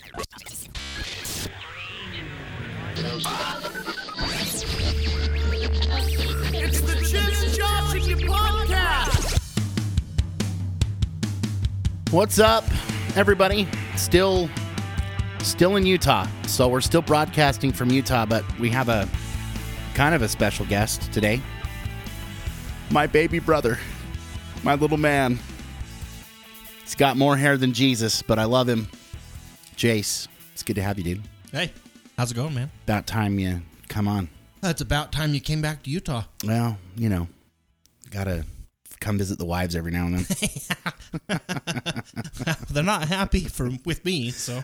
It's the Jim Josh and You podcast. What's up, everybody? Still, still in Utah. So we're still broadcasting from Utah, but we have a kind of a special guest today. My baby brother, my little man. He's got more hair than Jesus, but I love him. Jace, it's good to have you, dude. Hey, how's it going, man? About time you come on. It's about time you came back to Utah. Well, you know, gotta come visit the wives every now and then. They're not happy for with me, so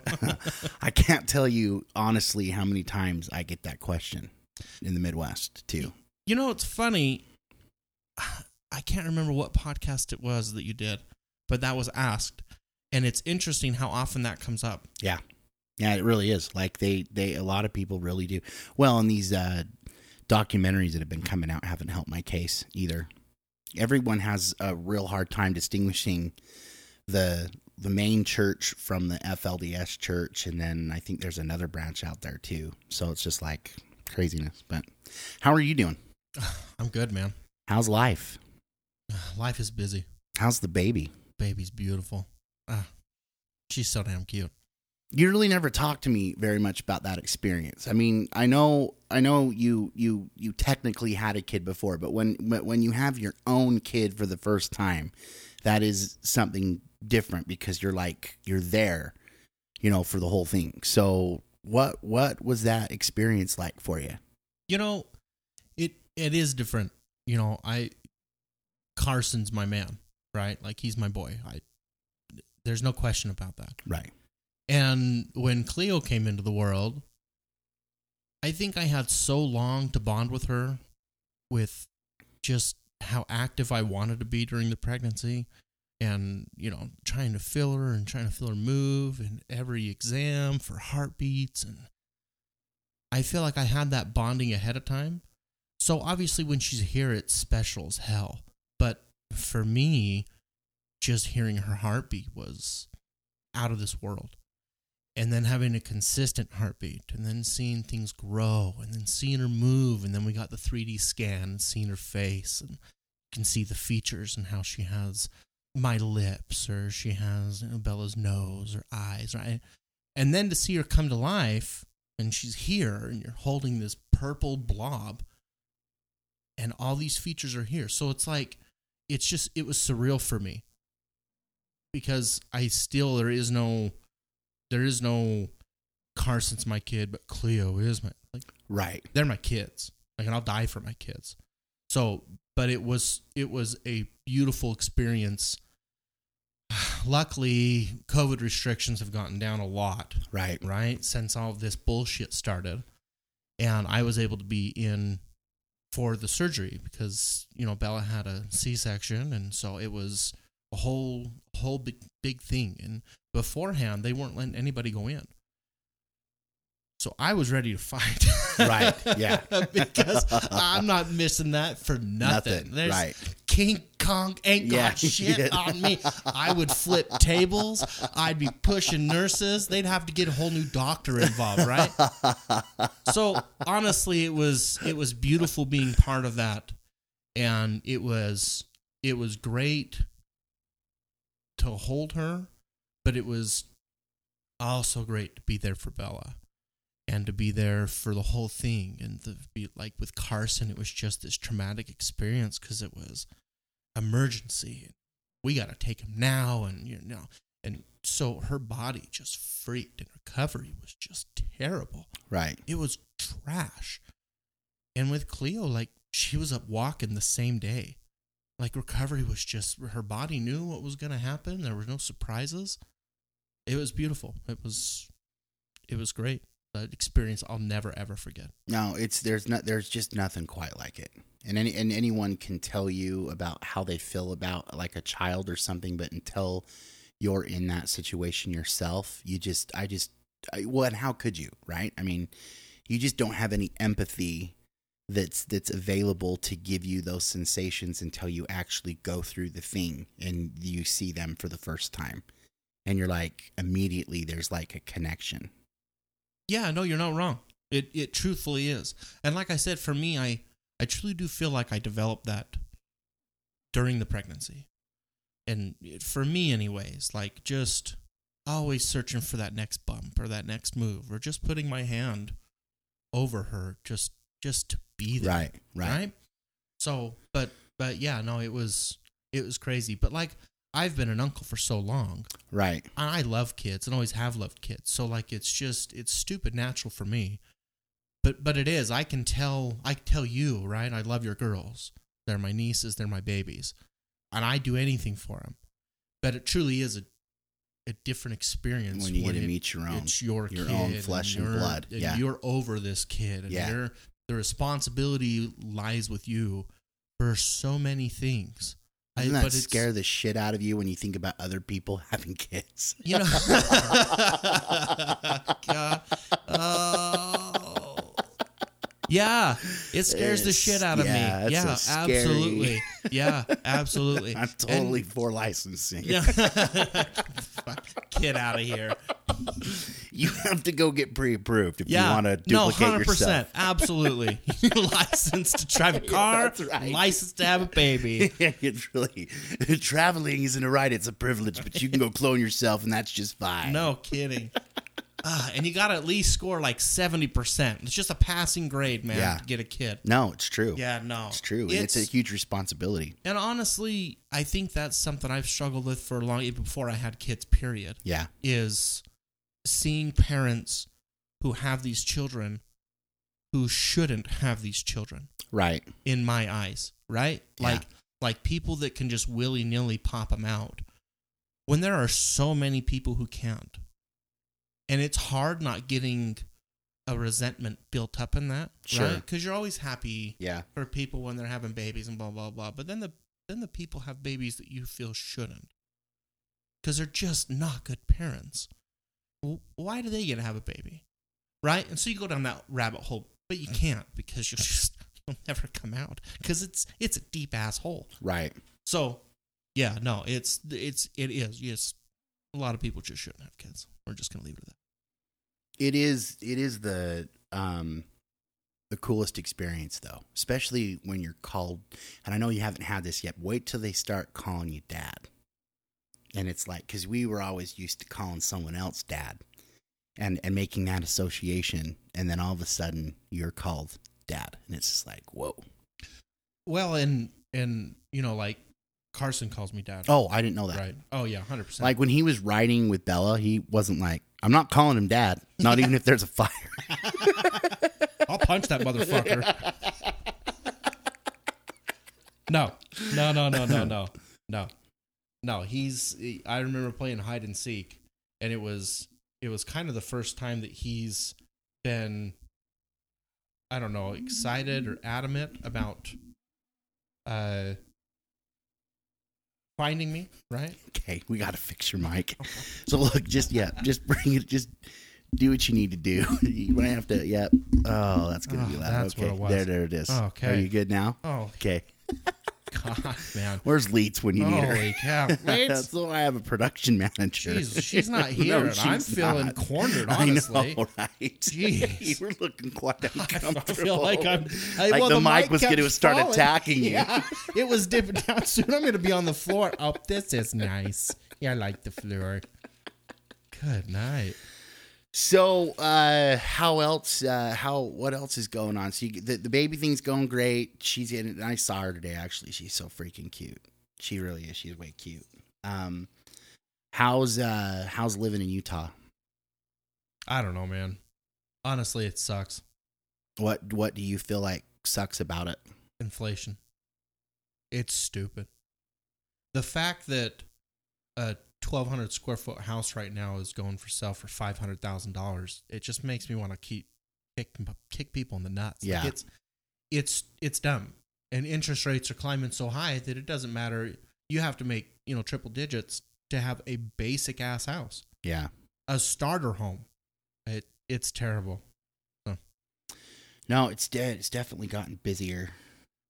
I can't tell you honestly how many times I get that question in the Midwest too. you know it's funny. I can't remember what podcast it was that you did, but that was asked, and it's interesting how often that comes up. Yeah. Yeah, it really is. Like they they a lot of people really do. Well, and these uh documentaries that have been coming out haven't helped my case either. Everyone has a real hard time distinguishing the the main church from the FLDS church and then I think there's another branch out there too. So it's just like craziness. But how are you doing? I'm good, man. How's life? Life is busy. How's the baby? Baby's beautiful. Ah, she's so damn cute. you really never talked to me very much about that experience. I mean, I know, I know you, you, you technically had a kid before, but when, but when you have your own kid for the first time, that is something different because you're like you're there, you know, for the whole thing. So, what, what was that experience like for you? You know, it it is different. You know, I Carson's my man, right? Like he's my boy. I there's no question about that. Right. And when Cleo came into the world, I think I had so long to bond with her with just how active I wanted to be during the pregnancy and, you know, trying to feel her and trying to feel her move and every exam for heartbeats. And I feel like I had that bonding ahead of time. So obviously, when she's here, it's special as hell. But for me, just hearing her heartbeat was out of this world. And then having a consistent heartbeat and then seeing things grow and then seeing her move and then we got the 3D scan and seeing her face and you can see the features and how she has my lips or she has you know, Bella's nose or eyes right? And then to see her come to life and she's here and you're holding this purple blob and all these features are here. So it's like it's just it was surreal for me because I still there is no there is no Carson's my kid, but Cleo is my like Right. they're my kids. Like and I'll die for my kids. So but it was it was a beautiful experience. Luckily, COVID restrictions have gotten down a lot, Right. right? Since all of this bullshit started. And I was able to be in for the surgery because, you know, Bella had a C section and so it was a whole whole big big thing. And beforehand they weren't letting anybody go in. So I was ready to fight. Right, yeah. because I'm not missing that for nothing. Nothing, There's right. King Kong ain't Yeah, got shit yeah. on me. I would flip tables. I'd be pushing nurses. They'd have to get a whole new doctor involved, right? so honestly, it was it was beautiful being part of that, and it was it was great to hold her, but it was also great to be there for Bella and to be there for the whole thing and to be like with Carson it was just this traumatic experience because it was emergency. We got to take him now and you know and so her body just freaked and recovery was just terrible. Right. it was trash. And with Cleo like she was up walking the same day like recovery was just her body knew what was going to happen there were no surprises it was beautiful it was it was great an experience I'll never ever forget. No, it's there's not there's just nothing quite like it. And any and anyone can tell you about how they feel about like a child or something, but until you're in that situation yourself, you just I just I, well, and how could you, right? I mean, you just don't have any empathy that's that's available to give you those sensations until you actually go through the thing and you see them for the first time. and you're like immediately there's like a connection. Yeah, no, you're not wrong. It it truthfully is. And like I said, for me, I I truly do feel like I developed that during the pregnancy. And for me anyways, like just always searching for that next bump or that next move or just putting my hand over her just just to be there. Right, right. So, but but yeah, no, it was it was crazy. But like I've been an uncle for so long. Right. and I love kids and always have loved kids. So like it's just it's stupid natural for me. But but it is. I can tell I tell you, right? I love your girls. They're my nieces, they're my babies. And I do anything for them. But it truly is a a different experience When you get to it- meet your own- it's your, your own flesh and you're- blood. and Yeah. you're over this kid and Yeah. you're the responsibility lies with you for so many things. I- Doesn't that but scare the shit out of you when you think about other people having kids? you know God. Oh. Yeah it scares the shit out of yeah, me it's yeah scary- absolutely yeah absolutely I'm And- totally for licensing. yeah Fuck, get out of here You have to go get pre-approved if yeah you want to duplicate no duplicate 100% yourself. absolutely licensed to drive a car that's right. licensed to have a baby it's really traveling isn't a right; it's a privilege. But you can go clone yourself, and that's just fine. No kidding. Ah, and you got to at least score like 70%. It's just a passing grade, man, Yeah. to get a kid. no, it's true. Yeah, no. it's true. and It's, a huge responsibility. And honestly, I think that's something I've struggled with for a long even before I had kids, period. Yeah, Is seeing parents who have these children who shouldn't have these children right. in my eyes, right? Yeah. Like like people that can just willy-nilly pop them out. When there are so many people who can't. And it's hard not getting a resentment built up in that, Sure. right? Cuz you're always happy Yeah, for people when they're having babies and blah blah blah. But then the then the people have babies that you feel shouldn't, because they're just not good parents. Well, why do they get to have a baby, right? And so you go down that rabbit hole, but you can't because you'll just you'll never come out because it's it's a deep asshole, right. So yeah, no, it's it's it is yes. A lot of people just shouldn't have kids. We're just gonna leave it at that. It is. It is the um, the coolest experience though, especially when you're called. And I know you haven't had this yet. Wait till they start calling you dad. And it's like because we were always used to calling someone else dad, and and making that association, and then all of a sudden you're called dad, and it's just like whoa. Well, and and you know like Carson calls me dad. Oh, I didn't know that. right. Oh yeah, hundred percent. Like when he was riding with Bella, he wasn't like, I'm not calling him dad, not even if there's a fire. I'll punch that motherfucker. No, no, no, no, no, no, no, no. He's. I remember playing hide and seek, and it was it was kind of the first time that he's been, I don't know, excited or adamant about, uh, finding me. Right. okay, we got to fix your mic. So look, just yeah, just bring it. Just do what you need to do. you might have to. Yep. Oh, that's gonna ah, be Oh, loud. that's okay, what it was. there, there it is. Okay. Are you good now? Oh Okay. God, man. Where's Leets when you need her? Holy cow! Leeds? so I have a production manager. Jeez, she's not here, and I'm she's feeling not. cornered, I honestly. know, right? Jeez. you were looking quite uncomfortable. I feel like I'm. I, Like well, the mic mic was gonna start falling. attacking you. Yeah, it was dipping down. Soon I'm going to be on the floor. Oh, this is nice. Yeah, I like the floor. Good night. So, uh, how else? Uh, how what else is going on? So, you, the the baby thing's going great. She's in it. I saw her today. Actually, she's so freaking cute. She really is. She's way cute. Um, how's uh how's living in Utah? I don't know, man. Honestly, it sucks. What what do you feel like sucks about it? Inflation. It's stupid. The fact that a 1,200 square foot house right now is going for sale for $500,000, it just makes me want to keep kick, kick people in the nuts. Like, Yeah. it's it's it's dumb. And interest rates are climbing so high that it doesn't matter. You have to make, you know, triple digits to have a basic ass house. Yeah. A starter home. It it's terrible. No, it's dead. It's definitely gotten busier.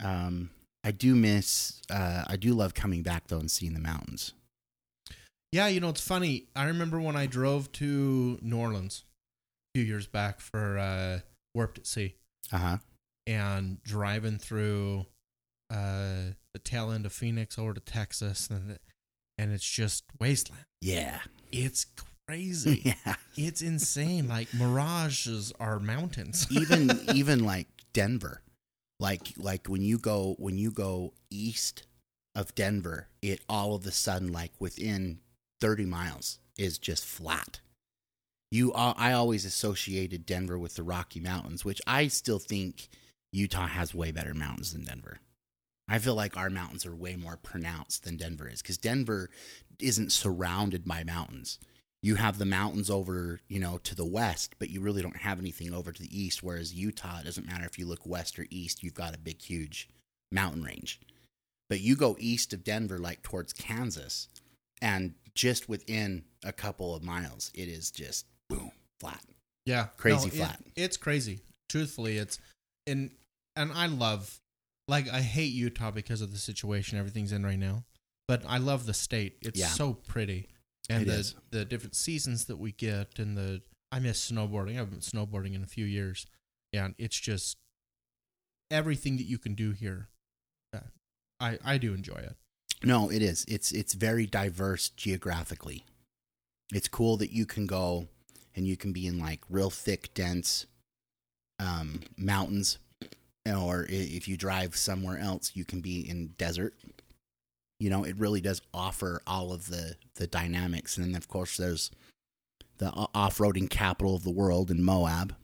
Um, I do miss. Uh, I do love coming back though and seeing the mountains. Yeah, you know, it's funny. I remember when I drove to New Orleans a few years back for uh, Warped at Sea Uh huh. and driving through uh, the tail end of Phoenix over to Texas, and, and it's just wasteland. Yeah. It's crazy. Yeah. It's insane. Like mirages are mountains. even even like Denver, like like when you go when you go east of Denver, it all of a sudden like within thirty miles is just flat. You uh, I always associated Denver with the Rocky Mountains, which I still think Utah has way better mountains than Denver. I feel like our mountains are way more pronounced than Denver is because Denver isn't surrounded by mountains. You have the mountains over, you know, to the west, but you really don't have anything over to the east. Whereas Utah, it doesn't matter if you look west or east, you've got a big, huge mountain range. But you go east of Denver, like towards Kansas, and just within a couple of miles, it is just boom, flat. Yeah, Crazy it- flat. it's crazy. Truthfully, it's and and I love like I hate Utah because of the situation everything's in right now, but I love the state. It's Yeah. so pretty, and It the is. the different seasons that we get, and the I miss snowboarding. I haven't been snowboarding in a few years, and it's just everything that you can do here. Yeah, I I do enjoy it. No, it is. It's it's very diverse geographically. It's cool that you can go and you can be in like real thick, dense um, mountains, or if you drive somewhere else, you can be in desert. You know, it really does offer all of the the dynamics, and then of course there's the off-roading capital of the world in Moab,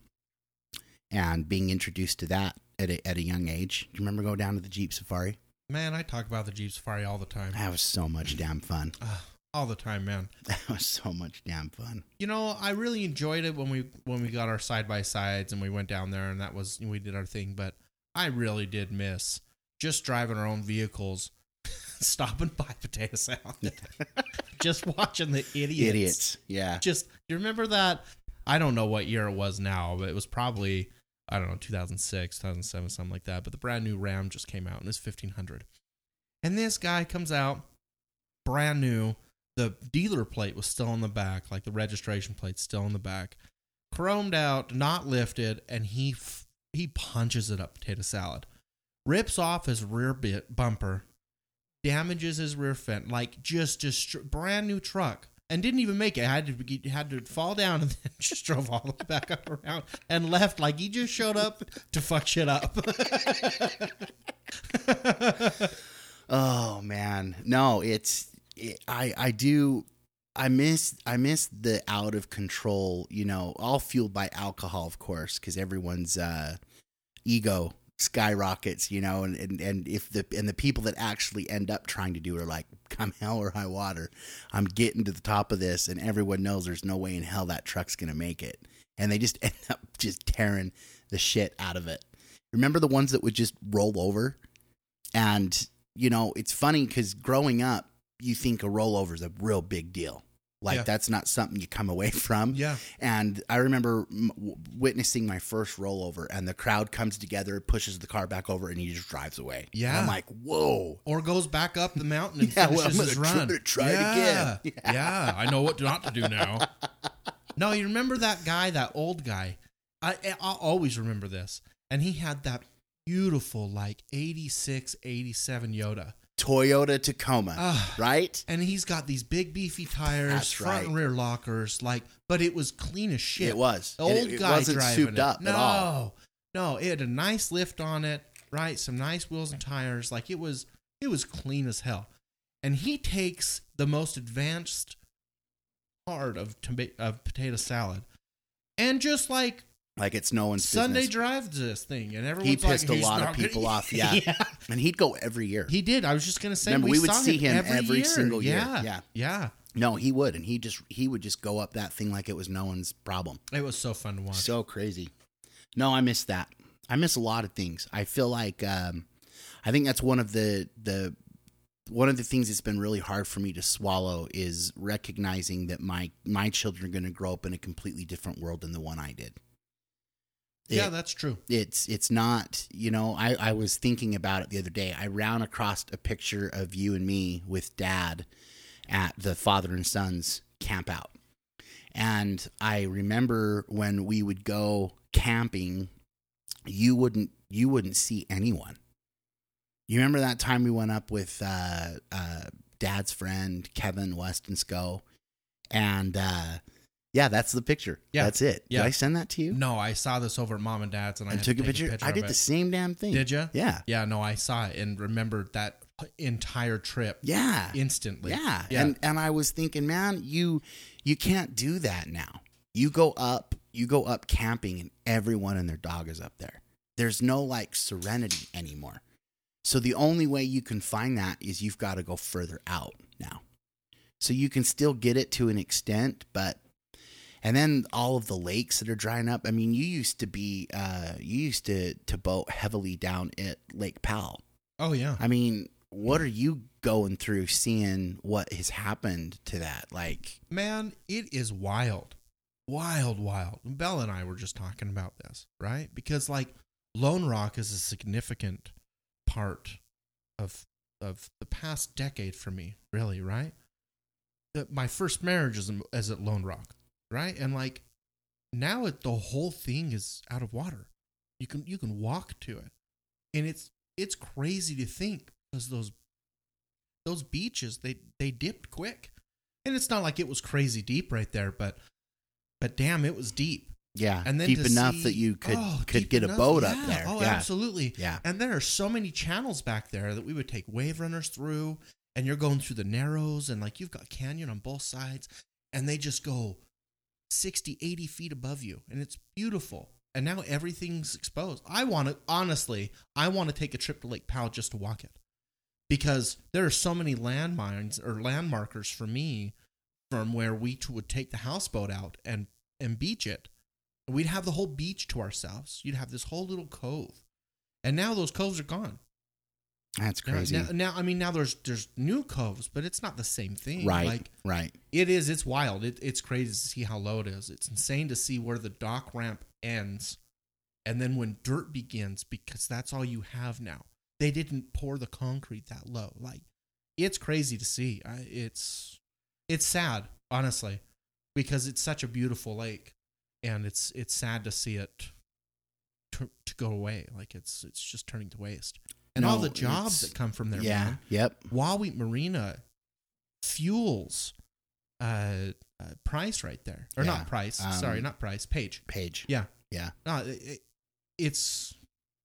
and being introduced to that at a, at a young age. Do you remember going down to the Jeep Safari? Man, I talk about the Jeep Safari all the time, That was so much damn fun. Ah, all the time, man. That was so much damn fun. You know, I really enjoyed it when we when we got our side by sides and we went down there and that was we did our thing. But I really did miss just driving our own vehicles, stopping by Potato Salad, just watching the idiots. Idiots. Yeah. Just you remember that? I don't know what year it was now, but it was probably I don't know 2006, 2007, something like that. But the brand new Ram just came out and it's 1500, and this guy comes out brand new. The dealer plate was still on the back, like the registration plate's still on the back, chromed out, not lifted, and he f- he punches it up potato salad, rips off his rear bit bumper, damages his rear fend, like just just brand new truck, and didn't even make it. Had to had to fall down and then just drove all the way back up around and left like he just showed up to fuck shit up. Oh man. No, it's it, I I do I miss I miss the out of control, you know, all fueled by alcohol of course cuz everyone's uh ego skyrockets, you know, and, and and if the and the people that actually end up trying to do it are like come hell or high water, I'm getting to the top of this and everyone knows there's no way in hell that truck's to make it. And they just end up just tearing the shit out of it. Remember the ones that would just roll over? And you know, it's funny because growing up, you think a rollover is a real big deal. Like Yeah. that's not something you come away from. yeah. And I remember w- witnessing my first rollover, and the crowd comes together, pushes the car back over, and he just drives away. And Yeah. I'm like, whoa. or goes back up the mountain and Yeah, finishes well, I'm his tr- run. try it yeah. again. Yeah. I know what not to do now. no, you remember that guy, that old guy? I I'll always remember this. And he had that beautiful, like 86, 87 Yoda. Toyota Tacoma, Ah. right? And he's got these big beefy tires, That's front and rear lockers, like, but it was clean as shit. It was. The old it, it guy wasn't driving souped it. up no, at all. No, it had a nice lift on it, right? Some nice wheels and tires. Like it was, it was clean as hell. And he takes the most advanced part of toma- of potato salad, and just like Like it's no one's Sunday business. drives this thing, and everyone's He like, pissed a "He's lot of not gonna-" people off, yeah. And he'd go every year. He did. I was just gonna say, Remember, we, we would saw see him every, every year. single year. Yeah, Yeah. yeah. no, he would, and he just he would just go up that thing like it was no one's problem. It was so fun to watch. So crazy. No, I miss that. I miss a lot of things. I feel like um, I think that's one of the the one of the things that's been really hard for me to swallow is recognizing that my my children are going to grow up in a completely different world than the one I did. Yeah, It- that's true. it's it's not you know I, I was thinking about it the other day i ran across a picture of you and me with dad at the father and sons camp out. And I remember when we would go camping, you wouldn't you wouldn't see anyone. You remember that time we went up with uh, uh, Dad's friend Kevin West and Sco, and uh, yeah, that's the picture. Yeah. that's it. Yeah. Did I send that to you? No, I saw this over at mom and dad's, and I had took to a take picture. I did the same damn thing. Did you? Yeah, Yeah, no, I saw it and remembered that entire trip yeah, instantly. yeah. Yeah. And and I was thinking, man, you you can't do that now. You go up, you go up camping, and everyone and their dog is up there. There's no like serenity anymore. So the only way you can find that is you've got to go further out now. So you can still get it to an extent, but and then all of the lakes that are drying up. I mean, you used to be uh you used to to boat heavily down at Lake Powell. Oh yeah. I mean, what are you going through seeing what has happened to that? Like, Man, it is wild. Wild, wild. Bella and I were just talking about this, right? Because like Lone Rock is a significant part of of the past decade for me, really, right? The, my first marriage is, is at Lone Rock, right? And like now it the whole thing is out of water. You can you can walk to it. And it's it's crazy to think because those those beaches they they dipped quick. And it's not like it was crazy deep right there, but but damn, it was deep. yeah, And then deep enough see- that you could oh, could get a enough- boat up there. Oh, yeah, absolutely. yeah, And there are so many channels back there that we would take wave runners through, and you're going through the narrows, and like you've got canyon on both sides, and they just go 60, 80 feet above you, and it's beautiful. And now everything's exposed. I want to, honestly, I want to take a trip to Lake Powell just to walk it because there are so many landmines or landmarkers for me from where we t- would take the houseboat out and, and beach it. We'd have the whole beach to ourselves. You'd have this whole little cove. And now those coves are gone. That's crazy. Now, now, I mean, now there's there's new coves, but it's not the same thing. right, Like right. it is. It's wild. It, it's crazy to see how low it is. It's insane to see where the dock ramp ends, and then when dirt begins, because that's all you have now. They didn't pour the concrete that low. Like it's crazy to see. I, it's it's sad, honestly, because it's such a beautiful lake, and it's it's sad to see it to, to go away. Like it's it's just turning to waste. And all the jobs that come from there, yeah, man. yep. Wahweap Marina fuels uh, uh price right there or Yeah, not price um, sorry not price page Page. yeah Yeah. no it- it's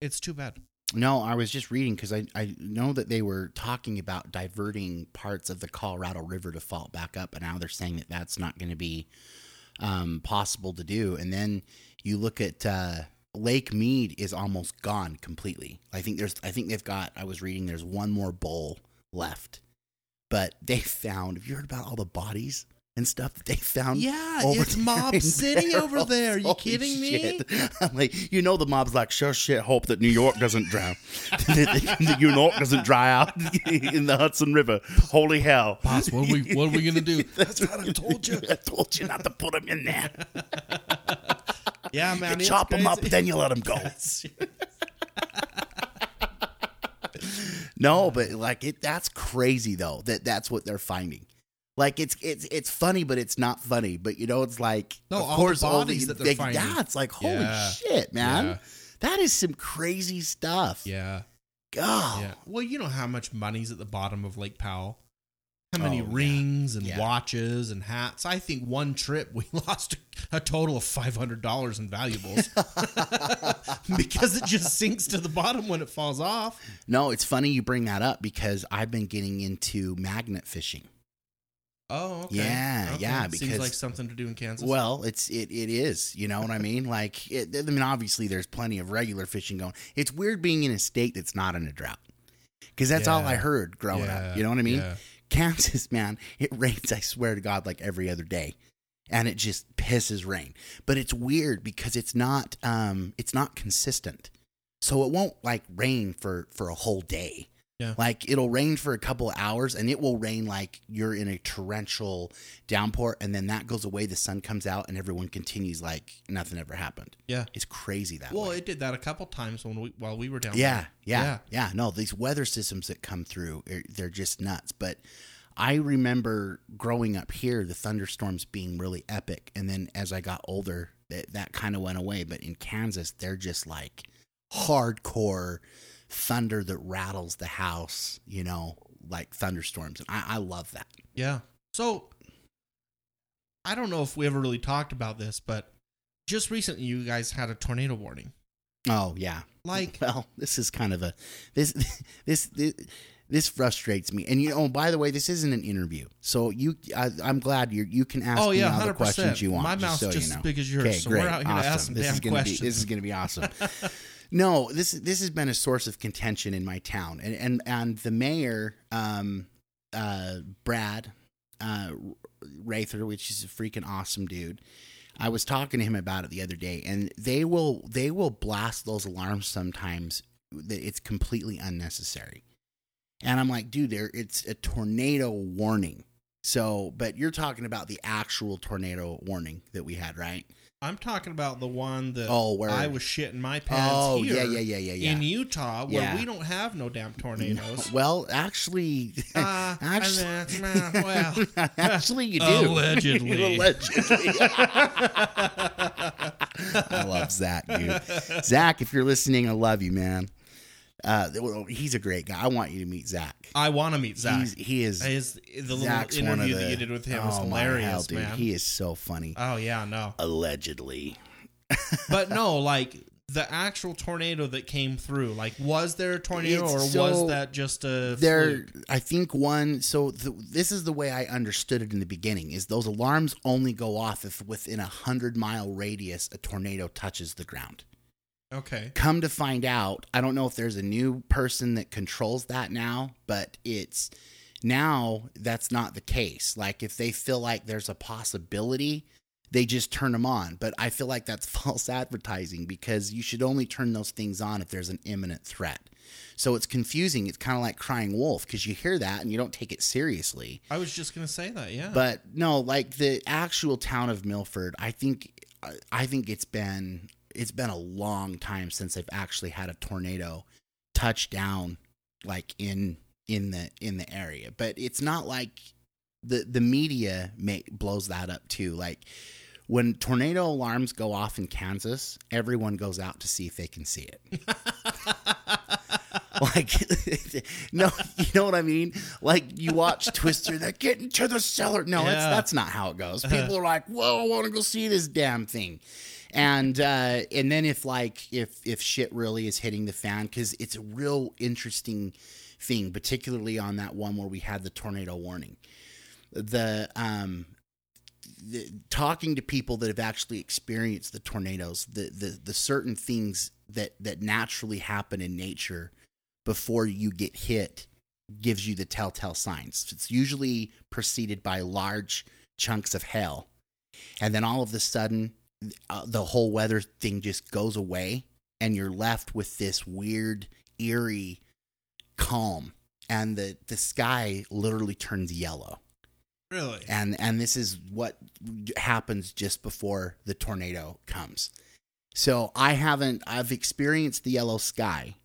it's too bad No, I was just reading because I, I know that they were talking about diverting parts of the Colorado River to fall back up, and now they're saying that that's not going to be um, possible to do. And then you look at uh, Lake Mead is almost gone completely. I think there's I think they've got I was reading there's one more bowl left, but they found. Have you heard about all the bodies? And stuff that they found. Yeah, over it's there Mob in City over barrels. there. You Holy kidding me? shit. I'm like, you know, the mob's like, sure shit, hope that New York doesn't drown. that New York doesn't dry out in the Hudson River. Holy hell. boss what are we what are we gonna do That's what I told you. I told you not to put them in there. Yeah man You chop them up, then you let them go. No, but like it that's crazy though that that's what they're finding. Like it's it's it's funny, but it's not funny. But you know, it's like No, of all the course all bodies the- that they're they- finding. Yeah, it's like holy Yeah. shit, man. Yeah. That is some crazy stuff. yeah God. yeah well you know how much money's at the bottom of lake powell how many Oh, yeah. rings and Yeah. watches and hats i think one trip we lost a total of $500 in valuables because it just sinks to the bottom when it falls off No, it's funny you bring that up because I've been getting into magnet fishing. oh okay Yeah, Okay. yeah, seems because- like something to do in kansas Well, it's it it is. You know what I mean? Like, it, I mean, obviously there's plenty of regular fishing going. It's weird being in a state that's not in a drought because that's all I heard growing Yeah, up. You know what I mean? yeah. Kansas, man, it rains. I swear to God, like every other day, and it just pisses rain. But it's weird because it's not um it's not consistent, so it won't like rain for for a whole day. Yeah. Like it'll rain for a couple of hours and it will rain like you're in a torrential downpour and then that goes away, the sun comes out and everyone continues like nothing ever happened. yeah It's crazy that well way. it did that a couple times when we while we were down Yeah, there. yeah, yeah, No, these weather systems that come through, eh, they're just nuts. But I remember growing up here, the thunderstorms being really epic, and then as I got older, that that kind of went away. But in Kansas, they're just like hardcore thunder that rattles the house, you know, like thunderstorms, and I, I love that. Yeah. So I don't know if we ever really talked about this, but just recently you guys had a tornado warning. Oh yeah, Like well, this is kind of a this this this. this frustrates me, and you know. By the way, this isn't an interview, so you. I, I'm glad you you can ask Oh, me all the 100%. questions you want. My just mouth's so just you know. as big as yours, Okay, so great, we're out here to awesome. ask some this damn is gonna questions. Be, this is going to be awesome. no, this this has been a source of contention in my town, and and and the mayor, um, uh, Brad, uh, Rather, which is a freaking awesome dude. I was talking to him about it the other day, and they will they will blast those alarms sometimes. That it's completely unnecessary, and I'm like, dude, there it's a tornado warning. So, but you're talking about the actual tornado warning that we had, right? I'm talking about the one that Oh, where I was shitting my pants Oh, here yeah, yeah, yeah, yeah, yeah. in Utah where Yeah. we don't have no damn tornadoes. Well, actually, Uh, actually, and that's- well, actually, you do. Allegedly. Allegedly. I love Zach, dude. Zach, if you're listening, I love you, man. Uh, he's a great guy. I want you to meet Zach. I want to meet Zach. He's, he is. His, the little Zach's one interview the, that you did with him was oh, my hell, dude. man. He is so funny. oh yeah, no. Allegedly. But no, like the actual tornado that came through. Like, was there a tornado, It's or so- was that just a there fluke? i think one so the, this is the way i understood it in the beginning is those alarms only go off if within a hundred mile radius a tornado touches the ground Okay. come to find out i don't know if there's a new person that controls that now but it's now that's not the case like if they feel like there's a possibility they just turn them on but i feel like that's false advertising because you should only turn those things on if there's an imminent threat so it's confusing it's kind of like crying wolf because you hear that and you don't take it seriously I was just gonna say that. Yeah. but no, like the actual town of Milford, I think I think it's been it's been a long time since they've actually had a tornado touch down like in in the in the area. But it's not like the the media make, blows that up too. Like when tornado alarms go off in Kansas, everyone goes out to see if they can see it. like no you know what i mean like you watch twister they're getting to the cellar no that's that's not how it goes people are like whoa i want to go see this damn thing and uh and then if like if if shit really is hitting the fan because it's a real interesting thing particularly on that one where we had the tornado warning the um the, talking to people that have actually experienced the tornadoes, the, the the certain things that that naturally happen in nature before you get hit gives you the telltale signs. It's usually preceded by large chunks of hail, and then all of a sudden, uh, the whole weather thing just goes away, and you're left with this weird, eerie calm, and the the sky literally turns yellow. Really. and and this is what happens just before the tornado comes. So i haven't i've experienced the yellow sky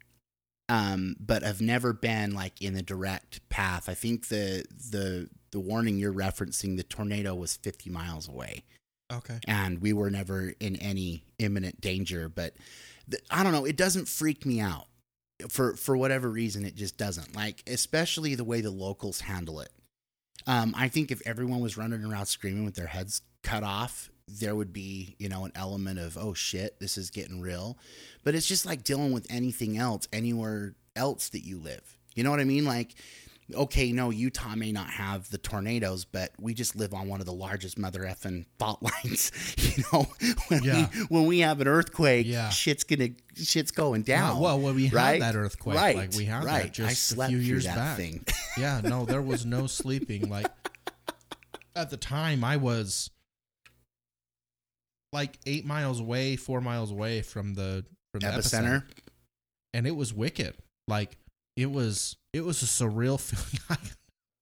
um but i've never been like in the direct path. I think the the the warning you're referencing the tornado was 50 miles away Okay. and we were never in any imminent danger but th- i don't know it doesn't freak me out for for whatever reason it just doesn't like especially the way the locals handle it um, I think if everyone was running around screaming with their heads cut off, there would be, you know, an element of, oh shit, this is getting real. But it's just like dealing with anything else, anywhere else that you live. You know what I mean? Like, okay, no, Utah may not have the tornadoes, but we just live on one of the largest mother effing fault lines. You know, when Yeah. we when we have an earthquake, Yeah. shit's gonna shit's going down. well, well, we had right? that earthquake. Right, Like we had right. that just a few years back. thing. yeah, no, there was no sleeping. Like at the time, I was like eight miles away, four miles away from the from the epicenter, Epicenter. and it was wicked. Like it was, it was a surreal feeling.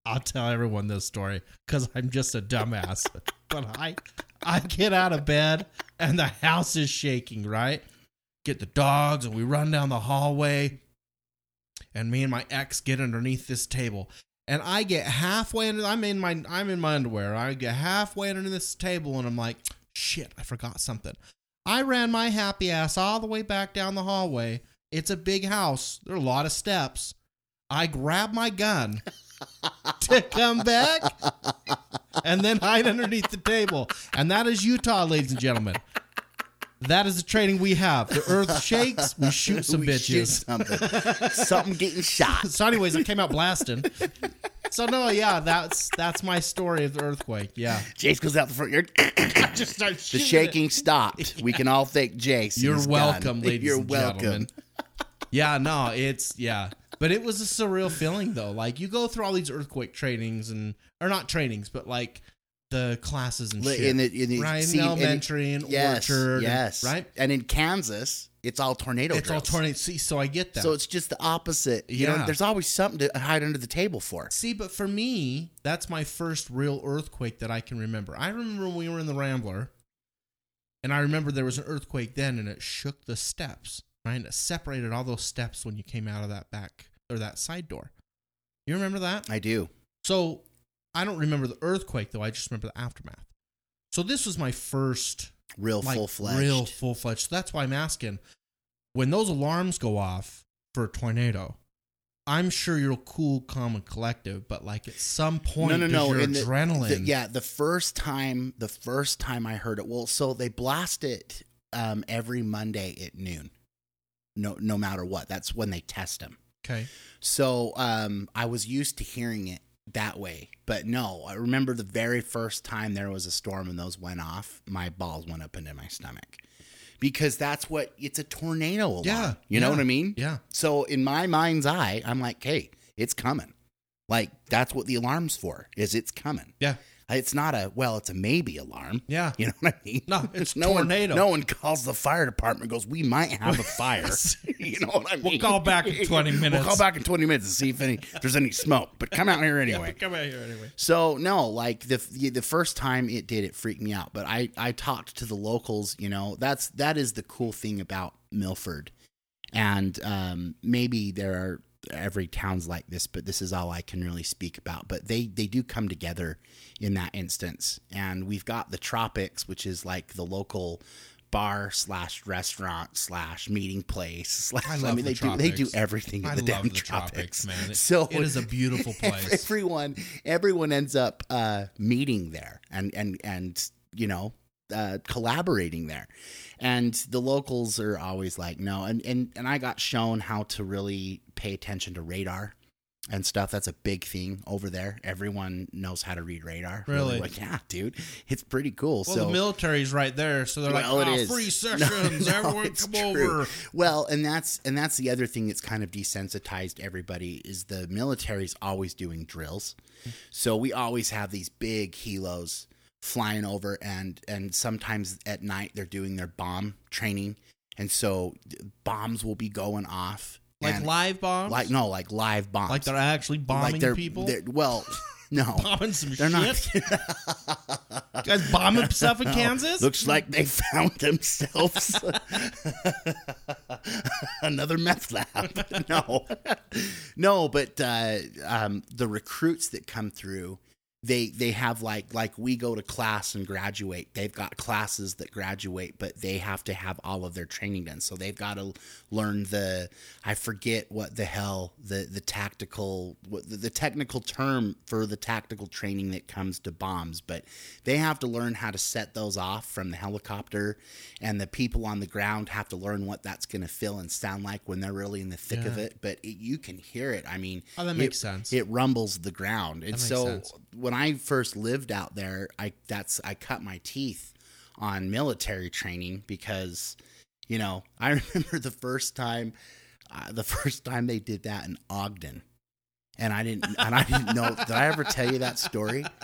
I'll tell everyone this story because I'm just a dumbass. but I, I get out of bed and the house is shaking. Right, get the dogs and we run down the hallway, and me and my ex get underneath this table, and I get halfway under. I'm in my I'm in my underwear. I get halfway under this table, and I'm like, shit, I forgot something. I ran my happy ass all the way back down the hallway. It's a big house. There are a lot of steps. I grab my gun to come back and then hide underneath the table. And that is Utah, ladies and gentlemen. That is the training we have. The earth shakes, we shoot some We shoot bitches. something. something getting shot. So, anyways, I came out blasting. So no, yeah, that's that's my story of the earthquake. Yeah, Jace goes out the front yard. just start The shaking stopped. We can all thank Jace. You're gun. welcome, ladies You're and welcome. gentlemen. Yeah, no, it's yeah, but it was a surreal feeling though. Like you go through all these earthquake trainings and or not trainings, but like the classes and shit. In the, in the, right, see, in in the- elementary and yes, orchard, and- yes, right. And in Kansas, it's all tornado It's all drills. tornado. See, so I get that. So it's just the opposite. You know, Yeah. there's always something to hide under the table for. See, but for me, that's my first real earthquake that I can remember. I remember when we were in the Rambler, and I remember there was an earthquake then, and it shook the steps, right? And it separated all those steps when you came out of that back or that side door. You remember that? I do. So I don't remember the earthquake though. I just remember the aftermath. So this was my first Real like full fledged. real full fledged. So that's why I'm asking. When those alarms go off for a tornado, I'm sure you're cool, calm, and collective. But like at some point, no, no, no. your and the- adrenaline. the- yeah, the first time, the first time I heard it. Well, so they blast it um, every Monday at noon. No, no matter what. That's when they test them. Okay. So um, I was used to hearing it that way, but no, I remember the very first time there was a storm and those went off, my balls went up into my stomach because that's what it's a tornado alarm. Yeah, you know what I mean. Yeah. So in my mind's eye, I'm like, hey, it's coming. Like that's what the alarm's for. Is it's coming. Yeah. It's not a well, it's a maybe alarm. Yeah. You know what I mean? No, it's no tornado. One, no one calls the fire department. Goes, we might have a fire. you know what I mean? We'll call back in 20 minutes. We'll call back in twenty minutes and see if any if there's any smoke. But come out here anyway. Come out here anyway. So no, like the the first time it did, it freaked me out. But I I talked to the locals. You know, that's that is the cool thing about Milford, and um, maybe there are every town's like this, but this is all I can really speak about. But they they do come together in that instance, and we've got the Tropics, which is like the local bar slash restaurant slash meeting place. Slash, I love mean, the they do they do everything in I the damn the tropics, man. It- so it is a beautiful place. everyone everyone ends up uh, meeting there and and and you know uh, collaborating there and the locals are always like no and, and and i got shown how to really pay attention to radar and stuff that's a big thing over there everyone knows how to read radar Really? well. yeah dude it's pretty cool Well, so the military's right there, so they're well, like, oh, ah, is. free No, sessions, no, everyone come true. over. Well, and that's and that's the other thing that's kind of desensitized everybody is the military's always doing drills. So we always have these big helos flying over and and sometimes at night they're doing their bomb training and so bombs will be going off Like and- live bombs? like no like live bombs Like they're actually bombing Like they're- people? they're- well no bombing some they're shit? not You guys bombing stuff in No, Kansas? Looks like they found themselves another meth lab. no, no, but uh, um, the recruits that come through, they they have like like we go to class and graduate. They've got classes that graduate, but they have to have all of their training done. So they've got to learn the I forget what the hell the the tactical what the, the technical term for the tactical training that comes to bombs, but they have to learn how to set those off from the helicopter, and the people on the ground have to learn what that's going to feel and sound like when they're really in the thick of it. But it, you can hear it. I mean, Oh, that it- makes sense. It rumbles the ground, and so sense. When I first lived out there, I that's I cut my teeth on military training because you know I remember the first time uh, the first time they did that in Ogden. And I didn't, and I didn't know. Did I ever tell you that story?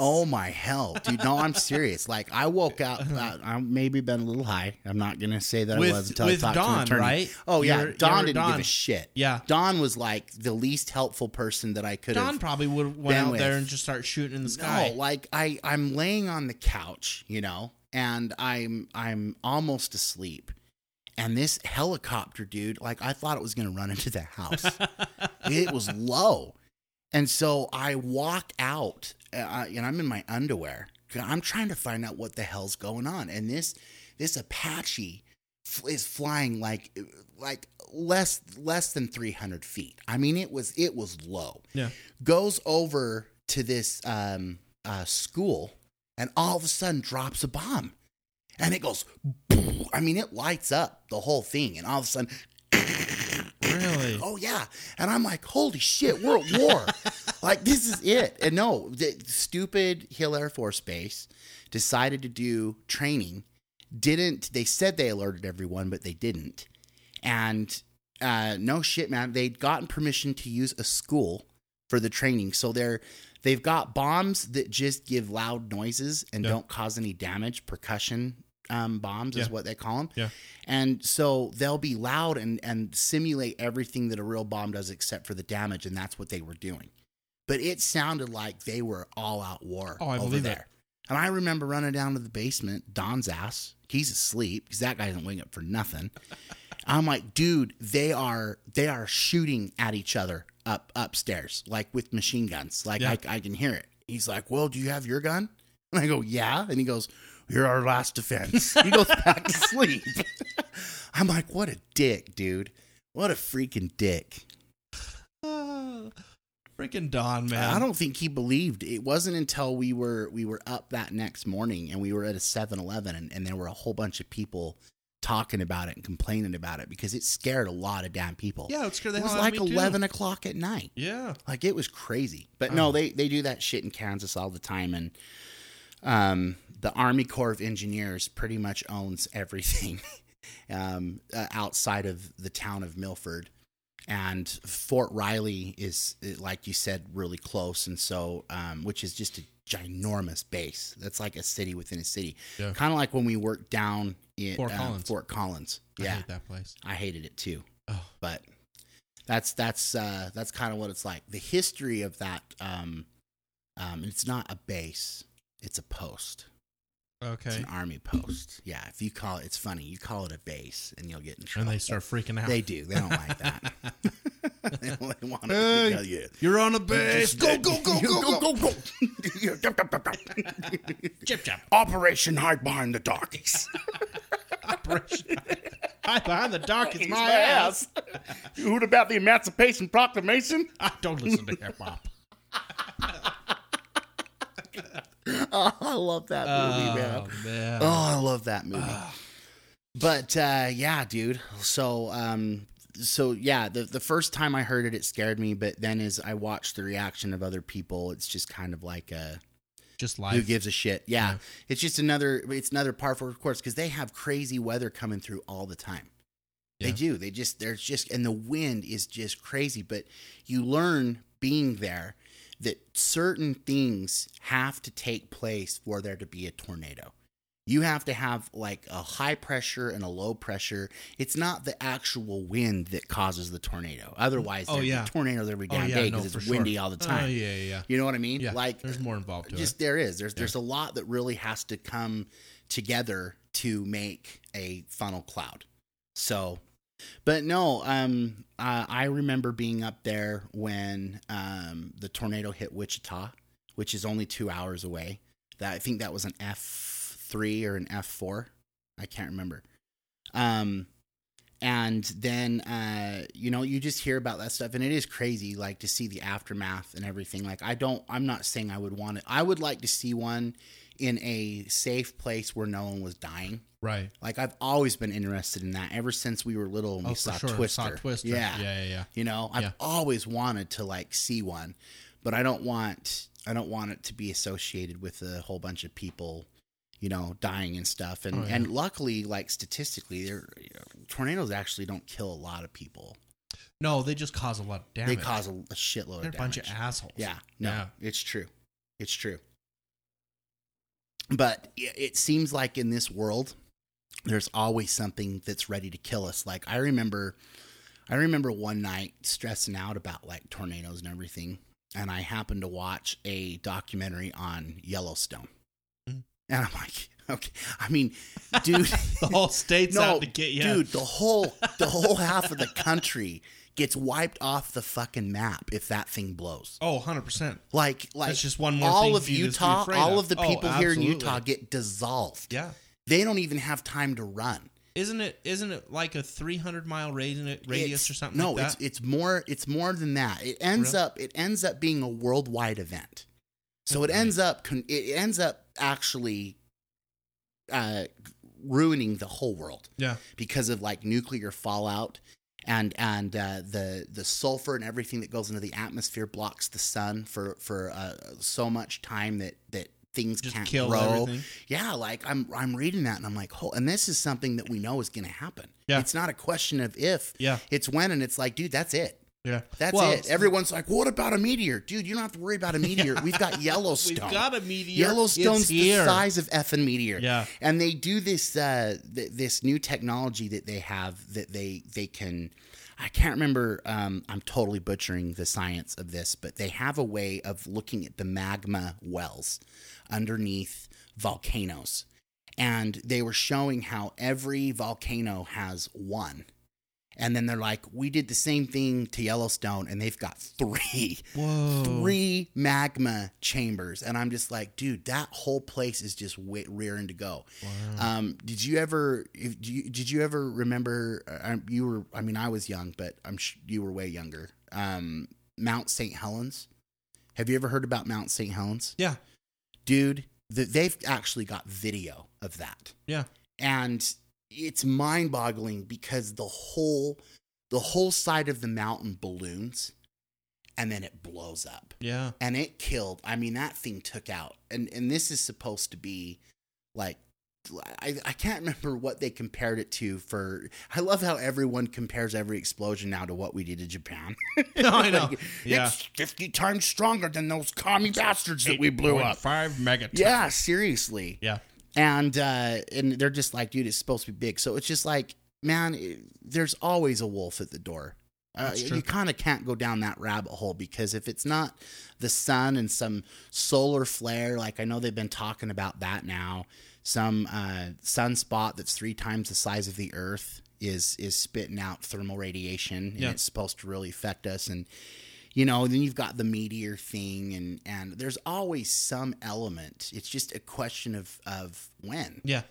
Oh my hell, dude! No, I'm serious. Like I woke up, uh, I maybe been a little high. I'm not gonna say that With- I was until with I talked to Dawn, an attorney. right? Oh yeah, You're- Don you're didn't give a shit. Yeah. Don was like the least helpful person that I could. Don probably would have went out with. there and just start shooting in the sky. No, like I I'm laying on the couch, you know, and I'm I'm almost asleep. And this helicopter dude, like I thought it was going to run into the house. it was low. And so I walk out, uh, and I'm in my underwear. I'm trying to find out what the hell's going on. And this this Apache is flying like like less less than 300 feet. I mean, it was it was low. Yeah. Goes over to this um, uh, school, and all of a sudden drops a bomb, and it goes. I mean, it lights up the whole thing, and all of a sudden, Really? oh yeah, and I'm like, holy shit, we're at war. like this is it. And no, the stupid Hill Air Force Base decided to do training. Didn't they said they alerted everyone, but they didn't. And uh, no shit, man. They'd gotten permission to use a school for the training, so they're they've got bombs that just give loud noises and Yeah. don't cause any damage. Percussion um, bombs is what they call them. Yeah. And so they'll be loud and, and simulate everything that a real bomb does except for the damage. And that's what they were doing. But it sounded like they were all out war Oh, I over there. And I remember running down to the basement, Don's ass. He's asleep because that guy doesn't wing up for nothing. I'm like, dude, they are they are shooting at each other up upstairs, like with machine guns. Like Yeah. I, I can hear it. He's like, well, do you have your gun? And I go, yeah. And he goes, you're our last defense. He goes back to sleep. I'm like, what a dick, dude. What a freaking dick. Ah, freaking Don, man. I don't think he believed. It wasn't until we were we were up that next morning and we were at a 7-Eleven and, and there were a whole bunch of people talking about it and complaining about it because it scared a lot of damn people. Yeah, it scared the it was like me, too. 11 o'clock at night. Yeah. Like it was crazy. But Oh. no, they they do that shit in Kansas all the time and um the Army Corps of Engineers pretty much owns everything um uh, outside of the town of Milford. And Fort Riley is uh, like you said really close and so um which is just a ginormous base. That's like a city within a city. Yeah. Kind of like when we worked down in Fort um, Collins. Fort Collins. I Yeah. hate that place. I hated it too Oh, but that's that's uh, that's kind of what it's like. The history of that, um, um, it's not a base; it's a post. It's okay. an army post. Yeah, if you call it, it's funny. You call it a base, and you'll get in And they start freaking out. They do. They don't like that. they don't want to. Hey, yeah, yeah. You're on a base. Go, go, go, go, go. go, go. Chip, chop. Operation Hide Behind the Darkies. Operation. Hide behind the dark is Kiss my ass. You heard about the Emancipation Proclamation? I don't listen to hip hop. Oh, I love that movie, man. Oh, man. Oh, I love that movie. but uh, yeah, dude. So um, so yeah, the the first time I heard it, it scared me. But then as I watched the reaction of other people, it's just kind of like a Just life. who gives a shit. Yeah, Yeah. it's just another it's another par for course because they have crazy weather coming through all the time. They do. They just there's just and the wind is just crazy. But you learn being there that certain things have to take place for there to be a tornado. You have to have like a high pressure and a low pressure. It's not the actual wind that causes the tornado. Otherwise, Oh, yeah. tornadoes every Oh, damn yeah, day because for it's sure. windy all the oh, time. Oh, yeah, yeah, yeah. You know what I mean? Yeah, like there's more involved just it. there is. There's there's a lot that really has to come together to make a funnel cloud. So, but no, um, uh, I remember being up there when um the tornado hit Wichita, which is only two hours away. That I think that was an F three or an F four. I can't remember. Um, and then uh, you know you just hear about that stuff, and it is crazy, like to see the aftermath and everything. Like I don't, I'm not saying I would want it. I would like to see one in a safe place where no one was dying. Right. Like I've always been interested in that ever since we were little and we Oh, saw sure. Twister. Saw Twister. Yeah. Yeah, yeah, yeah. You know, I've Yeah. always wanted to like see one, but I don't want I don't want it to be associated with a whole bunch of people, you know, dying and stuff. And Oh, yeah. and luckily, like statistically, they're, tornadoes actually don't kill a lot of people. No, they just cause a lot of damage. They cause a, a shitload They're of a bunch of assholes. Yeah, no, Yeah. it's true. It's true. But it seems like in this world, there's always something that's ready to kill us. Like I remember, I remember one night stressing out about like tornadoes and everything, and I happened to watch a documentary on Yellowstone, Mhm. and I'm like, okay, I mean, dude, The whole state's no, out to get you. dude, the whole the whole half of the country gets wiped off the fucking map if that thing blows. Oh, 100%. Like, like That's just one more all thing of for you to be Utah, all of. of the Oh, people here in. Utah get dissolved. Yeah. They don't even have time to run. Isn't it isn't it like a 300 mile radius, or something No, like that? it's it's more it's more than that. It ends Really? up it ends up being a worldwide event. So it ends up it ends up actually uh, ruining the whole world yeah. because of like nuclear fallout and and uh, the the sulfur and everything that goes into the atmosphere blocks the sun for for uh, so much time that that things Just can't kill grow. everything. Yeah, like I'm I'm reading that and I'm like, oh, and this is something that we know is going to happen. Yeah. it's not a question of if. Yeah. it's when, and it's like, dude, that's it. Yeah. That's Well, it. Everyone's like, what about a meteor, dude? You don't have to worry about a meteor. We've got Yellowstone. We've got a meteor. Yellowstone's the size of effing meteor. Yeah. And they do this uh th- this new technology that they have that they they can I can't remember um I'm totally butchering the science of this, but they have a way of looking at the magma wells underneath volcanoes. And they were showing how every volcano has one. And then they're like, we did the same thing to Yellowstone, and they've got three Whoa. three magma chambers, and I'm just like, dude, that whole place is just rearing to go. Um, did you ever? If, do you, did you ever remember? Uh, you were. I mean, I was young, but I'm sh- you were way younger. Um, Mount St. Helens. Have you ever heard about Mount St. Helens, Yeah. Dude? The, they've actually got video of that Yeah. and it's mind-boggling because the whole the whole side of the mountain balloons and then it blows up Yeah. and it killed i mean that thing took out and and this is supposed to be like I, I can't remember what they compared it to for I love how everyone compares every explosion now to what we did in Japan. No, I know. Like, Yeah. It's 50 times stronger than those commie bastards that we blew up. Five megatons. Yeah, seriously Yeah. and uh and they're just like dude it's supposed to be big so it's just like man it- there's always a wolf at the door uh, you kind of can't go down that rabbit hole because if it's not the sun and some solar flare like i know they've been talking about that now some uh, sunspot that's three times the size of the earth is is spitting out thermal radiation and Yeah. it's supposed to really affect us. And you know then you've got the meteor thing and and there's always some element. It's just a question of of when. Yeah.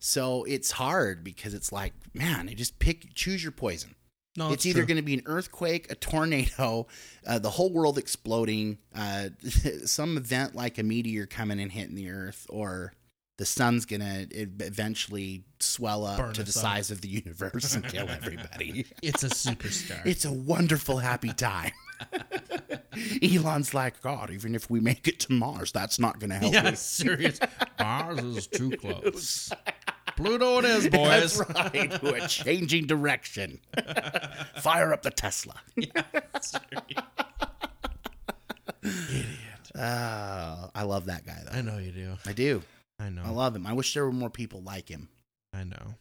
so it's hard because it's like man you just pick choose your poison. No, it's either going to be an earthquake a tornado uh, the whole world exploding uh, some event like a meteor coming and hitting the earth or the sun's to eventually swell up Burn to the us up. size of the universe and kill everybody It's a superstar. it's a wonderful, happy time. Elon's like, God, even if we make it to Mars, that's not to help yeah, me. serious. Mars is too close. Pluto it is, boys. That's right. We're changing direction. Fire up the Tesla. Idiot. Oh, I love that guy, though. I know you do. I do. I know. I love him. I wish there were more people like him. I know.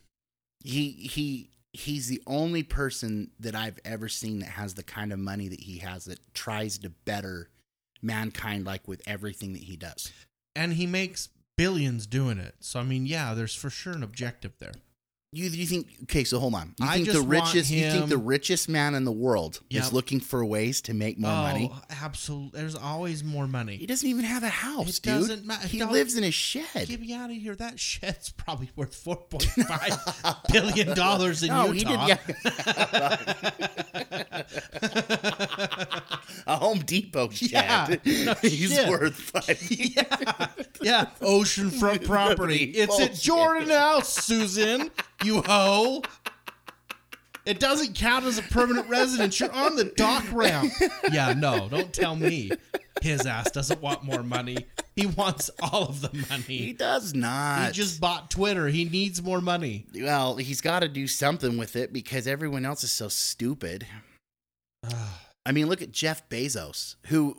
He he he's the only person that I've ever seen that has the kind of money that he has that tries to better mankind like with everything that he does. And he makes billions doing it. So I mean, yeah, there's for sure an objective there. You you think okay, so hold on. You I think the richest you think the richest man in the world Yep. is looking for ways to make more money? Oh, absolutely. There's always more money. He doesn't even have a house, It dude. doesn't He lives in a shed. Get me out of here. That shed's probably worth four point five billion dollars in No, he Utah. did. a Home Depot shed. Yeah, no He's shit. worth five. yeah, yeah, oceanfront property. It's at Jordan House, Susan. You hoe. It doesn't count as a permanent residence. You're on the dock ramp. Yeah, no, don't tell me. His ass doesn't want more money. He wants all of the money. He does not. He just bought Twitter. He needs more money. well, he's got to do something with it because everyone else is so stupid. I mean, look at Jeff Bezos, who,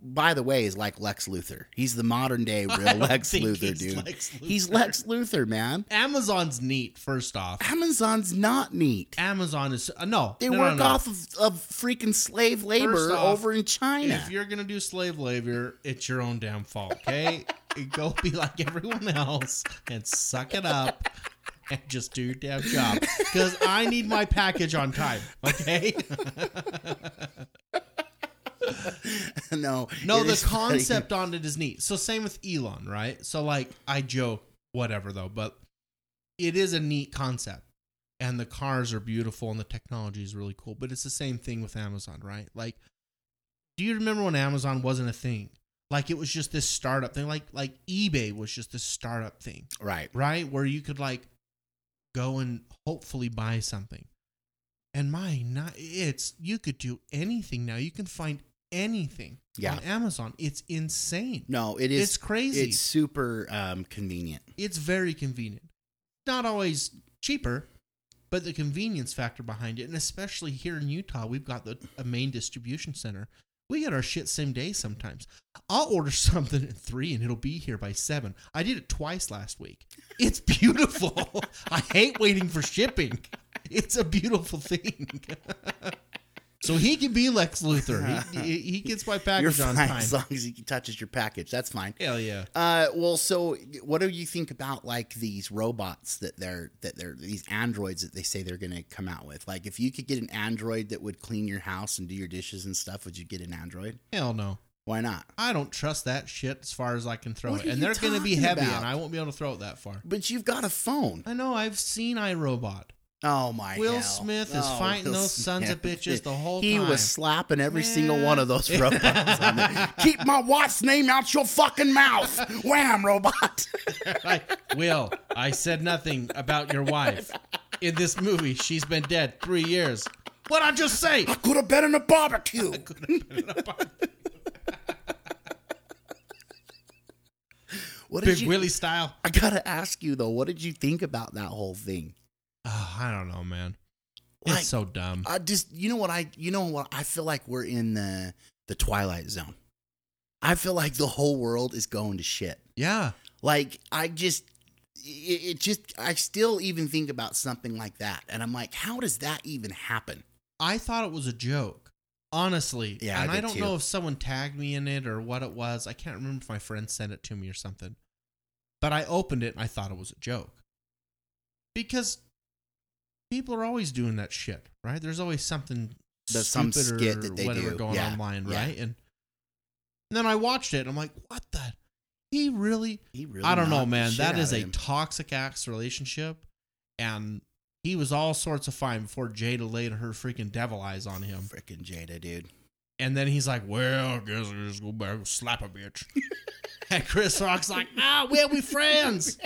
by the way, is like Lex Luthor. He's the modern day real Lex Luthor, he's dude. Lex Luthor. He's Lex Luthor, man. Amazon's neat. First off, Amazon's not neat. Amazon is uh, no. They no, no, work no. off of, of freaking slave labor off, over in China. If you're gonna do slave labor, it's your own damn fault. Okay, go be like everyone else and suck it up. and just do your damn job because I need my package on time. Okay. no, no, the concept on it is neat. So same with Elon, right? So like I joke, whatever though, but it is a neat concept. And the cars are beautiful and the technology is really cool. But it's the same thing with Amazon, right? Like, do you remember when Amazon wasn't a thing? Like it was just this startup thing. Like like eBay was just this startup thing. right? right? Where you could like go and hopefully buy something. And my, not it's you could do anything now. You can find anything Yeah. on Amazon. It's insane. No, it is. It's crazy. It's super um, convenient. It's very convenient. Not always cheaper, but the convenience factor behind it, and especially here in Utah, we've got the a main distribution center. We get our shit same day sometimes. I'll order something at three and it'll be here by seven. I did it twice last week. It's beautiful. I hate waiting for shipping. It's a beautiful thing. so he can be Lex Luthor. He, he, gets my package on time. as long as he touches your package. That's fine. Hell yeah. Uh, well, so what do you think about like these robots that they're that they're these androids that they say they're going to come out with? Like, if you could get an android that would clean your house and do your dishes and stuff, would you get an android? Hell no. Why not? I don't trust that shit as far as I can throw What it. And they're going to be heavy, about? and I won't be able to throw it that far. But you've got a phone. I know. I've seen iRobot. Oh my! Will hell. Smith is Oh, fighting Will those sons of bitches the whole he time. He was slapping every single one of those robots. on there. Keep my wife's name out your fucking mouth. Wham, robot. Like, Will, I said nothing about your wife. In this movie, she's been dead three years. What'd I just say? I could have been in a barbecue. What did Big you? Willie style. I gotta ask you though. What did you think about that whole thing? Oh, I don't know, man. Like, it's so dumb. I just, you know what I, you know what I feel like we're in the the twilight zone. I feel like the whole world is going to shit. yeah. Like I just, it, it just, I still even think about something like that, and I'm like, how does that even happen? I thought it was a joke. Honestly. Yeah, And I, did don't too. know if someone tagged me in it or what it was. I can't remember if my friend sent it to me or something. But I opened it and I thought it was a joke. Because people are always doing that shit, right? There's always something There's some stupid skit or that they whatever do. going Yeah, online, yeah. right? And, and then I watched it and I'm like, what the? He really He really I don't know, knocked the man. shit That out is of a him. toxic ass relationship, and he was all sorts of fine before Jada laid her freaking devil eyes on him. freaking Jada, dude. And then he's like, "Well, I guess I just go back and slap a bitch." and Chris Rock's like, "Ah, we'll be friends."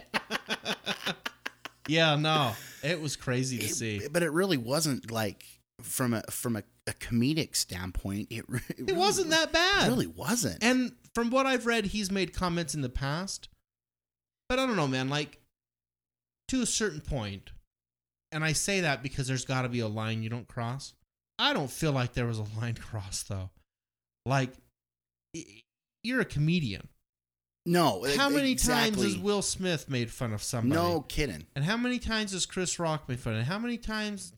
yeah, no, it was crazy to It- see. but it really wasn't like from a from a, a comedic standpoint. It, re- It really wasn't was- that bad. It really wasn't. And from what I've read, he's made comments in the past. But I don't know, man. Like, to a certain point, and I say that because there's got to be a line you don't cross. I don't feel like there was a line crossed, though. Like, you're a comedian. No, How many times has Will Smith made fun of somebody? No kidding. And how many times has Chris Rock made fun? And how many times?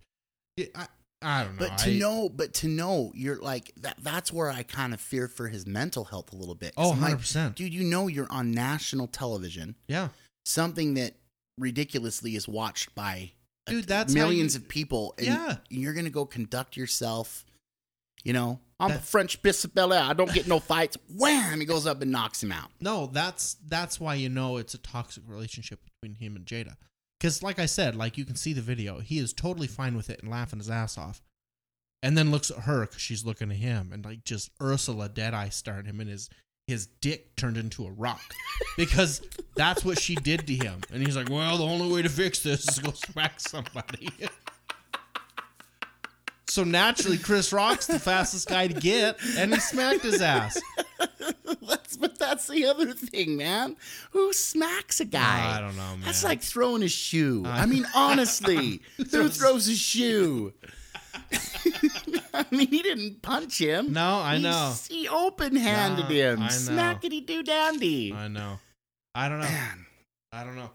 Did, I, I don't know. But to I- know, but to know, you're like that. That's where I kind of fear for his mental health a little bit. Oh, I'm like, 100%. dude, you know you're on national television, Yeah. something that ridiculously is watched by Dude, that's millions you- of people. And Yeah. you're gonna go conduct yourself. You know, I'm a That- French Bel I don't get no fights. Wham! He goes up and knocks him out. No, that's that's why you know it's a toxic relationship between him and Jada. Because, like I said, like you can see the video, he is totally fine with it and laughing his ass off, and then looks at her because she's looking at him, and like just Ursula Deadeye starred him, and his his dick turned into a rock because that's what she did to him, and he's like, "Well, the only way to fix this is to go smack somebody." So naturally, Chris Rock's the fastest guy to get, and he smacked his ass. that's but that's the other thing, man. Who smacks a guy? I don't know, man. That's like throwing a shoe. I- I mean, honestly, who throws- a shoe? I mean, he didn't punch him. No, I He know. He open handed No, him. Smackety doo dandy. I know. I don't know. Man, I don't know.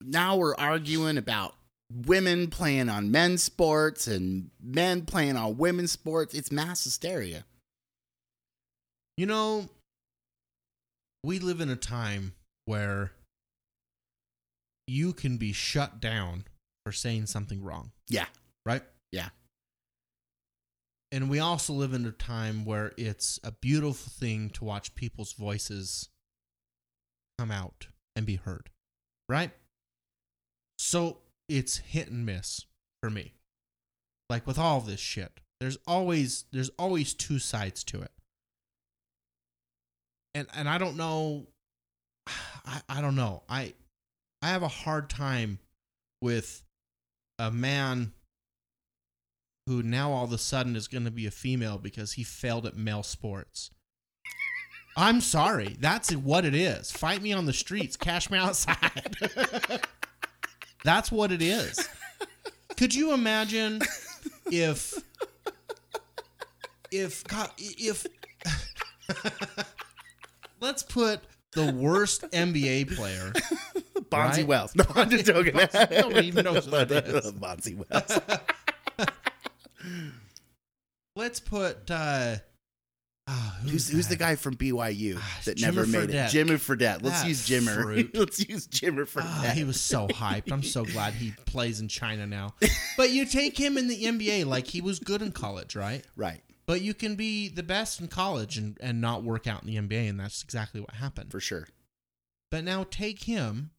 now we're arguing about women playing on men's sports and men playing on women's sports. It's mass hysteria. You know, we live in a time where you can be shut down for saying something wrong, Yeah. right? Yeah. And we also live in a time where it's a beautiful thing to watch people's voices come out and be heard, right? So it's hit and miss for me. Like with all this shit, there's always there's always two sides to it. And and I don't know I, I don't know. I I have a hard time with a man who now all of a sudden is going to be a female because he failed at male sports. I'm sorry. That's what it is. Fight me on the streets. Cash me outside. That's what it is. Could you imagine if if God if let's put the worst NBA player Bonzi Right? Wells. No, I'm just joking. Nobody even knows who that is. Bonzi Wells. let's put uh ah, Who's, who's the guy from BYU Ah, that Jimmer never made Fredette. it? Jimmy Fredette. Let's That use Jimmer. fruit. Let's use Jimmer Fredette. Ah, he was so hyped. I'm so glad he plays in China now. But you take him in the NBA like he was good in college, right? right, But you can be the best in college and, and not work out in the NBA, and that's exactly what happened. for sure. But now take him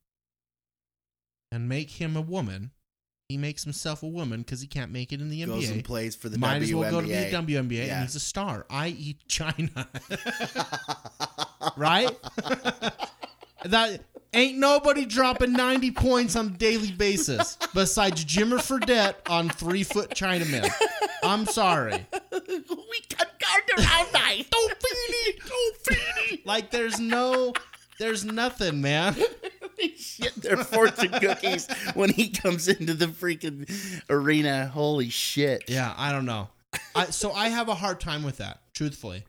and make him a woman. He makes himself a woman because he can't make it in the Goes and plays for the Might WNBA. as well go to the WNBA, Yeah. and he's a star, i.e., China. right? that ain't nobody dropping 90 points on a daily basis besides Jimmer Fredette on three foot Chinamen. I'm sorry. we can guard around night. Don't feed it. Don't feed it. Like, there's no, there's nothing, man. Shit their fortune cookies when he comes into the freaking arena. Holy shit. Yeah, I don't know. I, so I have a hard time with that, truthfully.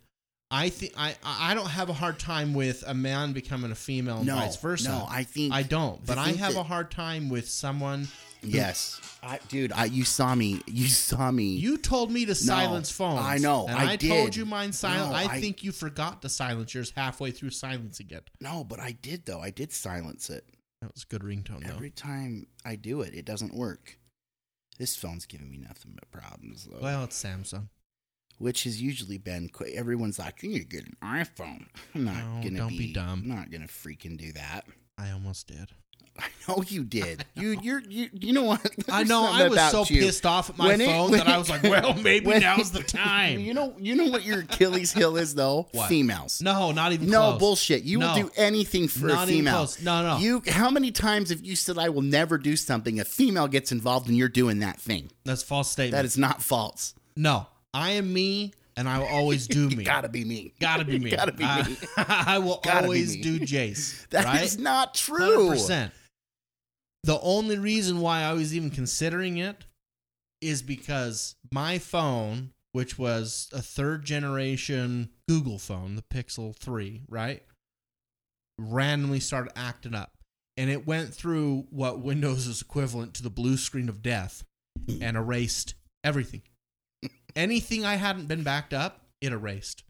I think I I don't have a hard time with a man becoming a female and No, vice versa. no, I think I don't, but I I have that- a hard time with someone. Yes, I, dude. I you saw me. You saw me. You told me to silence phones. I know, and I I, told did. you mine silent. No, I, I- think you forgot to silence yours halfway through silencing it. no, but I did though. I did silence it. That was a good ringtone, though. Every time I do it, it doesn't work. This phone's giving me nothing but problems though. Well, it's Samsung. which has usually been qu- everyone's like, you need to get an iPhone. I'm not No, gonna don't be, be dumb. I'm not gonna freaking do that. I almost did. I know you did. You you're you you know what? I know. I was so you. pissed off at my When phone when that I was like, "Well, maybe when- now's the time." You know you know what your Achilles heel is though? What? Females. no, not even No close. bullshit. You No. will do anything for Not a even female. close. No, no. You how many times have you said I will never do something? A female gets involved and you're doing that thing. That's false statement. That is not false. no. I am me, and I will always do me. Gotta be me. Gotta be me. Gotta be me. I will Gotta always do Jace. That is right? not true. 100%. The only reason why I was even considering it is because my phone, which was a third generation Google phone, the Pixel 3, right? Randomly started acting up. And it went through what Windows is equivalent to the blue screen of death and erased everything. Anything I hadn't been backed up, it erased.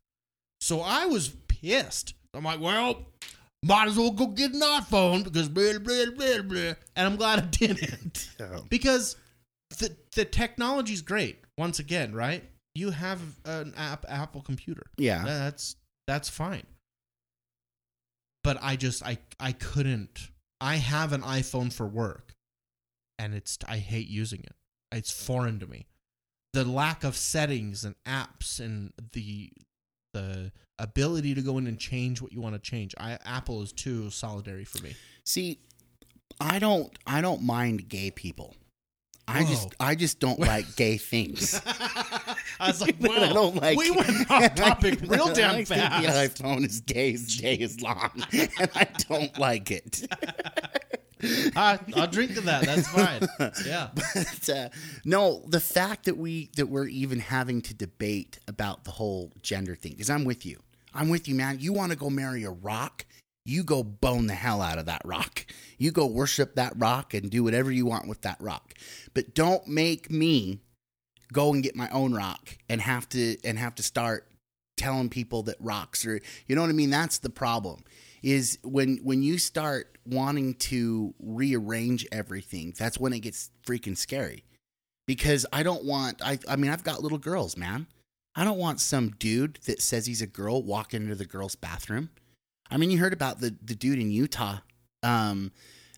So I was pissed. I'm like, well, might as well go get an iPhone because blah, blah, blah, blah. And I'm glad I didn't. Oh. because the, the technology's great. Once again, right? You have an app, Apple computer. Yeah. That's that's fine. But I just I I couldn't. I have an iPhone for work, and it's I hate using it. It's foreign to me. The lack of settings and apps and the the ability to go in and change what you want to change. I Apple is too solidary for me. See, I don't I don't mind gay people. I Whoa. just I just don't like gay things. I was like, I don't like we went off topic real damn fast. The iPhone is gay as day is long, and I don't like it. I, I'll drink to that. That's fine. Yeah. But uh, no, the fact that we that we're even having to debate about the whole gender thing, because I'm with you. I'm with you, man. You want to go marry a rock? You go bone the hell out of that rock. You go worship that rock and do whatever you want with that rock. But don't make me go and get my own rock and have to and have to start telling people that rocks are you know what I mean? That's the problem. Is when when you start wanting to rearrange everything. That's when it gets freaking scary. Because I don't want. I I mean, I've got little girls, man. I don't want some dude that says he's a girl walking into the girl's bathroom. I mean, you heard about the the dude in Utah um,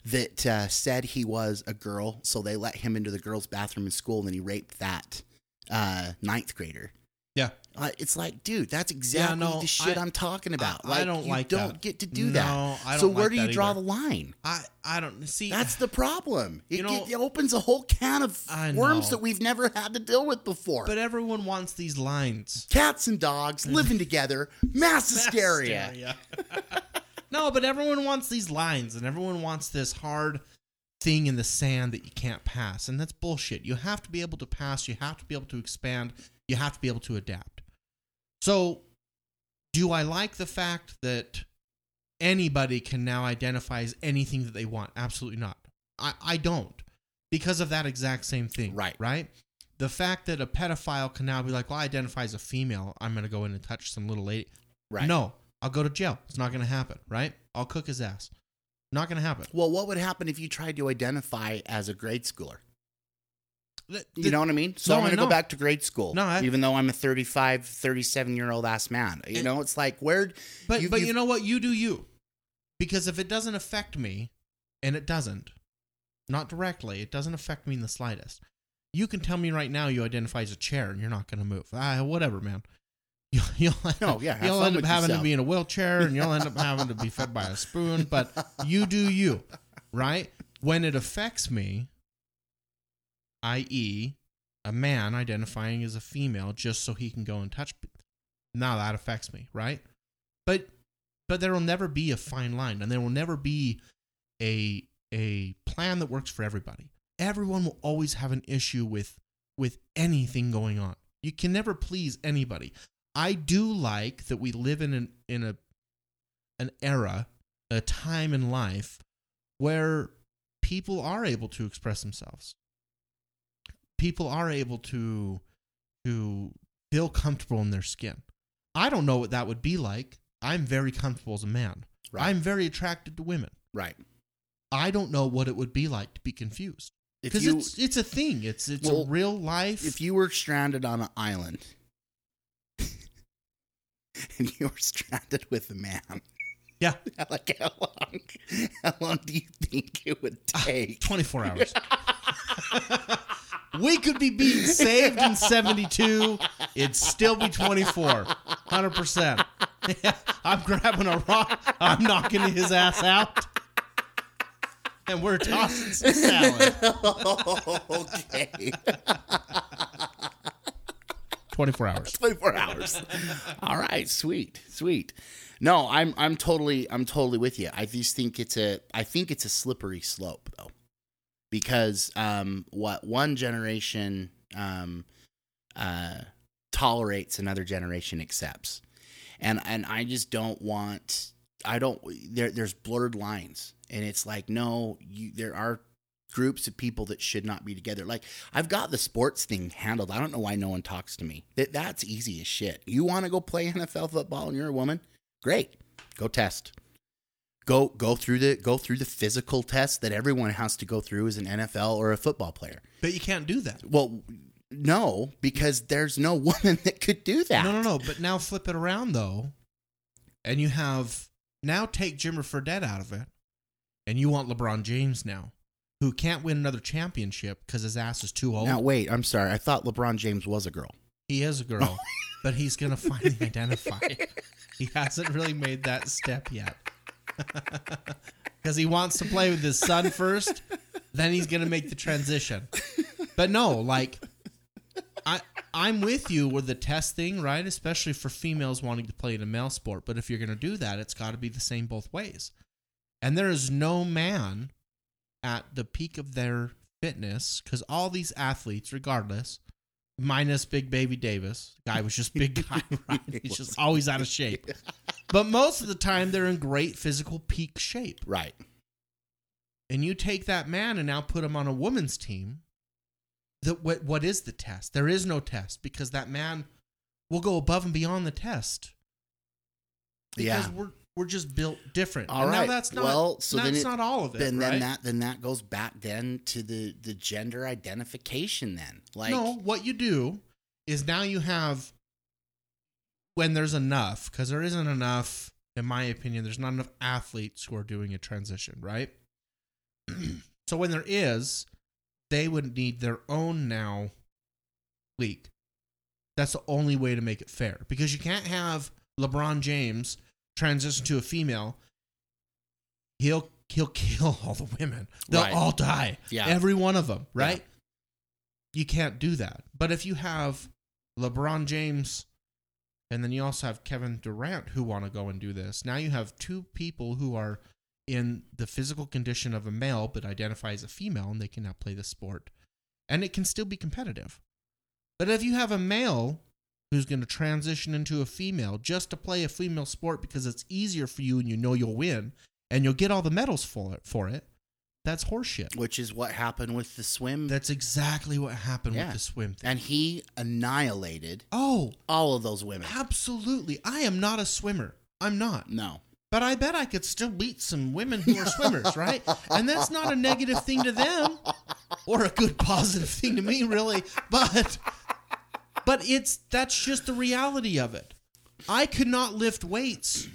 that uh, said he was a girl, so they let him into the girl's bathroom in school, and then he raped that uh, ninth grader. Yeah. Uh, it's like, dude, that's exactly no, the shit I- am talking about. I- like, I don't you like don't that. get to do No, that. I so don't where like do you draw either. the line? I I don't see. That's the problem. It, You know- it opens a whole can of worms that we've never had to deal with before. but everyone wants these lines. Cats and dogs living together, mass hysteria. Hysteria. no, but everyone wants these lines, and everyone wants this hard thing in the sand that you can't pass, and that's bullshit. You have to be able to pass. You have to be able to expand. You have to be able to adapt. So, do I like the fact that anybody can now identify as anything that they want? Absolutely not. I, I don't. Because of that exact same thing. Right. Right? The fact that a pedophile can now be like, well, I identify as a female. I'm going to go in and touch some little lady. Right. No, I'll go to jail. It's not going to happen. Right? I'll cook his ass. Not going to happen. Well, what would happen if you tried to identify as a grade schooler? You know what I mean? So No, I'm going to go back to grade school. No, I- even though I'm a 35, 37 year old ass man. You know, it's like, where. But you- but you've- you know what? You do you. Because if it doesn't affect me, and it doesn't, not directly, it doesn't affect me in the slightest. You can tell me right now you identify as a chair and you're not going to move. Ah, whatever, man. You'll, you'll, No, yeah, you'll end up having to be in a wheelchair and you'll end up having to be fed by a spoon. But you do you, right? When it affects me, i.e., a man identifying as a female just so he can go and touch, now that affects me, right? But but there will never be a fine line, and there will never be a a plan that works for everybody. Everyone will always have an issue with with anything going on. You can never please anybody. I do like that we live in an in a an era, a time in life where people are able to express themselves. People are able to to feel comfortable in their skin. I don't know what that would be like. I'm very comfortable as a man. Right. I'm very attracted to women. Right. I don't know what it would be like to be confused because it's it's a thing. It's it's Well, a real life. if you were stranded on an island and you were stranded with a man, yeah, like how long, how long do you think it would take? 24 hours. We could be being saved in 72. It'd still be 24. 100%. I'm grabbing a rock. I'm knocking his ass out. And we're tossing some salad. okay. 24 hours. 24 hours. All right, sweet, sweet. No, I'm I'm totally I'm totally with you. I just think it's a I think it's a slippery slope though. Because um what one generation um uh tolerates another generation accepts. And and I just don't want I don't there there's blurred lines and it's like no, you there are groups of people that should not be together. Like I've got the sports thing handled. I don't know why no one talks to me. That that's easy as shit. You want to go play NFL football and you're a woman? Great. Go test. Go go through the go through the physical test that everyone has to go through as an NFL or a football player. But you can't do that. Well, no, because there's no woman that could do that. No, no, no. But now flip it around, though. And you have now take Jimmer Fredette out of it. And you want LeBron James now, who can't win another championship because his ass is too old. Now wait, I'm sorry. I thought LeBron James was a girl. He is a girl, but he's going to finally identify. He hasn't really made that step yet. Because he wants to play with his son first, then he's to make the transition. But no, like, I, I'm with you with the test thing, right? Especially for females wanting to play in a male sport. But if you're to do that, it's got to be the same both ways. And there is no man at the peak of their fitness, because all these athletes, regardless, minus Big Baby Davis. Guy was just big guy, right? He's just always out of shape. But most of the time, they're in great physical peak shape. Right. And you take that man and now put him on a woman's team. That what what is the test? There is no test because that man will go above and beyond the test. Because Yeah. we're we're just built different. All And right. Now that's not. well, so that's then it, not all of it. Then right? then that then that goes back then to the the gender identification. Then like no, what you do is now you have when there's enough, because there isn't enough, in my opinion, there's not enough athletes who are doing a transition, right? so when there is, they would need their own now league. That's the only way to make it fair because you can't have LeBron James transition to a female. He'll he'll kill all the women. They'll Right. all die. Yeah. Every one of them, right? You can't do that. But if you have LeBron James and then you also have Kevin Durant who want to go and do this, now you have two people who are in the physical condition of a male but identify as a female and they can now play the sport. And it can still be competitive. But if you have a male who's going to transition into a female just to play a female sport because it's easier for you and you know you'll win and you'll get all the medals for it, for it that's horseshit. which is what happened with the swim. That's exactly what happened Yeah. with the swim thing. and he annihilated oh, all of those women. absolutely. I am not a swimmer. I'm not. No. But I bet I could still beat some women who are swimmers, right? And that's not a negative thing to them or a good positive thing to me, really. But but it's that's just the reality of it. I could not lift weights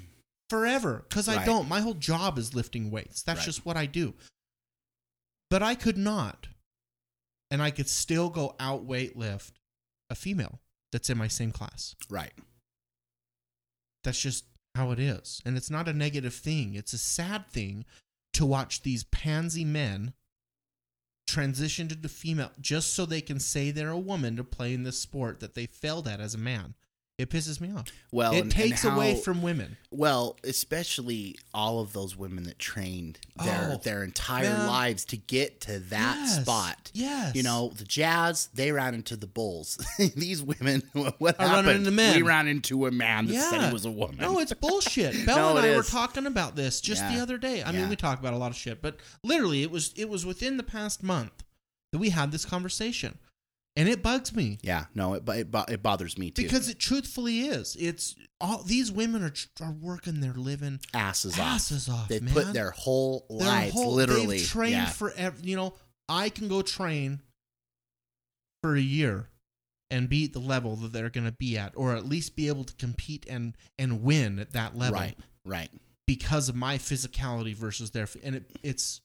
forever because I Right. don't. My whole job is lifting weights. That's Right. just what I do. But I could not. And I could still go out weight lift a female that's in my same class. Right. That's just how it is. And it's not a negative thing. It's a sad thing to watch these pansy men transition to the female just so they can say they're a woman to play in this sport that they failed at as a man. It pisses me off. Well, it and- and takes away from women. Well, especially all of those women that trained their Oh, their entire man. lives to get to that Yes. spot. Yes. You know, the Jazz, they ran into the Bulls. These women, what happened? into men. We ran into a man that said Yeah. he was a woman. No, it's bullshit. Bella No, and I were talking about this just the other day. I mean, we talk about a lot of shit, but literally, it was it was within the past month that we had this conversation, and it bugs me. yeah, no, it, it, it bothers me too. because it truthfully is. It's all these women are are working their living asses, asses off. They man. put their whole Their lives, whole- literally. They've trained yeah. forever. You know, I can go train for a year and be at the level that they're going to be at, or at least be able to compete and and win at that level Right, right. because of my physicality versus their. And it, it's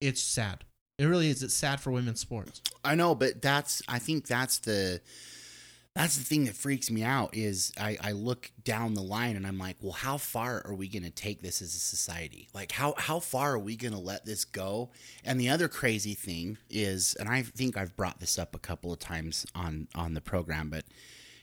it's sad. It really is. It's sad for women's sports. I know, but that's I think that's the that's the thing that freaks me out is I, I look down the line and I'm like, well, how far are we gonna take this as a society? Like how how far are we gonna let this go? And the other crazy thing is, and I think I've brought this up a couple of times on on the program, but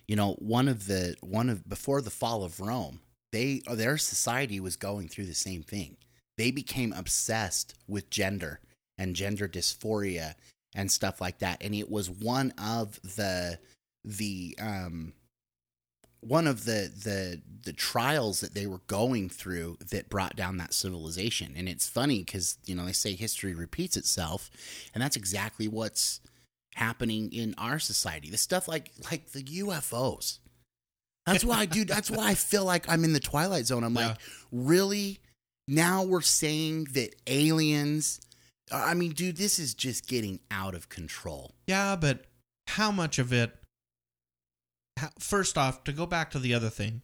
you know, one of the one of before the fall of Rome, they their society was going through the same thing. They became obsessed with gender and gender dysphoria and stuff like that. And it was one of the the um one of the the the trials that they were going through that brought down that civilization. And it's funny because you know they say history repeats itself, and that's exactly what's happening in our society. The stuff like like the UFOs. That's why, dude. That's why I feel like I'm in the twilight zone. I'm Yeah. like, really? Now we're saying that aliens. I mean, dude, this is just getting out of control. Yeah, but how much of it? First off, to go back to the other thing,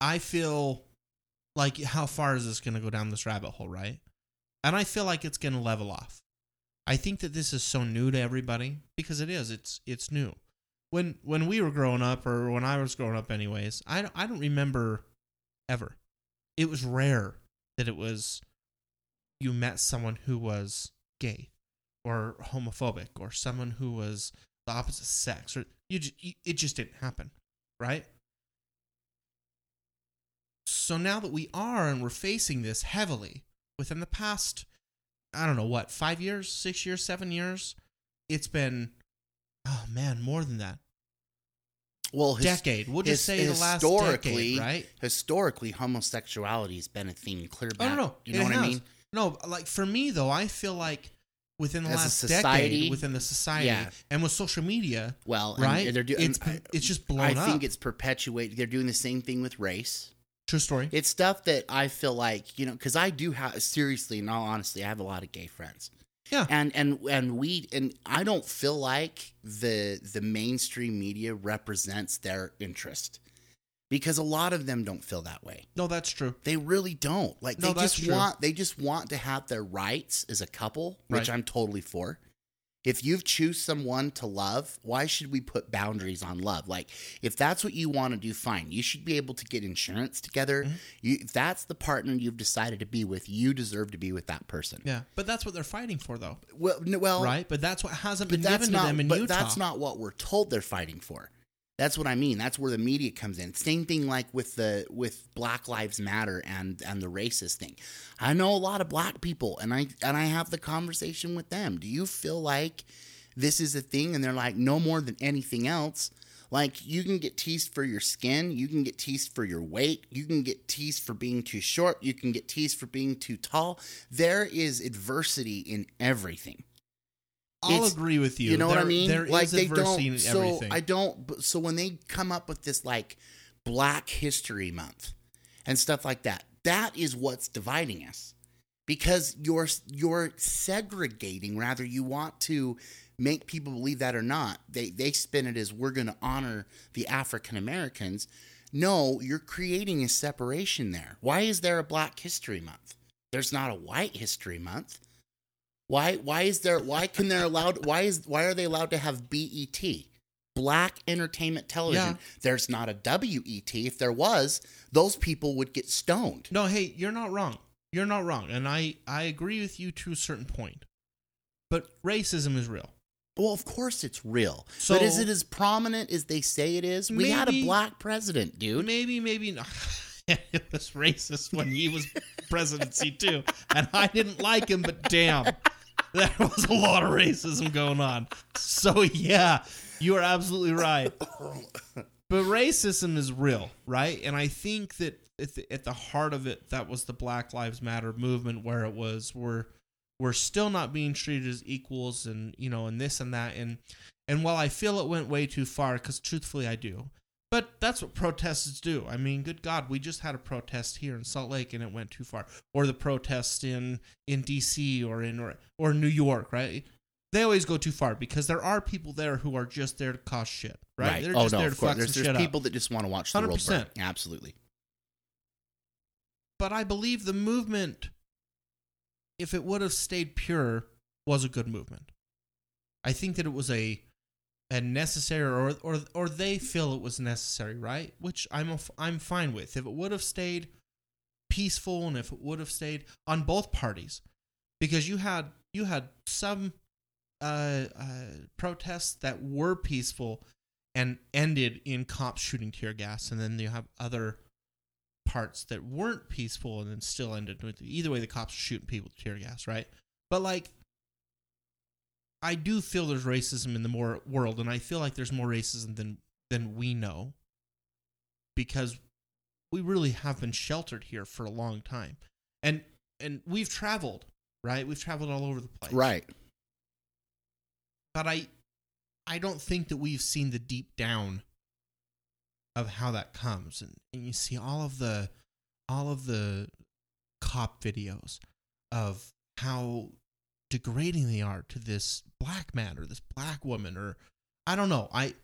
I feel like how far is this going to go down this rabbit hole, right? And I feel like it's going to level off. I think that this is so new to everybody because it is. It's it's new. When when we were growing up, or when I was growing up, anyways, I I don't remember ever. It was rare that it was you met someone who was gay or homophobic or someone who was the opposite sex or you, just, it just didn't happen right? So now that we are and we're facing this heavily within the past i don't know what 5 years 6 years 7 years it's been oh man more than that. Well, his- decade. We'll just his- say the last historically, decade right? Historically, homosexuality has been a thing clear back. Oh no, no, you know it what I mean? No, like for me though, I feel like within the As last society, decade, within the society, yeah. and with social media, Well, and right? They're doing. it's I, it's just blown I up. think it's perpetuated. They're doing the same thing with race. True story. It's stuff that I feel like you know because I do have seriously, in all honesty, I have a lot of gay friends. Yeah. and and and we and I don't feel like the the mainstream media represents their interest because a lot of them don't feel that way. No, that's true. They really don't. Like No, they just true. want they just want to have their rights as a couple, which Right. I'm totally for. If you've choose someone to love, why should we put boundaries on love? Like if that's what you want to do, fine. You should be able to get insurance together. Mm-hmm. You, if that's the partner you've decided to be with, you deserve to be with that person. Yeah, but that's what they're fighting for, though, Well, no, well, right? But that's what hasn't been given not. to them in but Utah. that's not what we're told they're fighting for. That's what I mean. That's where the media comes in. Same thing like with the with Black Lives Matter and and the racist thing. I know a lot of black people, and I and I have the conversation with them. Do you feel like this is a thing? And they're like, no more than anything else. Like you can get teased for your skin, you can get teased for your weight, you can get teased for being too short, you can get teased for being too tall. There is adversity in everything. I'll it's- agree with you. You know what I mean? There is like they don't. in So everything. I don't. So when they come up with this like Black History Month and stuff like that, that is what's dividing us because you're you're segregating. Rather, you want to make people believe that or not. They they spin it as we're going to honor the African Americans. No, you're creating a separation there. Why is there a Black History Month? There's not a White History Month. Why why is there why can they allowed why is why are they allowed to have BET? Black Entertainment Television. Yeah. There's not a WET. If there was, those people would get stoned. No, hey, you're not wrong. You're not wrong, and I I agree with you to a certain point. But racism is real. Well, of course it's real. So- but is it as prominent as they say it is? We had a black president, dude. Maybe, maybe not. it was racist when he was presidency too, and I didn't like him. But damn, there was a lot of racism going on. So yeah, you are absolutely right. But racism is real, right? And I think that at the, at the heart of it, that was the Black Lives Matter movement, where it was we're we're still not being treated as equals, and you know, and this and that, and and while I feel it went way too far, because truthfully I do, but that's what protests do. I mean, good God, we just had a protest here in Salt Lake, and it went too far, or the protest in in D.C. or in or, or New York, right? They always go too far because there are people there who are just there to cause shit, right? They're oh just no, there of to course. fuck There's, some there's shit people up. that just want to watch the world burn. 100%. Absolutely. But I believe the movement, if it would have stayed pure, was a good movement. I think that it was a a necessary, or or or they feel it was necessary, right? Which I'm I'm fine with. If it would have stayed peaceful, and if it would have stayed on both parties, because you had you had some uh, uh, protests that were peaceful and ended in cops shooting tear gas, and then you have other parts that weren't peaceful and then still ended with either way the cops are shooting people with tear gas, right? But like I do feel there's racism in the more world and I feel like there's more racism than than we know because we really have been sheltered here for a long time. And and we've traveled, right? We've traveled all over the place. Right. But I I don't think that we've seen the deep down of how that comes and, and you see all of the all of the cop videos of how degrading they are to this black man or this black woman or I don't know. I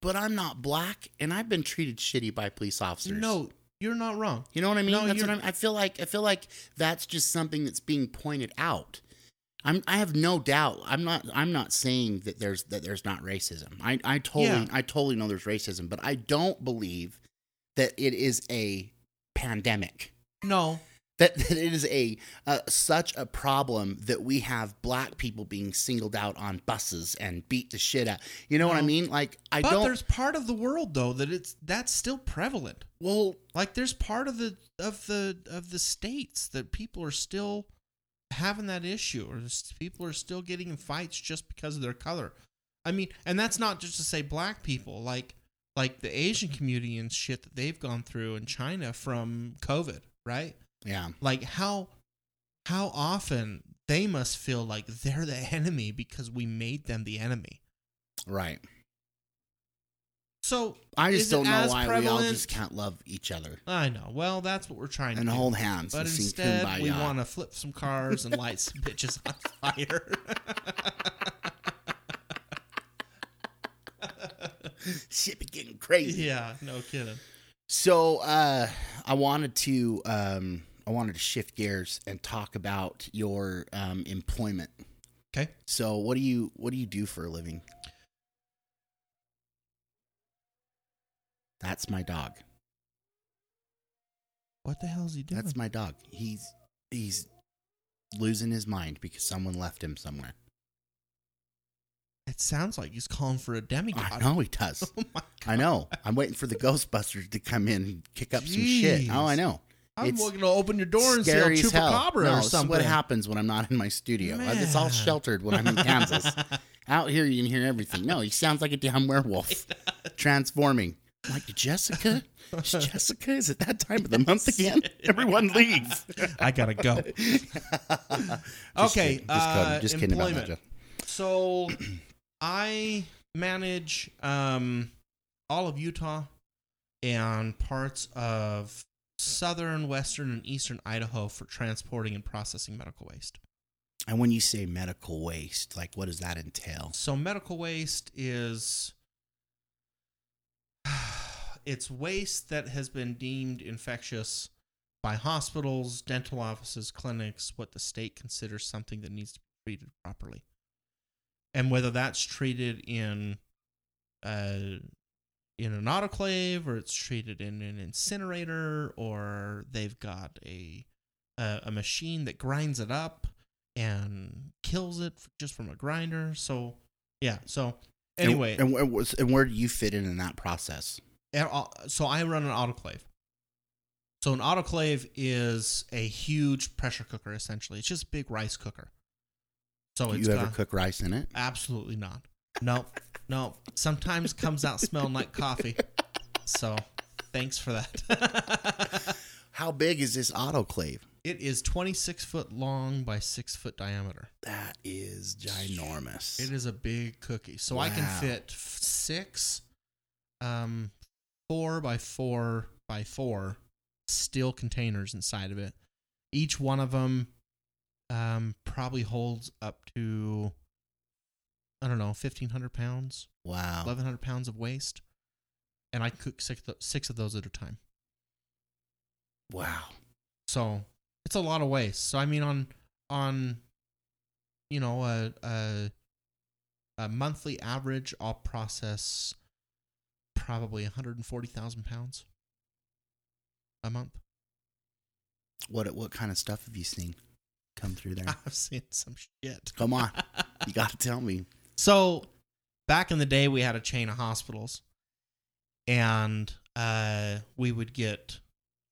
But I'm not black, and I've been treated shitty by police officers. no, you're not wrong. You know what I mean? No, that's what I'm, I feel like. I feel like that's just something that's being pointed out. I'm. I have no doubt. I'm not. I'm not saying that there's that there's not racism. I. I totally. Yeah. I totally know there's racism, but I don't believe that it is a pandemic. No. That, that it is a uh, such a problem that we have black people being singled out on buses and beat the shit out. You know what I mean? Like I but don't. there's part of the world though that it's that's still prevalent. Well, Like there's part of the of the of the states that people are still having that issue, or people are still getting in fights just because of their color. I mean, and that's not just to say black people, like like the Asian community and shit that they've gone through in China from COVID, right? Yeah. Like how how often they must feel like they're the enemy because we made them the enemy. Right. So I just don't know why we all just can't love each other I know. Well, that's what we're trying and to do. And hold hands. But instead, we want to flip some cars and light some bitches on fire. shit be getting crazy. yeah, no kidding. So uh, I wanted to um, I wanted to shift gears and talk about your um, employment. Okay. So what do you what do you do for a living? That's my dog. What the hell is he doing? That's my dog. He's he's losing his mind because someone left him somewhere. it sounds like he's calling for a demigod. I know he does. Oh my I know. I'm waiting for the Ghostbusters to come in and kick up some shit. Oh, I know. I'm It's going to open your door and see a Scary as hell. chupacabra No, or something. what happens when I'm not in my studio. It's all sheltered when I'm in Kansas. Out here, you can hear everything. No, he sounds like a damn werewolf transforming. I'm like Jessica, Is Jessica, is it that time of the month again? Everyone leaves. I gotta go. Okay, kidding. Just, uh, kidding. Just kidding about that. employment. Jeff. So I manage um, all of Utah and parts of southern, western, and eastern Idaho for transporting and processing medical waste. And when you say medical waste, like what does that entail? So medical waste is it's waste that has been deemed infectious by hospitals, dental offices, clinics, what the state considers something that needs to be treated properly. And whether that's treated in uh in an autoclave or it's treated in an incinerator or they've got a a, a machine that grinds it up and kills it just from a grinder. So yeah. So anyway, and, where and where do you fit in in that process? and, so I run an autoclave. So an autoclave is a huge pressure cooker. Essentially, it's just a big rice cooker. So Do you ever got- cook rice in it? Absolutely not. No, no. Sometimes comes out smelling like coffee. So thanks for that. How big is this autoclave? it is 26 foot long by 6 foot diameter. That is ginormous. It is a big cookie. So I can fit six, um, four by four by four steel containers inside of it. Each one of them, um, probably holds up to, I don't know, 1,500 pounds, Wow. 1,100 pounds of waste. And I cook six, six of those at a time. Wow. So it's a lot of waste. So I mean, on on you know a a, a monthly average, I'll process probably 140,000 pounds a month. What what kind of stuff have you seen come through there? I've seen some shit. Come on. You got to tell me. So back in the day, we had a chain of hospitals, and uh, we would get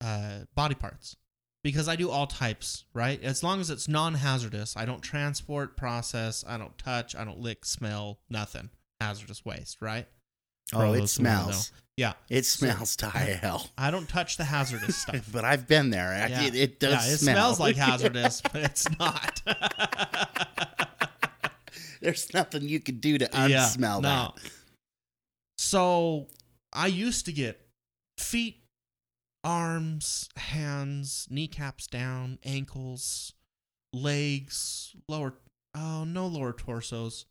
uh, body parts because I do all types, right? As long as it's non-hazardous, I don't transport, process, I don't touch, I don't lick, smell, nothing hazardous waste, right? For Oh, it those who wanna smells. Yeah, It smells to high hell. I don't touch the hazardous stuff. but I've been there. Yeah. It, it does yeah, it smell. smells like hazardous, but it's not. There's nothing you can do to unsmell Yeah, no. that. So I used to get feet, arms, hands, kneecaps down, ankles, legs, lower. Oh, no lower torsos.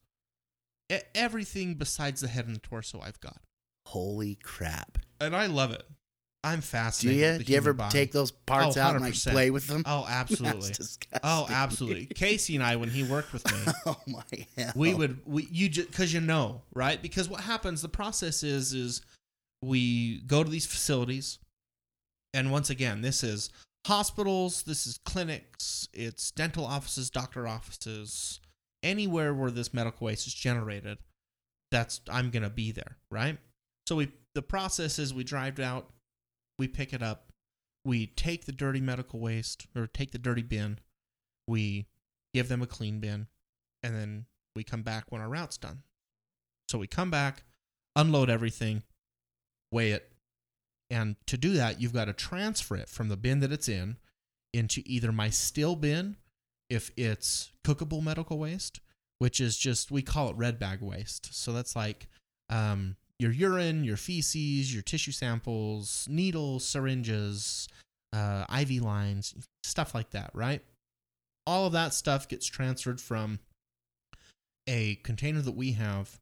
E- everything besides the head and the torso I've got, Holy crap. and I love it. I'm fascinated. Do you? Do you ever body. take those oh, parts Oh, out and like play with them? Oh, absolutely. That's. Oh, absolutely. Casey and I, when he worked with me, oh my hell. we would we you just because you know right because what happens the process is is we go to these facilities and once again this is hospitals this is clinics it's dental offices doctor offices anywhere where this medical waste is generated that's i'm gonna be there right so we the process is we drive out we pick it up we take the dirty medical waste or take the dirty bin we give them a clean bin and then we come back when our route's done. So we come back, unload everything, weigh it, and to do that, you've got to transfer it from the bin that it's in into either my still bin, if it's cookable medical waste, which is just we call it red bag waste. So that's like, um, your urine, your feces, your tissue samples, needles, syringes, uh, IV lines, stuff like that, right? All of that stuff gets transferred from a container that we have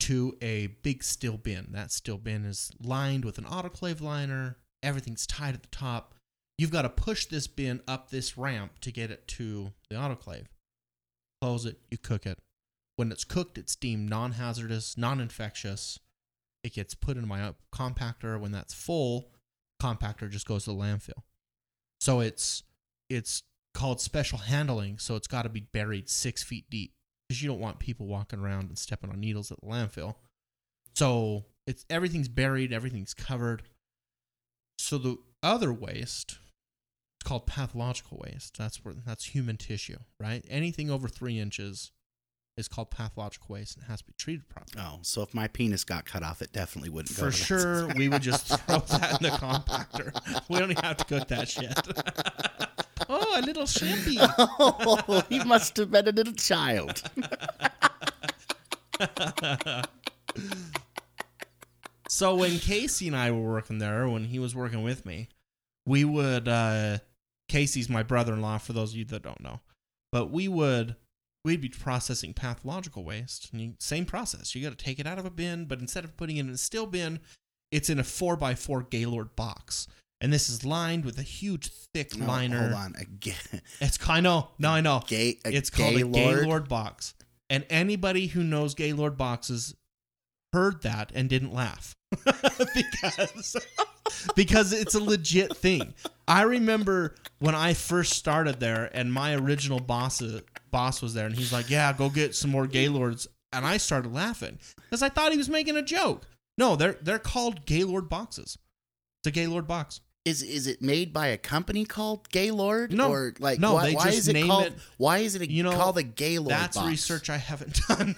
to a big steel bin. That steel bin is lined with an autoclave liner. Everything's tied at the top. You've got to push this bin up this ramp to get it to the autoclave. Close it, you cook it. When it's cooked, it's deemed non hazardous, non infectious. It gets put in my compactor. When that's full, compactor just goes to the landfill. So it's it's called special handling. So it's got to be buried six feet deep because you don't want people walking around and stepping on needles at the landfill. So it's everything's buried, everything's covered. So the other waste, it's called pathological waste. That's where that's human tissue, right? Anything over three inches is called pathological waste and it has to be treated properly. Oh, so if my penis got cut off, it definitely wouldn't go. For sure, we would just throw that in the compactor. We don't even have to cook that shit. oh, a little shimpy. oh, he must have been a little child. so when Casey and I were working there, when he was working with me, we would uh Casey's my brother-in-law for those of you that don't know. But we would we'd be processing pathological waste. And you, same process. You got to take it out of a bin, but instead of putting it in a still bin, it's in a 4x4 Gaylord box. And this is lined with a huge thick No, liner. hold on. Again. It's kind of no, I know. gay, it's called Gaylord? a Gaylord box. And anybody who knows Gaylord boxes heard that and didn't laugh because because it's a legit thing. I remember when I first started there and my original boss boss was there and he's like, "Yeah, go get some more Gaylords." And I started laughing because I thought he was making a joke. No, they're they're called Gaylord boxes. It's a Gaylord box. Is is it made by a company called Gaylord? No. or like No, why, they why just is it name called? it- why is it a, You know, called a Gaylord? That's box? research I haven't done.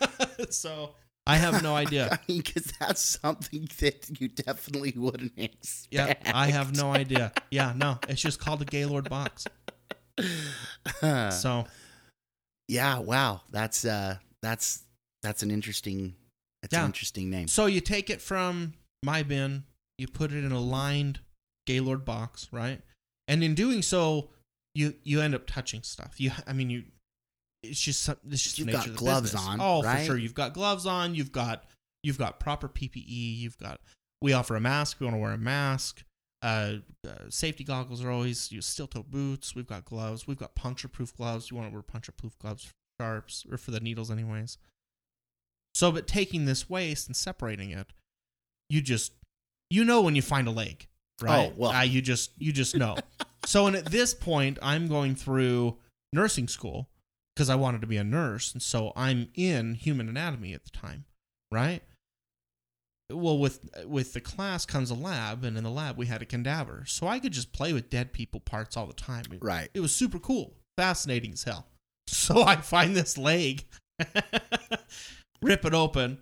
so I have no idea. I mean, because that's something that you definitely wouldn't expect. Yeah, I have no idea. Yeah, no, it's just called a Gaylord box. So yeah, wow, that's uh, that's that's an interesting, that's Yeah. an interesting name. So you take it from my bin, you put it in a lined Gaylord box, right? And in doing so, you you end up touching stuff. You, I mean, you. It's just some- it's just You've nature got of the gloves business. on, Oh, for sure. You've got gloves on. You've got you've got proper PPE. You've got. We offer a mask. We want to wear a mask. Uh, uh, safety goggles are always use steel toe boots. We've got gloves. We've got puncture proof gloves. You want to wear puncture proof gloves for sharps or for the needles, anyways. So, but taking this waste and separating it, you just you know when you find a leg, right? Oh, well. Uh, you just you just know. so, and at this point, I'm going through nursing school because I wanted to be a nurse, and so I'm in human anatomy at the time, right? Well, with with the class comes a lab, and in the lab we had a cadaver, so I could just play with dead people parts all the time. It- Right. It was super cool, fascinating as hell. So I find this leg, rip it open,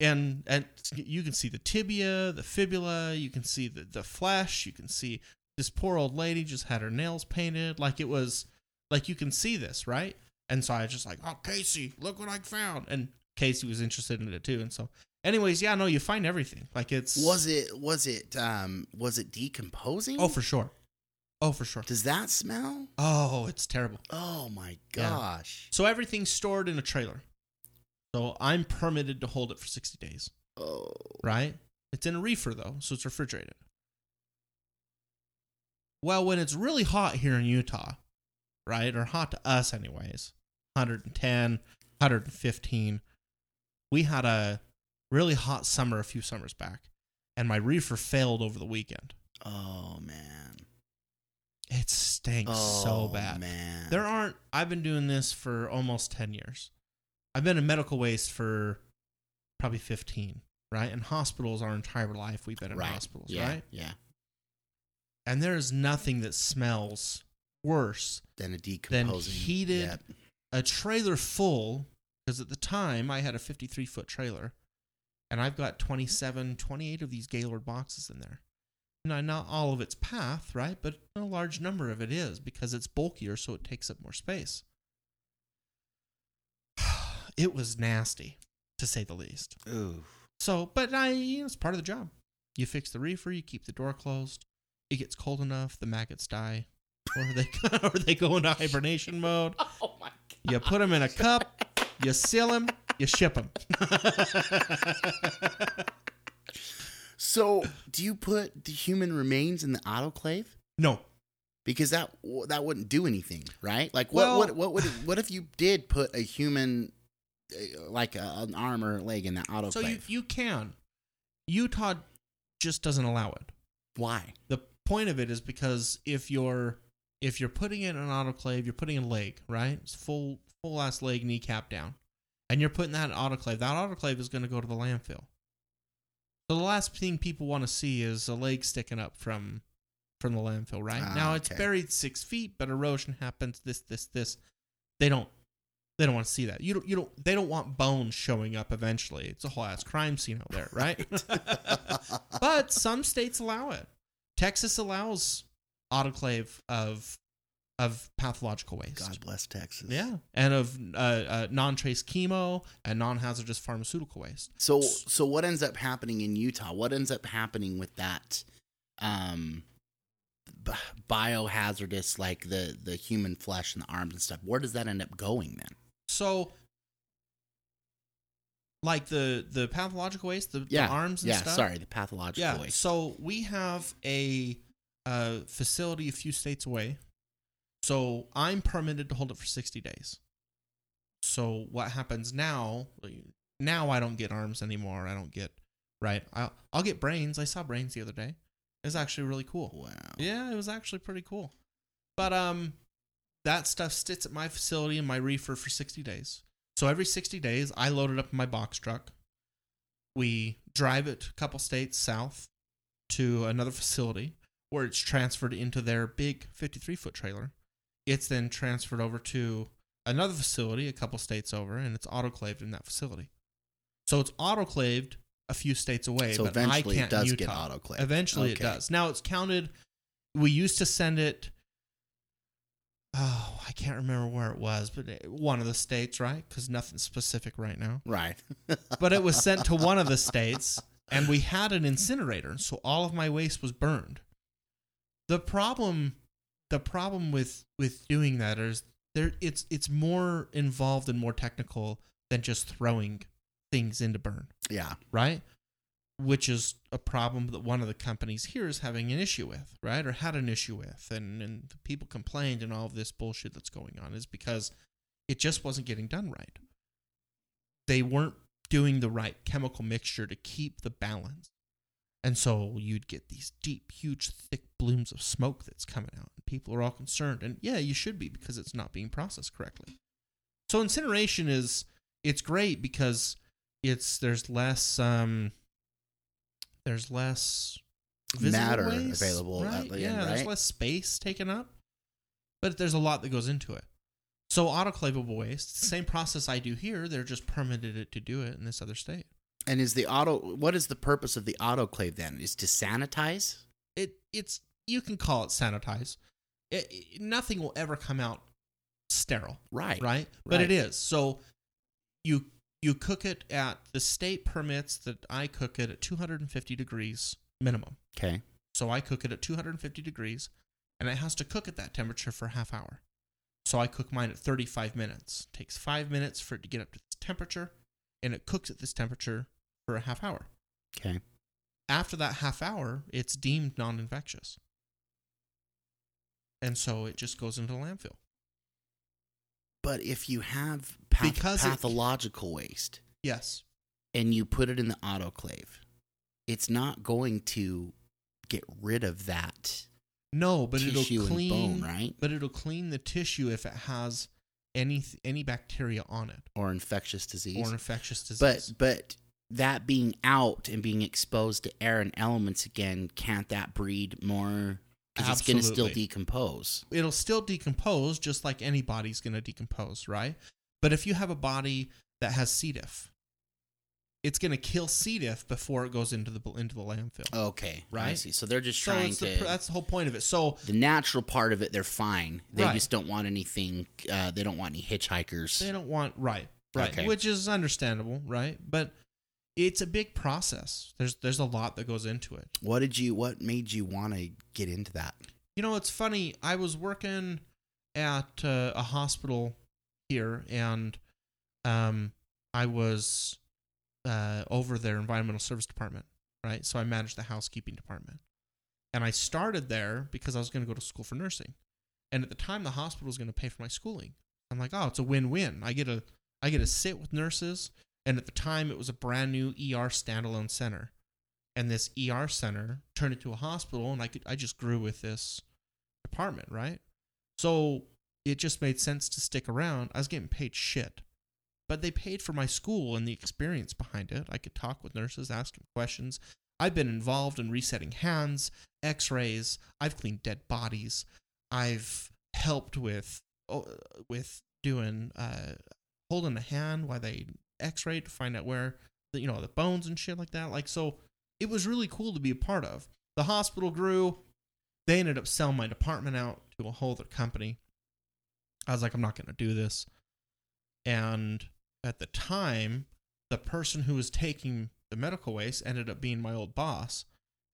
and and you can see the tibia, the fibula, you can see the the flesh, you can see this poor old lady just had her nails painted, like it was like you can see this, right? And so I was just like, oh Casey, look what I found, and Casey was interested in it too, and so. Anyways, yeah, no, you find everything. Like it's Was it was it um was it decomposing? Oh, for sure. Oh, for sure. Does that smell? Oh, it's terrible. Oh my Yeah. gosh. So everything's stored in a trailer. So I'm permitted to hold it for 60 days, Oh. right? It's in a reefer though, so it's refrigerated. Well, when it's really hot here in Utah, right? Or hot to us anyways. 110, 115. We had a really hot summer a few summers back, and my reefer failed over the weekend. Oh man. It stinks Oh, so bad. man. There aren't. I've been doing this for almost ten years. I've been in medical waste for probably fifteen, right? In hospitals, our entire life we've been in right. hospitals, yeah, right? Yeah. And there is nothing that smells worse than a decomposing. heated- Yep. a trailer full because at the time I had a 53 foot trailer and I've got 27, 28 of these Gaylord boxes in there. Now, not all of its path, right? But a large number of it is because it's bulkier, so it takes up more space. It was nasty, to say the least. Ooh. So, but I, you know, it's part of the job. You fix the reefer, you keep the door closed. It gets cold enough, the maggots die, or they or they go into hibernation mode. Oh my god! You put them in a cup, you seal them, you ship them. So, do you put the human remains in the autoclave? no, Because that that wouldn't do anything, right? Like, what Well- what what would what if you did put a human, uh, like a, an arm or a leg in the autoclave? so you you can. Utah just doesn't allow it. Why? The point of it is because if you're if you're putting it in an autoclave, you're putting a leg, right? It's full full ass leg kneecap down. And you're putting that in autoclave. That autoclave is going to go to the landfill. So the last thing people want to see is a leg sticking up from from the landfill, right? Ah, now it's okay. buried six feet, but erosion happens. This, this, this. They don't. They don't want to see that. You don't. You don't. They don't want bones showing up eventually. It's a whole ass crime scene out there, right? but some states allow it. Texas allows autoclave of of pathological waste. God bless Texas. Yeah, and of uh, uh, non-trace chemo and non-hazardous pharmaceutical waste. So so what ends up happening in Utah? What ends up happening with that um b- biohazardous like the the human flesh and the arms and stuff? Where does that end up going then? So, like the the pathological waste, the, Yeah. the arms and yeah, stuff. sorry, the pathological Yeah. waste. So we have a uh, facility a few states away. So I'm permitted to hold it for 60 days. So what happens now? Now I don't get arms anymore. I don't get right. I'll I'll get brains. I saw brains the other day. It was actually really cool. Wow. Yeah, it was actually pretty cool. But um, that stuff sits at my facility in my reefer for 60 days. So every 60 days, I load it up in my box truck. We drive it a couple states south to another facility where it's transferred into their big 53 foot trailer. It's then transferred over to another facility a couple states over, and it's autoclaved in that facility. So it's autoclaved a few states away. So but eventually I it does in get autoclaved. Eventually it does. Now it's counted. We used to send it. Oh, I can't remember where it was, but it, one of the states, right? Because nothing specific right now. Right. But it was sent to one of the states, and we had an incinerator, so all of my waste was burned. The problem, the problem with with doing that is there. It's it's more involved and more technical than just throwing things into burn yeah. right? Which is a problem that one of the companies here is having an issue with, right? Or had an issue with, and and people complained and all of this bullshit that's going on is because it just wasn't getting done right. They weren't doing the right chemical mixture to keep the balance, and so you'd get these deep, huge, thick blooms of smoke that's coming out, and people are all concerned. And yeah, you should be because it's not being processed correctly. So incineration is it's great because it's there's less um there's less Matter waste, available at right? the yeah end, there's less space taken up but there's a lot that goes into it so autoclavable waste same process i do here they're just permitted it to do it in this other state And is the auto what is the purpose of the autoclave then? Is to sanitize? it it's you can call it sanitize it, it- nothing will ever come out sterile Right. right? But it Right. is. So you you cook it at the state permits that I cook it at 250 degrees minimum. Okay. So I cook it at 250 degrees and it has to cook at that temperature for a half hour. So I cook mine at 35 minutes. It takes 5 minutes for it to get up to this temperature and it cooks at this temperature for a half hour. Okay. After that half hour, it's deemed non-infectious. And so it just goes into the landfill. But if you have path- Because it- pathological waste Yes. and you put it in the autoclave, it's not going to get rid of that No, but tissue it'll clean bone, right? but it'll clean the tissue if it has any any bacteria on it Or infectious disease. or infectious disease. but but that being out and being exposed to air and elements again, can't that breed more? Because it's going to still decompose. it'll still decompose just like any body's going to decompose, right? But if you have a body that has C. diff, it's going to kill C. diff before it goes into the into the landfill. Okay, I Right? see. So they're just so trying to. the, that's the whole point of it. So the natural part of it, they're fine. They Right. just don't want anything. Uh, they don't want any hitchhikers. they don't want right, right, Okay. which is understandable, right? But it's a big process. There's there's a lot that goes into it. What did you? What made you want to get into that? You know, it's funny. I was working at uh, a hospital here, and um, I was uh, over their environmental service department, right? So I managed the housekeeping department, and I started there because I was going to go to school for nursing, and at the time the hospital was going to pay for my schooling. I'm like, oh, it's a win-win. I get a I get to sit with nurses, and at the time it was a brand new ER standalone center, and this ER center turned into a hospital, and I could I just grew with this department, right? So it just made sense to stick around. I was getting paid shit, but they paid for my school and the experience behind it. I could talk with nurses, ask them questions. I've been involved in resetting hands, X-rays. I've cleaned dead bodies. I've helped with oh, with doing uh, holding a hand while they X-ray to find out where the, you know the bones and shit like that. Like so, it was really cool to be a part of. The hospital grew. They ended up selling my department out to a whole other company. I was like, I'm not going to do this. And at the time, the person who was taking the medical waste ended up being my old boss.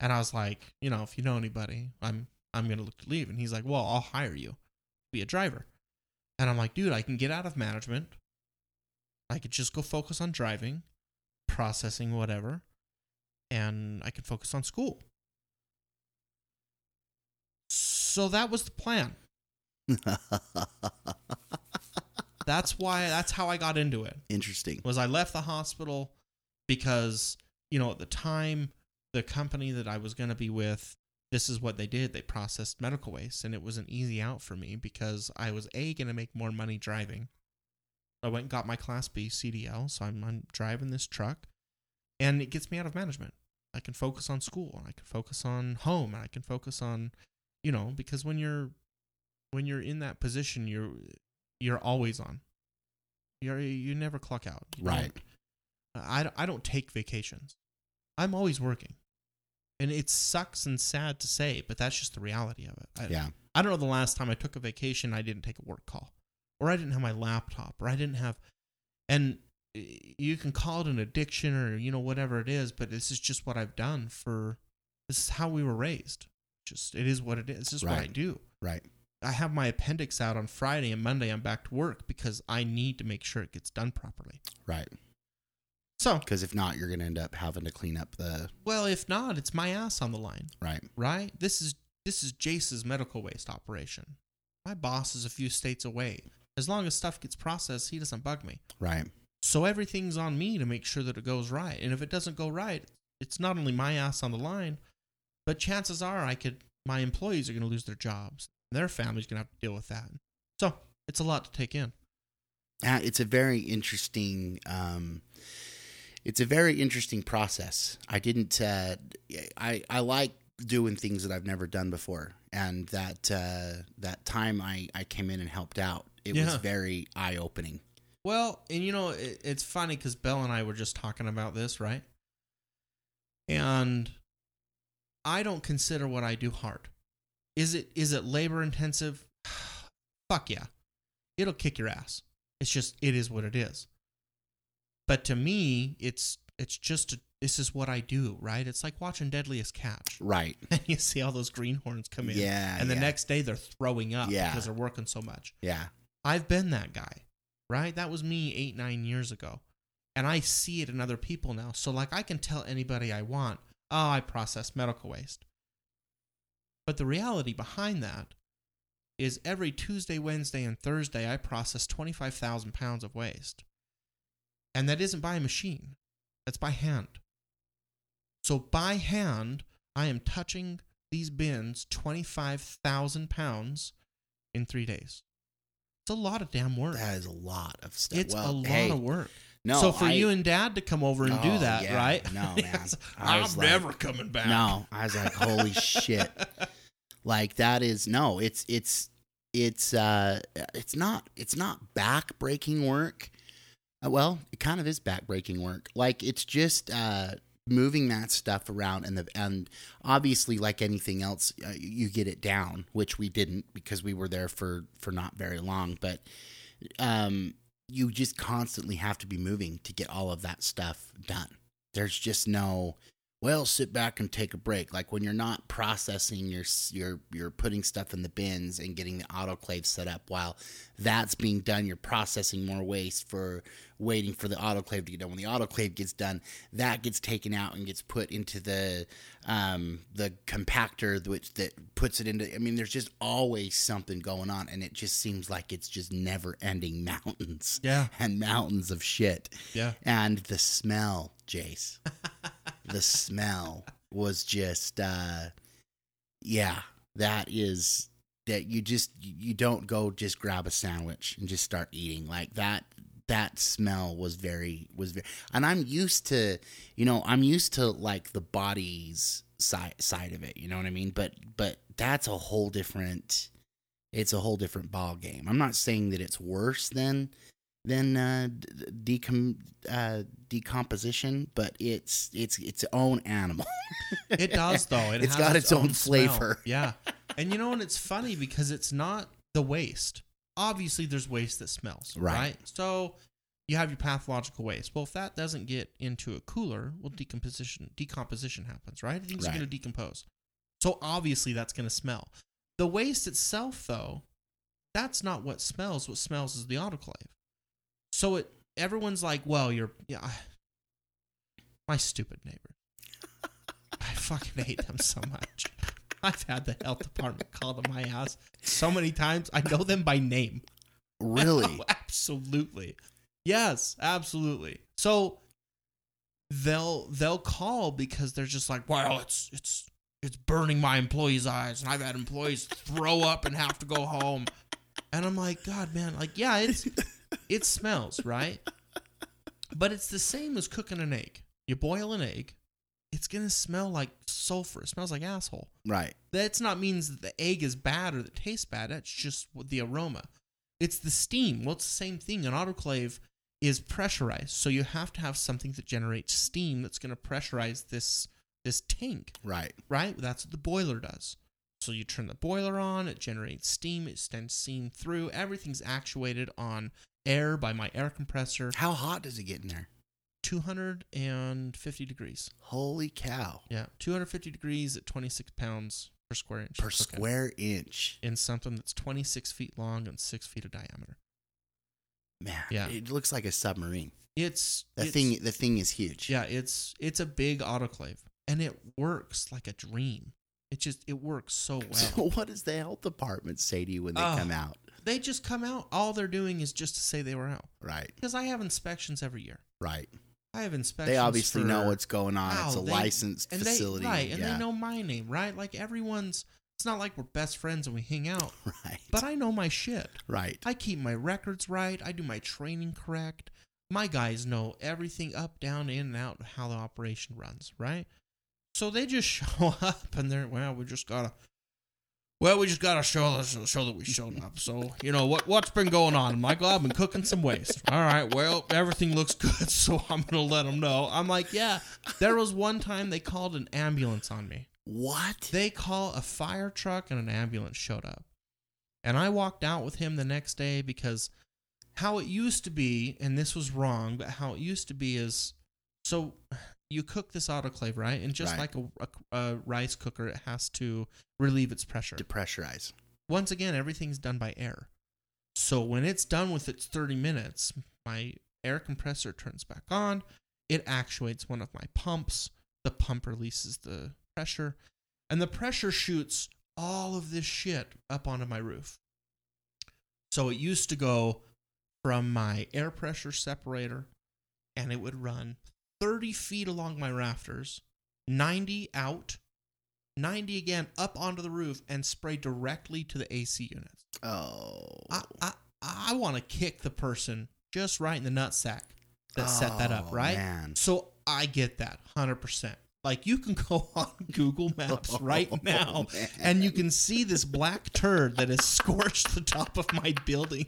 And I was like, you know, if you know anybody, I'm I'm gonna look to leave. And he's like, well, I'll hire you, be a driver. And I'm like, dude, I can get out of management. I could just go focus on driving, processing whatever, and I could focus on school. So that was the plan. That's why that's how I got into it. Interesting. Was I left the hospital because, you know, at the time the company that I was going to be with this is what they did. They processed medical waste and it was an easy out for me because I was a going to make more money driving. I went and got my class B CDL, so I'm, I'm driving this truck and it gets me out of management. I can focus on school, and I can focus on home, and I can focus on, you know, because when you're when you're in that position, you're you're always on. You're you never clock out. Right. don't- I don't- I don't take vacations. I'm always working, and it sucks and sad to say, but that's just the reality of it. I, Yeah. I don't know the last time I took a vacation I didn't take a work call or I didn't have my laptop or I didn't have and eh, you can call it an addiction or you know whatever it is but this is just what I've done for this is how we were raised just it is what it is this is what I do Right. I have my appendix out on Friday and Monday I'm back to work because I need to make sure it gets done properly Right. so Because if not, you're going to end up having to clean up the. well if not it's my ass on the line Right. right? This is this is Jace's medical waste operation. My boss is a few states away. As long as stuff gets processed, he doesn't bug me. Right. So everything's on me to make sure that it goes right. And if it doesn't go right, it's not only my ass on the line, but chances are I could my employees are going to lose their jobs. Their family's going to have to deal with that. So, it's a lot to take in. Uh, it's a very interesting. Um, it's a very interesting process. I didn't. Uh, I I like doing things that I've never done before, and that uh, that time I I came in and helped out. It was very eye opening. Well, and you know, it, it's funny because Belle and I were just talking about this, right? And I don't consider what I do hard. Is it is it labor intensive? Fuck yeah. It'll kick your ass. It's just it is what it is. But to me, it's it's just a, this is what I do, right? It's like watching Deadliest Catch. Right. And you see all those greenhorns come in. Yeah, And the yeah. next day they're throwing up Yeah. because they're working so much. Yeah. I've been that guy, right? That was me eight, nine years ago. And I see it in other people now. So, like, I can tell anybody I want, oh, I process medical waste. But the reality behind that is every Tuesday, Wednesday, and Thursday, I process 25,000 pounds of waste. And that isn't by a machine, that's by hand. So, by hand, I am touching these bins 25,000 pounds in three days. It's a lot of damn work. That is a lot of stuff. It's well, a lot hey, of work. No, so for I- you and dad to come over and do Oh, that, yeah. right? No, man. I I'm was like- never coming back. No, I was like, holy shit. Like that is no, it's it's it's uh it's not it's not back breaking work. Uh, well, it kind of is back breaking work. Like it's just uh moving that stuff around and the and obviously like anything else uh, you get it down, which we didn't because we were there for for not very long, but um you just constantly have to be moving to get all of that stuff done. There's just no well, sit back and take a break. Like when you're not processing, you're you're you're putting stuff in the bins and getting the autoclave set up. While that's being done, you're processing more waste for waiting for the autoclave to get done. When the autoclave gets done, that gets taken out and gets put into the um, the compactor, which that puts it into. I mean, there's just always something going on, and it just seems like it's just never ending mountains. Yeah. and mountains of shit. Yeah. and the smell, Jace. the smell was just uh yeah that is that you just you don't go just grab a sandwich and just start eating. Like that that smell was very was very and i'm used to you know i'm used to like the body's side side of it you know what i mean? But but that's a whole different it's a whole different ball game i'm not saying that it's worse than than uh, decom- uh, decomposition, but it's it's its own animal. It does though. It It's has got its own smell. flavor. Yeah. And you know, and it's funny because it's not the waste. Obviously, there's waste that smells, Right. right? So you have your pathological waste. Well, if that doesn't get into a cooler, well, decomposition decomposition happens, right? Things are going to decompose. So obviously, that's going to smell. The waste itself, though, that's not what smells. What smells is the autoclave. So it everyone's like, well, you're yeah. My stupid neighbor. I fucking hate them so much. I've had the health department call to my house so many times. I know them by name. really? Oh, absolutely. Yes, absolutely. So they'll they'll call because they're just like, "Wow, it's it's it's burning my employees' eyes, and I've had employees throw up and have to go home." And I'm like, "God, man, like, yeah, it's it smells, right? But it's the same as cooking an egg. You boil an egg, it's gonna smell like sulfur. It smells like asshole. right. That's not means that the egg is bad or that it tastes bad. That's just the aroma. It's the steam. Well, it's the same thing. An autoclave is pressurized, so you have to have something that generates steam that's going to pressurize this this tank, Right. right? That's what the boiler does. So you turn the boiler on, it generates steam, it sends steam through. Everything's actuated on air by my air compressor, How hot does it get in there? 250 degrees. Holy cow! Yeah, 250 degrees at 26 pounds per square inch. Per Okay. square inch, in something that's 26 feet long and 6 feet of diameter. man. Yeah. It looks like a submarine. It's The thing. The thing is huge. Yeah, it's it's a big autoclave and it works like a dream. It just it works so well. So what does the health department say to you when they Oh. come out? They just come out. All they're doing is just to say they were out Right. because I have inspections every year. Right. I have inspections. They obviously for- know what's going on. it's a Wow, they- licensed and facility. They, right, and yeah. they know my name, right? Like everyone's. It's not like we're best friends and we hang out, Right. but I know my shit. right. I keep my records right. I do my training correct. My guys know everything up, down, in, and out, how the operation runs, right? So they just show up and they're well, we just gotta, well, we just gotta show show that we showed up. So you know what what's been going on, Michael? I've been cooking some waste. All right, well, everything looks good, so I'm gonna let them know. I'm like, yeah. There was one time they called an ambulance on me. what? They call a fire truck and an ambulance showed up. And I walked out with him the next day because how it used to be, and this was wrong, but how it used to be is so you cook this autoclave, right? And just Right. like a, a, a rice cooker, it has to relieve its pressure. Depressurize. Once again, everything's done by air. So when it's done with its 30 minutes, my air compressor turns back on. It actuates one of my pumps. The pump releases the pressure, and the pressure shoots all of this shit up onto my roof. So it used to go from my air pressure separator, and it would run 30 feet along my rafters, 90 out, 90 again up onto the roof, and spray directly to the AC units. Oh. I I, I want to kick the person just right in the nutsack that set that up, Oh, right? man. So I get that 100%. Like you can go on Google Maps right Oh, now man. and you can see this black turd that has scorched the top of my building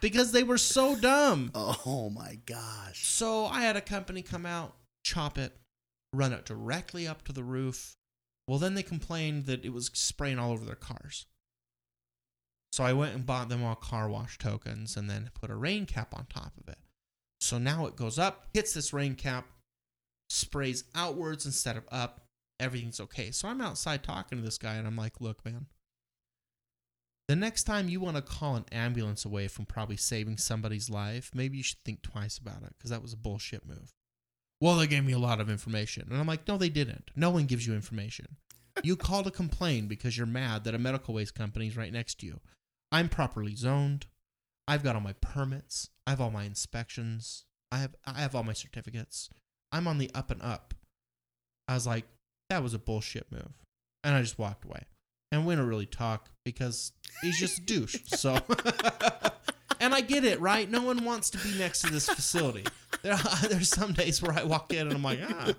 because they were so dumb. Oh my gosh. So I had a company come out, chop it, run it directly up to the roof. Well, then they complained that it was spraying all over their cars. So I went and bought them all car wash tokens and then put a rain cap on top of it. So now it goes up, hits this rain cap, sprays outwards instead of up. Everything's okay. So I'm outside talking to this guy, and I'm like, look, man. The next time you want to call an ambulance away from probably saving somebody's life, maybe you should think twice about it because that was a bullshit move. Well, they gave me a lot of information. And I'm like, no, they didn't. No one gives you information. You call to complain because you're mad that a medical waste company is right next to you. I'm properly zoned. I've got all my permits. I have all my inspections. I have I have all my certificates. I'm on the up and up. I was like, that was a bullshit move. And I just walked away. And we don't really talk because he's just a douche. So And I get it, right? No one wants to be next to this facility. There, there's some days where I walk in and I'm like, ah,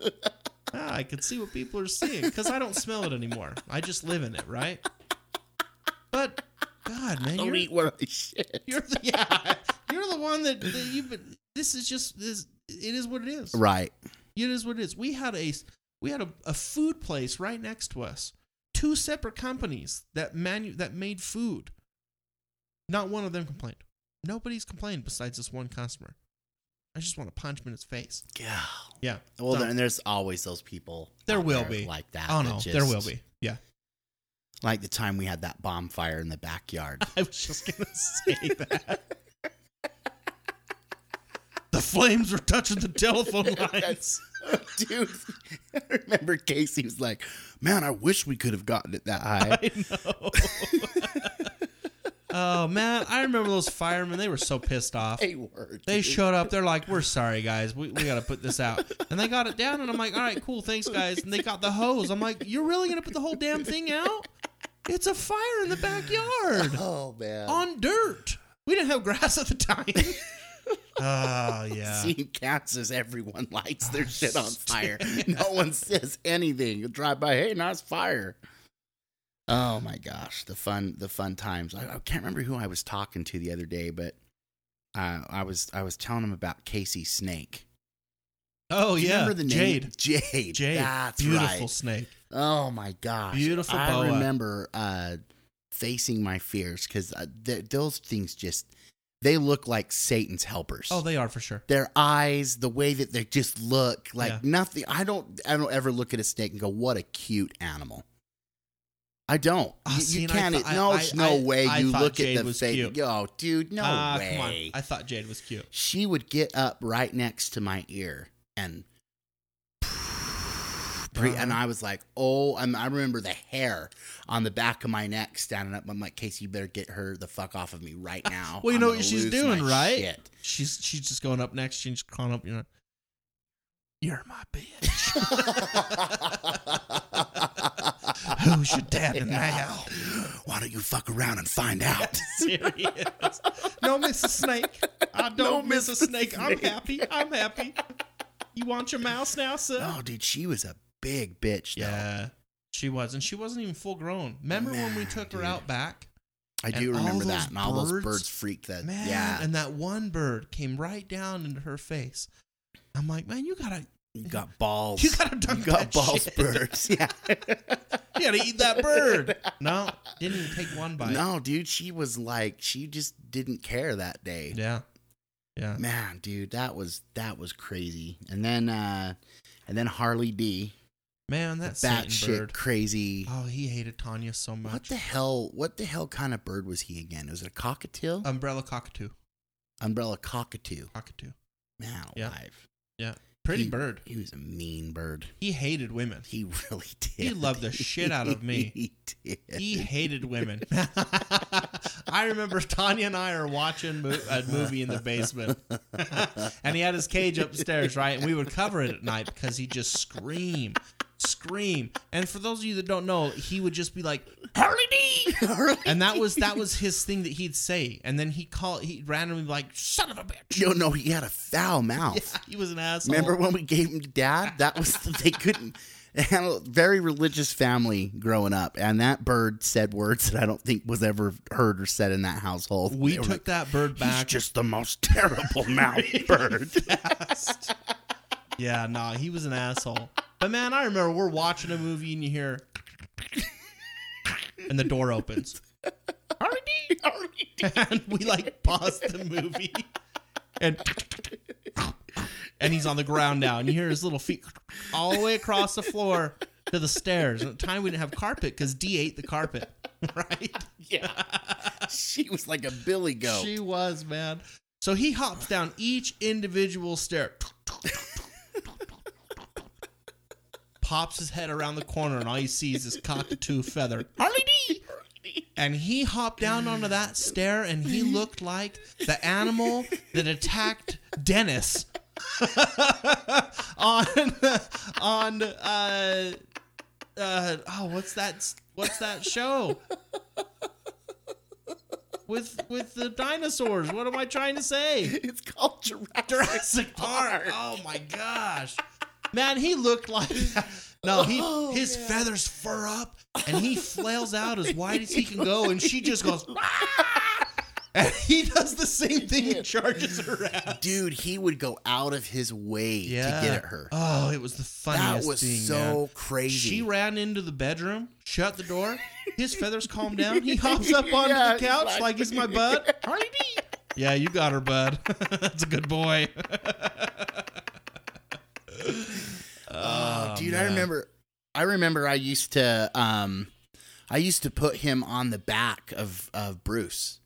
ah I can see what people are seeing because I don't smell it anymore. I just live in it, right? But God, man, you're, eat where I shit. you're the, yeah, you're the one that, that you've been. This is just this. It is what it is. Right. It is what it is. We had a we had a, a food place right next to us. Two separate companies that manu that made food. Not one of them complained. Nobody's complained besides this one customer. I just want to punch him in his face. Yeah. Yeah. Well, So- and there's always those people. There will there be. like that. oh no, just- there will be. Yeah. Like the time we had that bonfire in the backyard. I was just gonna say that. the flames were touching the telephone lines. Dude, I remember Casey was like, "Man, I wish we could have gotten it that high." I know. oh man, I remember those firemen. They were so pissed off. They were. They showed up. They're like, "We're sorry, guys. We, we got to put this out." And they got it down. And I'm like, "All right, cool. Thanks, guys." And they got the hose. I'm like, "You're really gonna put the whole damn thing out? It's a fire in the backyard Oh man. on dirt. We didn't have grass at the time." Oh yeah. Seeing Kansas, everyone lights their shit on fire. No one says anything. You drive by, hey, nice fire. Oh my gosh, the fun, the fun times. I, I can't remember who I was talking to the other day, but uh, I was I was telling him about Casey Snake. Oh yeah. remember the name? Jade. Jade. Jade. That's Beautiful right. snake. Oh my gosh. Beautiful I boa. remember uh, facing my fears because uh, th- those things just they look like Satan's helpers. Oh, they are for sure. their eyes, the way that they just look like Yeah. nothing. I don't. I don't ever look at a snake and go, "What a cute animal." I don't. Ah, you, see, you can't. thought- I- no, I- no I- way. You look Jade at the face. cute. Oh, dude, no Ah, way. I thought Jade was cute. she would get up right next to my ear and. And Uh-huh. I was like, oh, and I remember the hair on the back of my neck standing up. I'm like, Casey, you better get her the fuck off of me right now. Well, you I'm know what she's doing, right? shit." She's she's just going up next. She's calling up. You know, you're my bitch. Who's your dad now? Why don't you fuck around and find out? Serious. No, Mrs. Snake. I don't No, miss a Mrs. snake. I'm happy. I'm happy. You want your mouse now, sir? oh, dude, she was a big bitch. Though. Yeah, she was, and she wasn't even full grown. Remember when we took her out back? I do remember that, and all those birds- birds freaked that. Man, yeah. and that one bird came right down into her face. I'm like, man, you gotta, you got balls. you gotta dunk You got that balls, shit. birds. Yeah. You gotta eat that bird. No, didn't even take one bite. no, dude, she was like, she just didn't care that day. Yeah, yeah. Man, dude, that was that was crazy. And then, uh and then Harley D, Man, that bat shit bird. crazy. Oh, he hated Tanya so much. what the hell? What the hell kind of bird was he again? Was it a cockatiel? Umbrella cockatoo. Umbrella cockatoo. Cockatoo. Man Yeah. alive. Yeah. Pretty He- bird. He was a mean bird. He hated women. He really did. He loved the shit out of me. he did. He hated women. I remember Tanya and I are watching mo- a movie in the basement, and he had his cage upstairs, right? And we would cover it at night because he'd just scream, scream. And for those of you that don't know, he would just be like Harley D, and that was that was his thing that he'd say. And then he called he randomly be like son of a bitch. Yo, no, he had a foul mouth. Yeah, he was an asshole. Remember when we gave him to dad? That was they couldn't. They had a very religious family growing up, and that bird said words that I don't think was ever heard or said in that household. we took like, that bird back. He's just the most terrible mouth bird. Yeah, nah, he was an asshole. But man, I remember we're watching a movie and you hear, and the door opens, and we like pause the movie, and and he's on the ground now, and you hear his little feet all the way across the floor to the stairs. And at the time, we didn't have carpet because D ate the carpet, right? Yeah. she was like a billy goat. She was, man. So he hops down each individual stair, pops his head around the corner, and all you see is this cockatoo feather. Harley D. And he hopped down onto that stair, and he looked like the animal that attacked Dennis on on uh uh oh what's that what's that show with with the dinosaurs what am i trying to say It's called Jurassic, Jurassic Park. Oh my gosh. Man, he looked like No, he Oh, his feathers fur up and he flails out as wide as he can go and she just goes and he does the same thing and charges her ass. Dude, he would go out of his way to get at her. Oh, it was the funniest that was thing. so man. crazy. She ran into the bedroom, shut the door. His feathers calmed down. He hops up onto Yeah, the he's couch like- like he's my bud. Harley D. Yeah, you got her, bud. That's a good boy. Oh, dude, I remember. I remember. I used to. Um, I used to put him on the back of of Bruce,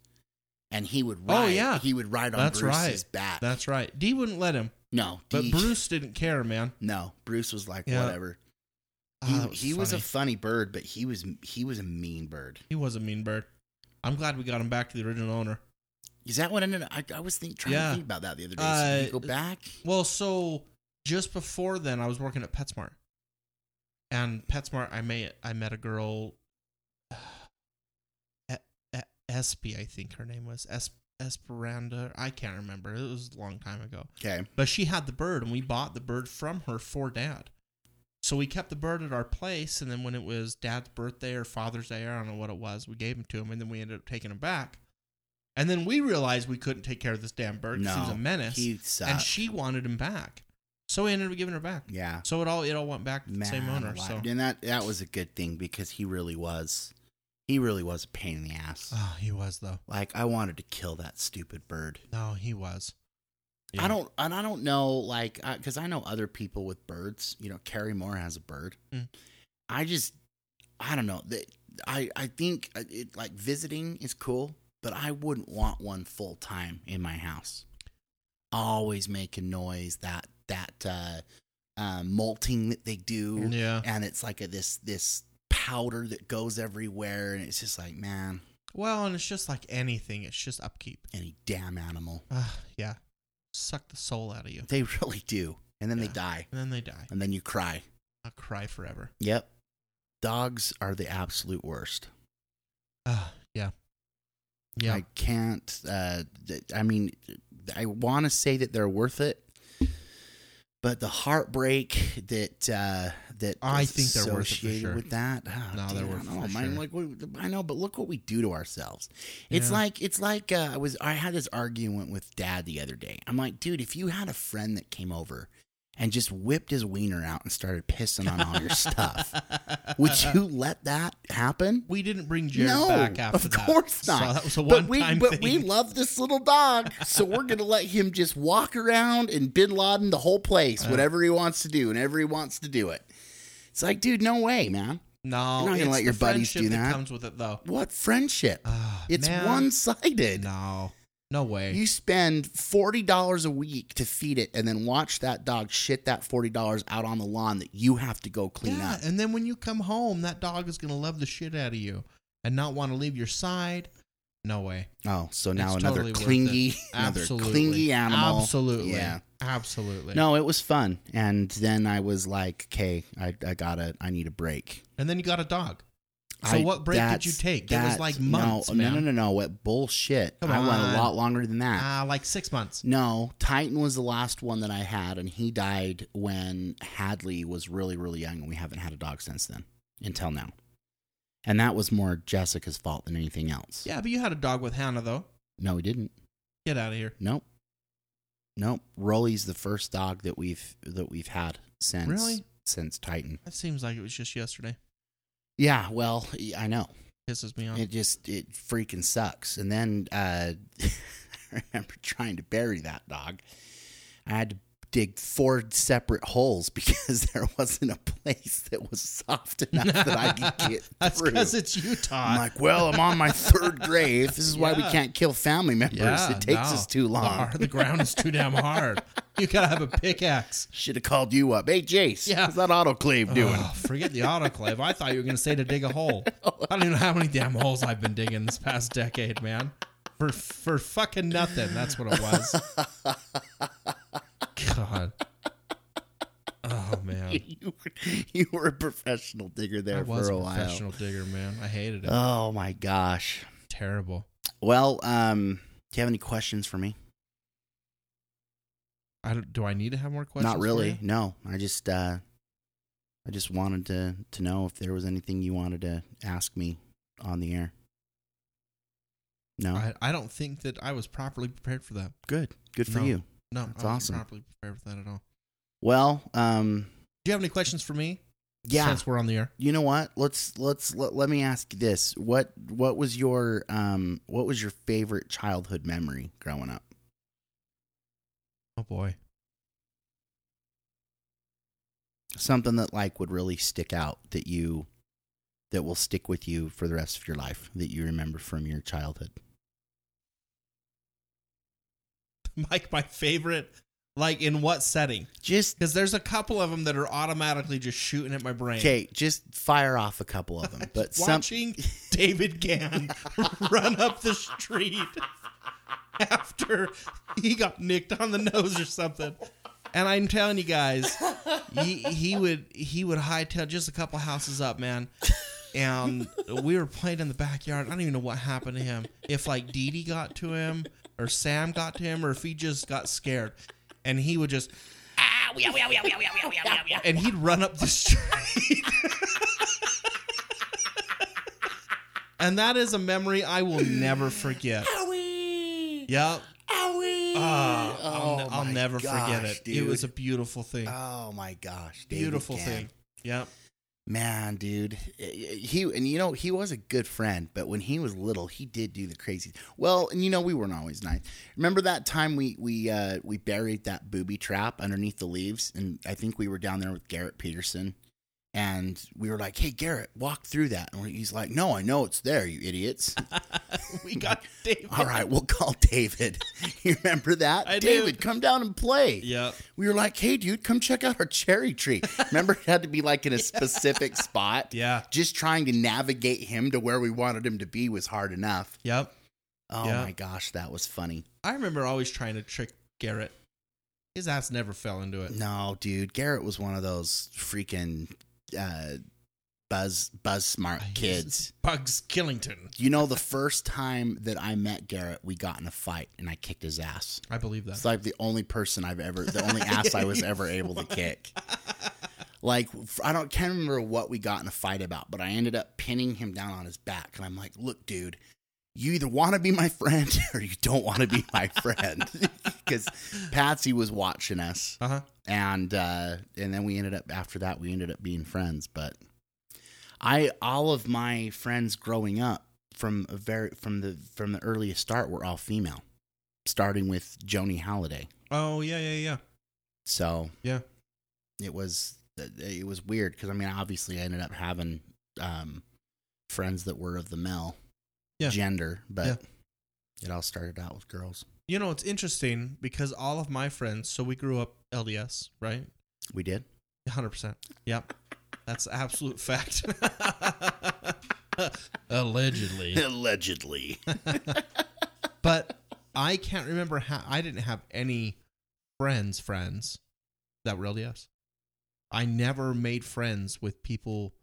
and he would ride. Oh, yeah. he would ride on That's Bruce's right. back. That's right. D wouldn't let him, no, but Bruce didn't care, man. No, Bruce was like Yeah. whatever. Ah, He, that was he was a funny. bird, but he was he was a mean bird. He was a mean bird. I'm glad we got him back to the original owner. Is that what ended? up- I, I was think, trying Yeah. to think about that the other day. So Uh, go back? Well, so just before then, I was working at PetSmart, and PetSmart, I met I met a girl, E- Espy, I think her name was es- Esperanda. I can't remember. It was a long time ago. Okay. But she had the bird, and we bought the bird from her for dad. So we kept the bird at our place, and then when it was dad's birthday or Father's Day, I don't know what it was, we gave him to him, and then we ended up taking him back. And then we realized we couldn't take care of this damn bird 'cause he was a menace, and she wanted him back. So we ended up giving her back. yeah. So it all it all went back to the Man, same owner. alive. So and that that was a good thing because he really was, he really was a pain in the ass. oh, he was though. Like I wanted to kill that stupid bird. No, he was. I don't, and I don't know, like, because I know other people with birds. You know, Carrie Moore has a bird. Mm. I just, I don't know. That I, I think uh, it, like visiting is cool, but I wouldn't want one full time in my house. Always making noise. That that uh, uh, molting that they do, Yeah. and it's like a this this powder that goes everywhere, and it's just like, man, Well, and it's just like anything. It's just upkeep. any damn animal. Ah, yeah. Suck the soul out of you, They really do, and then they die, and then they die. and then you cry. I'll cry forever. Yep. Dogs are the absolute worst. Ah, yeah. Yeah. I can't uh I mean I want to say that they're worth it. But the heartbreak that uh that I think they're worth it for associated sure. with that. oh, No, dude, they're I worth it know, for sure. Like we, I know, but look what we do to ourselves. It's Yeah. like it's like uh, I was I had this argument with dad the other day. I'm like, dude, if you had a friend that came over and just whipped his wiener out and started pissing on all your stuff, would you let that happen? We didn't bring Jared no, back after of that. Of course not. So that was a but we, one-time but we love this little dog, so we're gonna let him just walk around and Bin Laden the whole place, whatever he wants to do, whenever he wants to do it. It's like, dude, no way, man. no, You're not gonna let your buddies do that. comes with it, though. What friendship? Ah, it's man. one sided. No, no way. You spend forty dollars a week to feed it, and then watch that dog shit that forty dollars out on the lawn that you have to go clean yeah, up. and then when you come home, that dog is gonna love the shit out of you and not want to leave your side. No way. Oh, so now It's another totally clingy, another clingy animal. Absolutely. Yeah. Absolutely. No, it was fun, and then I was like, "Okay, I, I gotta, I need a break." And then you got a dog. So I- what break did you take? It was like months, no, man. No, no, no, no. What bullshit? Come I went on. a lot longer than that. Ah, like six months. no, Titan was the last one that I had, and he died when Hadley was really, really young, and we haven't had a dog since then until now. And that was more Jessica's fault than anything else. Yeah, but you had a dog with Hannah though. No, we didn't. Get out of here. Nope. Nope. Rolly's the first dog that we've that we've had since Really? since Titan. That seems like it was just yesterday. Yeah, well, I know. Pisses me off. It just it freaking sucks. And then uh, I remember trying to bury that dog. I had to dig four separate holes because there wasn't a place that was soft enough that I could get That's through. because it's Utah. I'm like, well, I'm on my third grave. This is why we can't kill family members. it takes no. us too long. Hard- The ground is too damn hard. You gotta have a pickaxe. Should have called you up. Hey, Jace, Yeah. how's that autoclave doing? Oh, forget the autoclave. I thought you were gonna say to dig a hole. Oh. I don't even know how many damn holes I've been digging this past decade, man. For for fucking nothing. That's what it was. God. Oh man. you, were, you were a professional digger I there was for a a while. professional digger, man. I hated it. Oh my gosh. Terrible. Well, um, do you have any questions for me? I don't, do I need to have more questions? Not really. No. I just uh I just wanted to to know if there was anything you wanted to ask me on the air. No. I, I don't think that I was properly prepared for that. Good. Good for No. you. No, That's I awesome. properly prepared for that at all. Well, um Do you have any questions for me? yeah. Since we're on the air. you know what? Let's let's let, let me ask you this. What what was your um what was your favorite childhood memory growing up? Oh boy. Something that like would really stick out that you that will stick with you for the rest of your life that you remember from your childhood. Mike, my favorite. Like in what setting? Just Because there's a couple of them that are automatically just shooting at my brain. okay, just fire off a couple of them. But some Watching David Gann run up the street after he got nicked on the nose or something. And I'm telling you guys, he, he would he would hightail just a couple houses up, man. And we were playing in the backyard. I don't even know what happened to him. If like Dee Dee got to him, or Sam got to him or if he just got scared and he would just and he'd run up the street. and that is a memory I will never forget. Owie. Yep. Owie. Uh, oh, I'll, I'll never gosh, forget it. Dude. It was a beautiful thing. Oh my gosh. David beautiful thing. Yep. Man, dude, he and you know he was a good friend, but when he was little, he did do the crazy. Well, and you know we weren't always nice. Remember that time we we uh, we buried that booby trap underneath the leaves, and I think we were down there with Garrett Peterson, and we were like, "Hey, Garrett, walk through that," and he's like, "No, I know it's there, you idiots." We got David. All right, we'll call David. You remember that? I do. David, come down and play. Yep. We were like, hey, dude, come check out our cherry tree. Remember, it had to be like in a specific spot. Yeah. Just trying to navigate him to where we wanted him to be was hard enough. Yep. Oh Yeah. my gosh, that was funny. I remember always trying to trick Garrett. His ass never fell into it. No, dude, Garrett was one of those freaking uh, buzz buzz smart kids. Bugs Killington. You know, the first time that I met Garrett, we got in a fight and I kicked his ass. I believe that. It's like the only person I've ever, the only ass I was ever able to kick. Like I don't can't remember what we got in a fight about, but I ended up pinning him down on his back, and I'm like, "Look, dude, you either want to be my friend or you don't want to be my friend." Because Patsy was watching us, Uh huh. and uh, and then we ended up after that we ended up being friends. But I all of my friends growing up from a very from the from the earliest start were all female, starting with Joni Halliday. Oh yeah, yeah, yeah. So Yeah. it was it was weird because I mean obviously I ended up having um, friends that were of the male Yeah. gender, but Yeah. it all started out with girls. You know, it's interesting because all of my friends, so we grew up LDS, right? We did. 100%. Yep. That's absolute fact. Allegedly. Allegedly. but I can't remember how I didn't have any friends friends that were LDS. I never made friends with people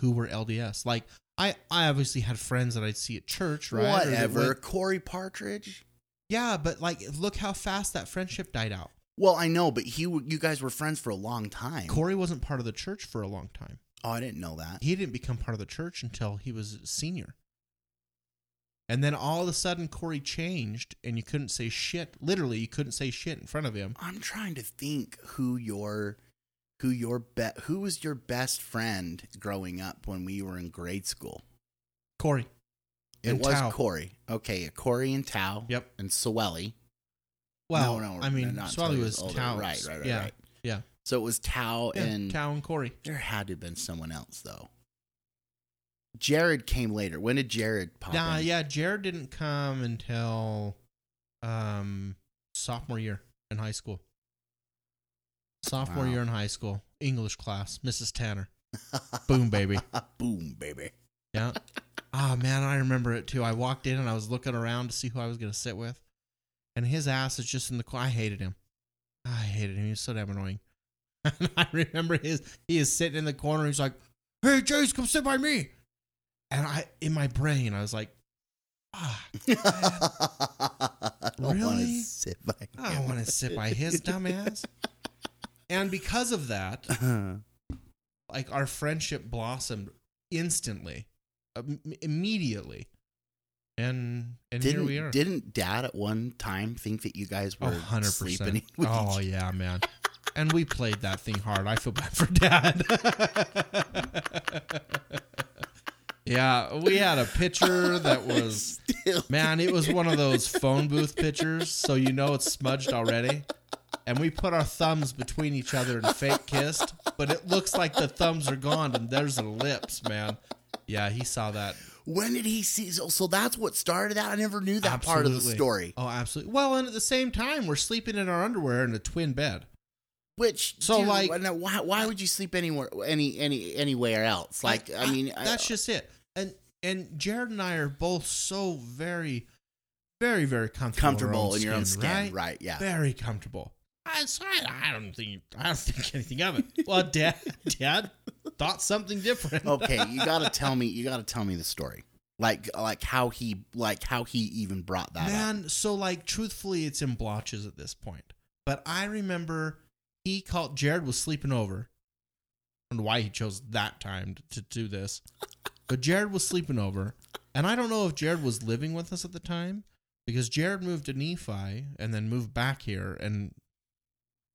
who were LDS. Like I I obviously had friends that I'd see at church, right? Whatever. went- Corey Partridge. yeah, but like look how fast that friendship died out. Well, I know, but he you guys were friends for a long time. Corey wasn't part of the church for a long time. oh, I didn't know that. He didn't become part of the church until he was a senior. And then all of a sudden Corey changed and you couldn't say shit. Literally, you couldn't say shit in front of him. I'm trying to think who your who your be- who was your best friend growing up when we were in grade school. Corey. It was Tao. Corey. Okay, Corey and Tao. Yep. And Sewelly. Well, no, no, I mean, Swally was. Tao. Right, right, right, yeah, right. Yeah, So it was Tao yeah. and Tao and Corey. there had to have been someone else though. Jared came later. When did Jared pop Nah, in? yeah. Jared didn't come until um sophomore year in high school. Sophomore Wow. year in high school, English class, Mrs. Tanner. Boom, baby. Boom, baby. Yeah. Oh man, I remember it too. I walked in and I was looking around to see who I was gonna sit with, and his ass is just in the corner. I hated him. I hated him. He was so damn annoying. And I remember his he is sitting in the corner. He's like, "Hey, Jace, come sit by me." And I, in my brain, I was like, "Ah, to Really? sit by I don't want to sit by his dumb ass." And because of that, like our friendship blossomed instantly, uh, im- immediately, and and didn't here we are. didn't Dad at one time think that you guys were Oh, 100%. sleeping with oh, each yeah, man. And we played that thing hard. I feel bad for dad. yeah, we had a picture that was, man, it was one of those phone booth pictures. So you know it's smudged already. And we put our thumbs between each other and fake kissed, but it looks like the thumbs are gone and there's the lips, man. Yeah, he saw that. When did he see? So, that's what started that. I never knew that part of the story. Oh, absolutely. Well, and at the same time, we're sleeping in our underwear in a twin bed. Which So, dude, like- now, why why would you sleep anywhere any any anywhere else? Like I, mean, I- that's uh, just it. And and Jared and I are both so very, very, very comfortable, comfortable in in your own skin, right? right? Yeah. Very comfortable. I, I, I don't think I don't think anything of it. Well, Dad, Dad thought something different. okay, you got to tell me. You got to tell me the story, like like how he like how he even brought that up. Man, so like truthfully, it's in blotches at this point. But I remember he called Jared was sleeping over. I don't know why he chose that time to, to do this. But Jared was sleeping over. And I don't know if Jared was living with us at the time because Jared moved to Nephi and then moved back here and,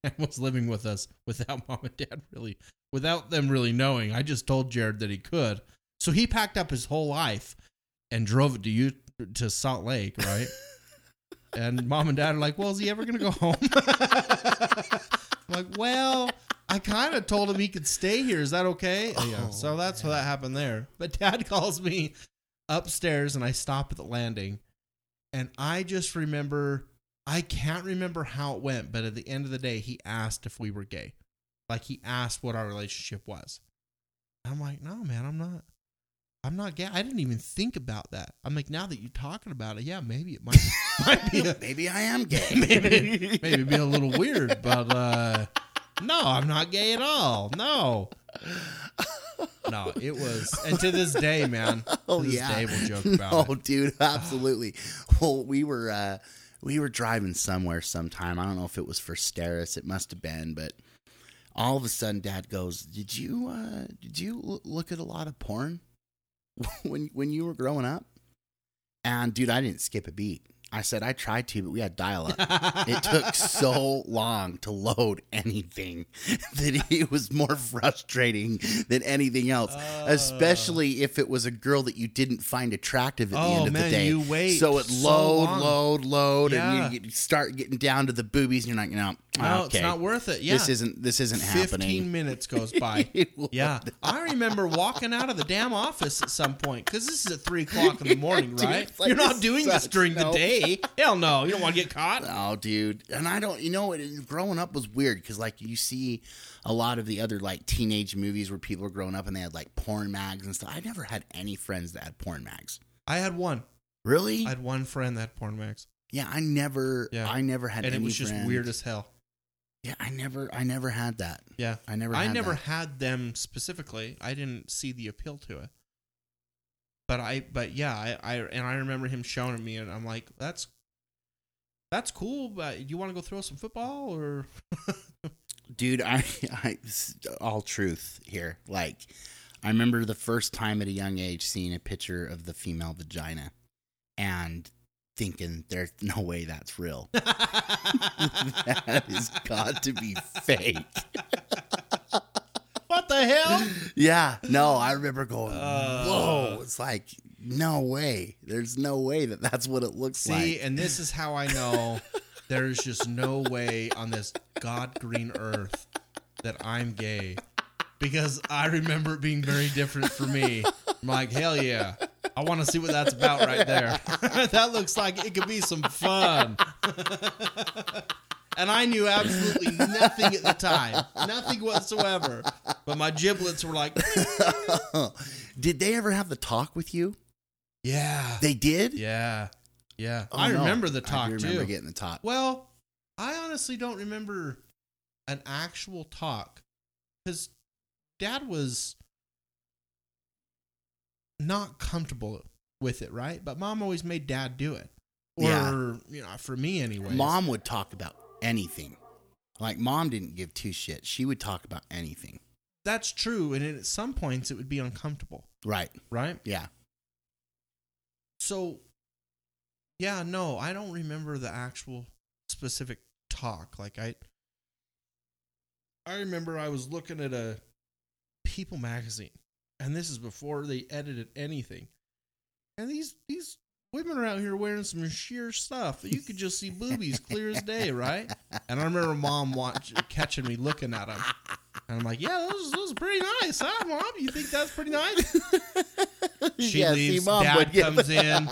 and was living with us without mom and dad really, without them really knowing. I just told Jared that he could. So he packed up his whole life and drove it to you to Salt Lake, right? and mom and dad are like, "Well, is he ever gonna go home?" I'm like, "Well, I kind of told him he could stay here. Is that okay?" yeah. Oh, So that's what that happened there. But dad calls me upstairs, and I stop at the landing, and I just remember. I can't remember how it went, but at the end of the day, he asked if we were gay. Like he asked what our relationship was. I'm like, no, man, I'm not. I'm not gay. I didn't even think about that. I'm like, now that you're talking about it, yeah, maybe it might, might be a, Maybe I am gay. maybe maybe be a little weird, but uh, no, I'm not gay at all. No, no, it was, and to this day, man, Oh this yeah. day we'll joke about oh, it. dude, absolutely. well, we were uh we were driving somewhere sometime. I don't know if it was for Steris. It must have been, but all of a sudden, Dad goes, "Did you uh did you look at a lot of porn when when you were growing up?" And dude, I didn't skip a beat. I said I tried to, but we had dial up. it took so long to load anything that it was more frustrating than anything else. Uh. Especially if it was a girl that you didn't find attractive at the Oh, end of man, the day. you wait so it so load, long. load, load, Yeah. and you, you start getting down to the boobies, and you're like, no, no, okay, it's not worth it. Yeah, this isn't this isn't Fifteen happening. minutes goes by. Yeah, I remember walking out of the damn office at some point because this is at three o'clock in the morning, Dude, right? like, You're not doing this during No. the day. Hell no, you don't want to get caught. Oh, dude, and I don't. You know, it, growing up was weird because like you see a lot of the other like teenage movies where people are growing up and they had like porn mags and stuff. I never had any friends that had porn mags. I had one. Really? I had one friend that had porn mags, yeah, I never. Yeah. I never had. and it was just weird as hell. Yeah, I never. I never had that. Yeah, I never. I had never that. had them specifically. I didn't see the appeal to it. But I, but yeah, I, I, and I remember him showing it me, and I'm like, that's, that's cool. But you want to go throw some football or? dude I, I, all truth here like i remember the first time at a young age seeing a picture of the female vagina and thinking there's no way that's real that has got to be fake what the hell? yeah no i remember going Uh. whoa it's like no way there's no way that that's what it looks See, like See, and this is how I know There's just no way on this god green earth that I'm gay. Because I remember it being very different for me. I'm like, hell yeah. I want to see what that's about right there. that looks like it could be some fun. and I knew absolutely nothing at the time. Nothing whatsoever. But my giblets were like, Did they ever have the talk with you? yeah. They did. Yeah. Yeah. Oh, I no. remember the I talk do remember too. getting the talk. Well, I honestly don't remember an actual talk because dad was not comfortable with it, right? But mom always made dad do it. Or, Yeah. you know, for me anyway. Mom would talk about anything. Like mom didn't give two shits. She would talk about anything. That's true. And at some points it would be uncomfortable, Right. right? Yeah. So, yeah, no, I don't remember the actual specific talk. Like I, I remember I was looking at a People magazine, and this is before they edited anything. And these these women are out here wearing some sheer stuff that you could just see boobies clear as day, right? And I remember mom watching catching me looking at them. And I'm like, yeah, those, those are pretty nice, huh, mom? You think that's pretty nice? She Yeah, see. Mom Dad comes in.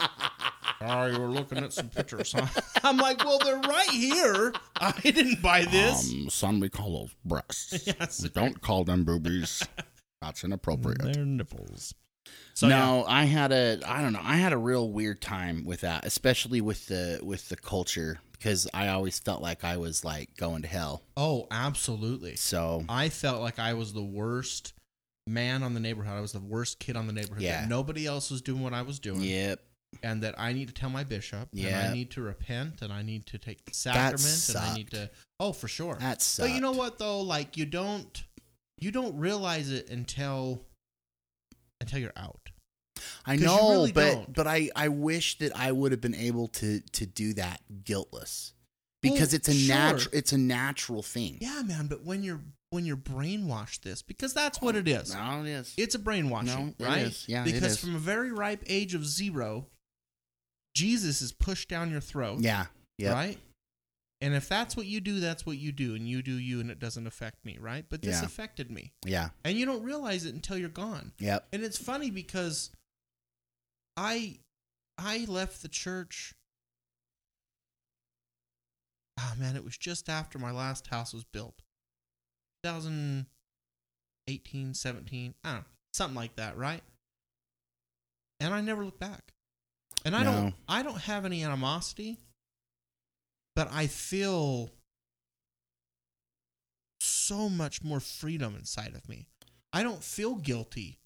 Oh, you were looking at some pictures, huh? I'm like, well, they're right here. I didn't buy this. Um, son, we call those breasts. Yes. We don't call them boobies. That's inappropriate. They're nipples. So no, I had a I don't know. I had a real weird time with that, especially with the with the culture because I always felt like I was like going to hell. Oh, absolutely. So I felt like I was the worst man on the neighborhood. I was the worst kid on the neighborhood. Yeah. That nobody else was doing what I was doing. yep, And that I need to tell my bishop. And Yeah. I need to repent and I need to take the sacrament and I need to Oh, for sure. That's sucked. But you know what though? Like you don't you don't realize it until until you're out. I know, really but don't. but I I wish that I would have been able to to do that guiltless oh, because Well, it's a sure. natural it's a natural thing. Yeah, man, but when you're when you're brainwashed this because that's what it is. No, it is. It's a brainwashing, No, it right? is. Yeah, because from a very ripe age of 0, Jesus is pushed down your throat, yeah, yeah, right? And if that's what you do, that's what you do and you do you and it doesn't affect me, right? But this Yeah. affected me. yeah, And you don't realize it until you're gone. yep. And it's funny because I I left the church. Oh man, it was just after my last house was built. 2018, 17, I don't know, something like that, right? And I never looked back. And I No. don't I don't have any animosity, but I feel so much more freedom inside of me. I don't feel guilty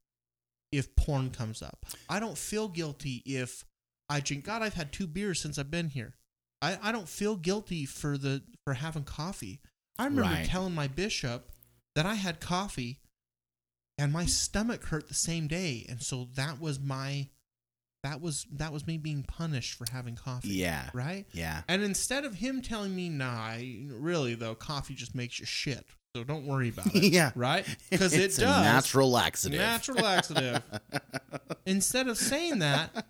if porn comes up. I don't feel guilty if I drink. God, I've had two beers since I've been here. I, I don't feel guilty for the for having coffee. I remember Right. telling my bishop that I had coffee and my stomach hurt the same day, and so that was my that was that was me being punished for having coffee. Yeah, Right? yeah. And instead of him telling me, nah, I, really though, coffee just makes you shit. So don't worry about it. Yeah. Right? Because it does. a natural laxative. Natural laxative. Instead of saying that,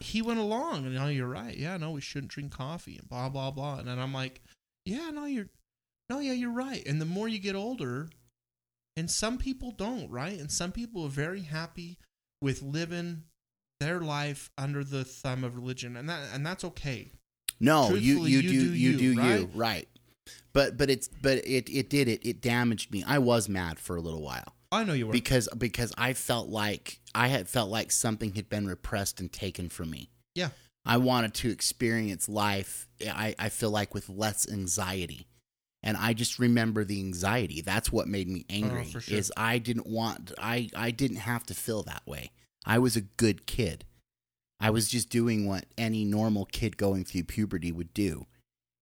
he went along and, oh, you're right. Yeah, no, we shouldn't drink coffee and blah, blah, blah. And then I'm like, yeah, no, you're, no, yeah, you're right. And the more you get older, and some people don't, right? And some people are very happy with living their life under the thumb of religion. And that, and that's okay. No, you you, you do do you you, do you right? right. But but it's but it it did it it damaged me. I was mad for a little while I know you were. because because I felt like I had felt like something had been repressed and taken from me. yeah. I wanted to experience life. I I feel like with less anxiety. And I just remember the anxiety. That's what made me oh, angry. Oh, for sure. Is I didn't want I I didn't have to feel that way. I was a good kid. I was just doing what any normal kid going through puberty would do.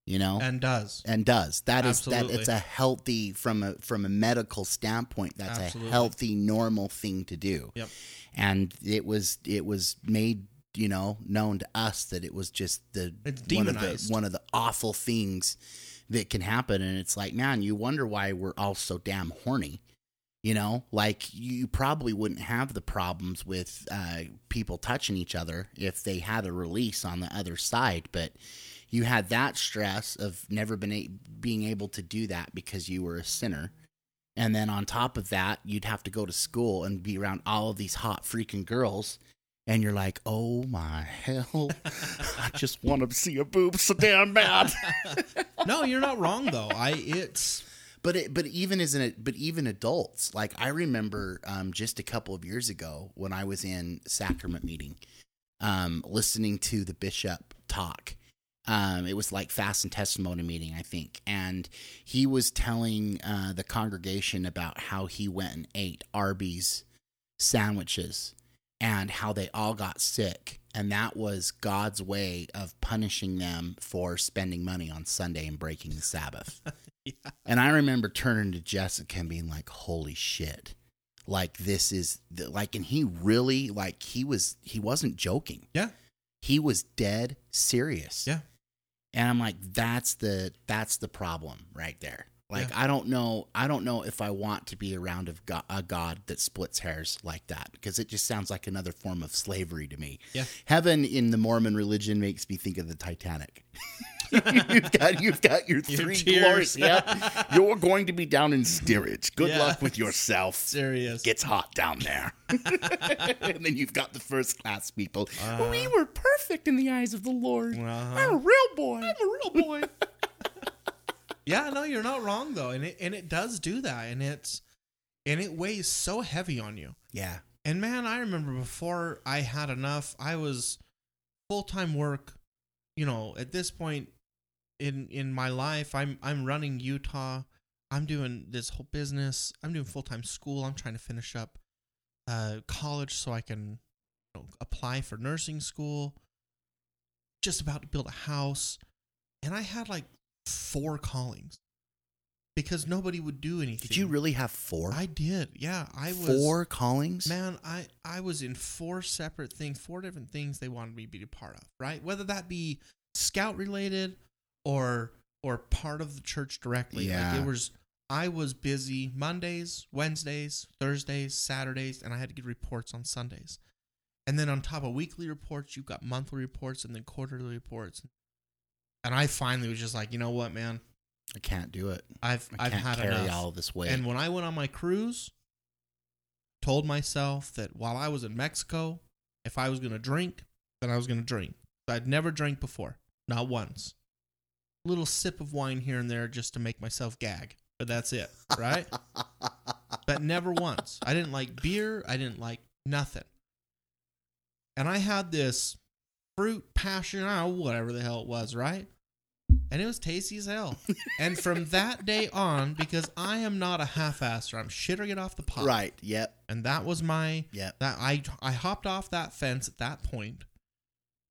You know? And does. and does that is that Absolutely. it's a healthy from a from a medical standpoint that's Absolutely. a healthy normal thing to do Yep. and it was it was made you know known to us that it was just the It's one of the one of the awful things that can happen and it's like man you wonder why we're all so damn horny you know like you probably wouldn't have the problems with uh, people touching each other if they had a release on the other side but you had that stress of never been a- being able to do that because you were a sinner. And then on top of that, you'd have to go to school and be around all of these hot freaking girls. And you're like, oh my hell, I just want to see a boob so damn bad. no, you're not wrong though. I it's But it, but even as an but even adults, like I remember um, just a couple of years ago when I was in sacrament meeting, um, listening to the bishop talk. Um, it was like fast and testimony meeting, I think, and he was telling uh, the congregation about how he went and ate Arby's sandwiches and how they all got sick, and that was God's way of punishing them for spending money on Sunday and breaking the Sabbath. And I remember turning to Jessica and being like, "Holy shit!" Like this is the, like, and he really like he was he wasn't joking. yeah, He was dead serious. yeah. And I'm like, that's the that's the problem right there. Like Yeah. I don't know I don't know if I want to be around of God, a God that splits hairs like that because it just sounds like another form of slavery to me. Yeah. Heaven in the Mormon religion makes me think of the Titanic. you've got you've got your Your three tiers. glories. Yeah. You're going to be down in steerage. Good Yeah. luck with yourself. Serious. Gets hot down there. and then you've got the first class people. Uh. we were perfect in the eyes of the Lord. Uh-huh. I'm a real boy. I'm a real boy. yeah, no, you're not wrong though, and it and it does do that, and it's and it weighs so heavy on you. Yeah. And man, I remember before I had enough, I was full time work. You know, at this point in in my life, I'm I'm running Utah. I'm doing this whole business. I'm doing full time school. I'm trying to finish up uh, college so I can you know, apply for nursing school. Just about to build a house, and I had like four callings because nobody would do anything. Did you really have four? I did. Yeah, I was four callings? Man, I I was in four separate things, four different things they wanted me to be a part of, right? Whether that be scout related or or part of the church directly. Yeah. Like it was I was busy Mondays, Wednesdays, Thursdays, Saturdays, and I had to give reports on Sundays. And then on top of weekly reports, you've got monthly reports and then quarterly reports. And I finally was just like, you know what, man? I can't do it. I've I I've can't had carry enough. all this weight. And when I went on my cruise, told myself that while I was in Mexico, if I was going to drink, then I was going to drink. I'd never drank before, not once. Little sip of wine here and there just to make myself gag, but that's it, right? but never once. I didn't like beer. I didn't like nothing. And I had this fruit passion, I whatever the hell it was, right? And it was tasty as hell. and from that day on, because I am not a half-asser, I'm shit it off the pot. right. Yep. And that was my Yep. that I I hopped off that fence at that point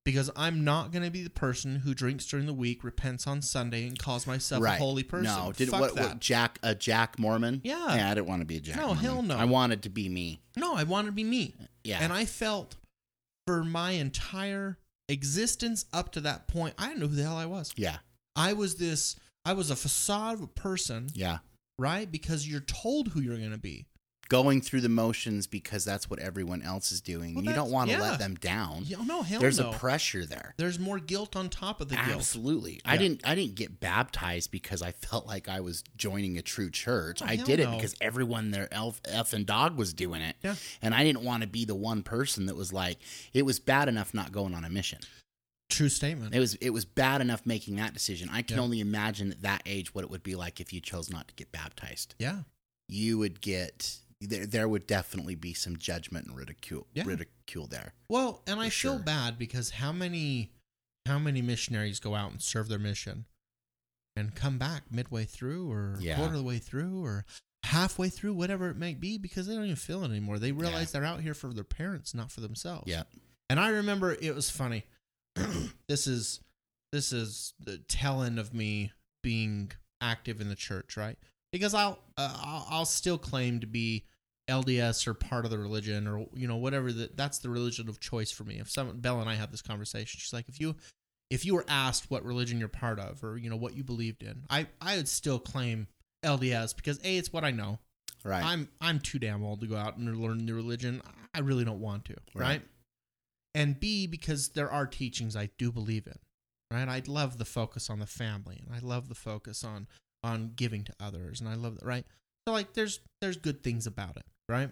because I'm not going to be the person who drinks during the week, repents on Sunday, and calls myself right. a holy person. No. Did Fuck what, that. what? Jack? A Jack Mormon? Yeah. Yeah. I didn't want to be a Jack. No, Mormon. hell no. I wanted to be me. No, I wanted to be me. Yeah. And I felt for my entire existence up to that point, I didn't know who the hell I was. yeah. I was this, I was a facade of a person, Yeah. right? Because you're told who you're going to be. Going through the motions because that's what everyone else is doing. Well, you don't want to yeah. let them down. Yeah, no, hell There's no. a pressure there. There's more guilt on top of the guilt. Absolutely. I Yeah. didn't I didn't get baptized because I felt like I was joining a true church. Oh, I did it because everyone there elf F and dog was doing it. Yeah. And I didn't want to be the one person that was like it was bad enough not going on a mission. True statement. It was it was bad enough making that decision. I can only imagine at that age what it would be like if you chose not to get baptized. yeah. You would get there there would definitely be some judgment and ridicule Yeah. ridicule there. Well, and I For feel bad because how many how many missionaries go out and serve their mission and come back midway through or Yeah. quarter of the way through or halfway through, whatever it might be, because they don't even feel it anymore. They realize they're out here for their parents, not for themselves. Yeah. And I remember it was funny. this is this is the telling of me being active in the church, right? Because I'll uh, I'll, I'll still claim to be LDS or part of the religion or you know whatever that that's the religion of choice for me. If someone Bella and I had this conversation, she's like, if you if you were asked what religion you're part of or you know what you believed in, I I would still claim LDS because a it's what I know. Right. I'm I'm too damn old to go out and learn the religion. I really don't want to, right? Right. And B because there are teachings I do believe in. right? I love the focus on the family, and I love the focus on on giving to others, and I love that, right? So like, there's there's good things about it, right?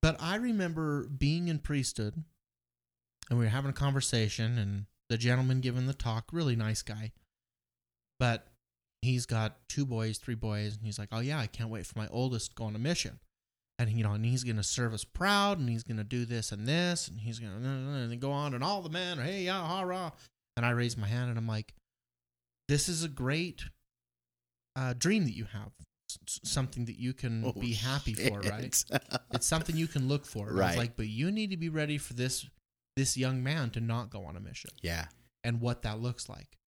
But I remember being in priesthood, and we were having a conversation, and the gentleman giving the talk, really nice guy, but he's got two boys, three boys, and he's like, "Oh yeah, I can't wait for my oldest to go on a mission." And you know, and he's gonna serve us proud, and he's gonna do this and this, and he's gonna and go on, and all the men are hey yeah rah, and I raise my hand and I'm like, this is a great uh, dream that you have, S- something that you can Oh, be happy for, right? It's something you can look for. And I was Right. like, but you need to be ready for this this young man to not go on a mission yeah. and what that looks like.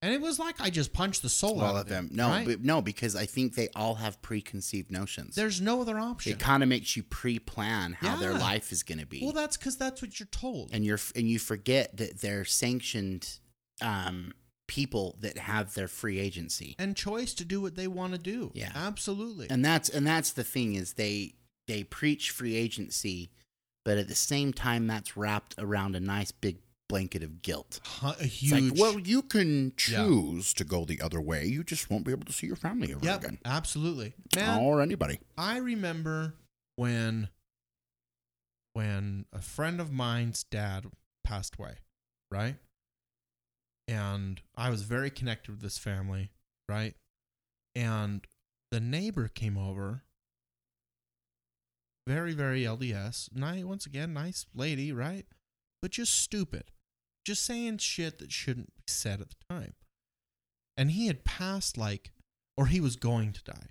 And it was like I just punched the soul All out of them. him. No, right? but no, because I think they all have preconceived notions. there's no other option. it kind of makes you pre-plan how their life is going to be. well, that's because that's what you're told. and you're and you forget that they're sanctioned um, people that have their free agency. and choice to do what they want to do. Yeah. absolutely. And that's and that's the thing is they they preach free agency, but at the same time that's wrapped around a nice big blanket of guilt. A It's huge. like, well, you can Yeah. choose to go the other way. You just won't be able to see your family ever yep, again. absolutely, man. or anybody. I remember when when a friend of mine's dad passed away, right? And I was very connected with this family, right? And the neighbor came over, very, very LDS. Nice, once again, nice lady, right? But just stupid. Just saying shit that shouldn't be said at the time. And he had passed like, or he was going to die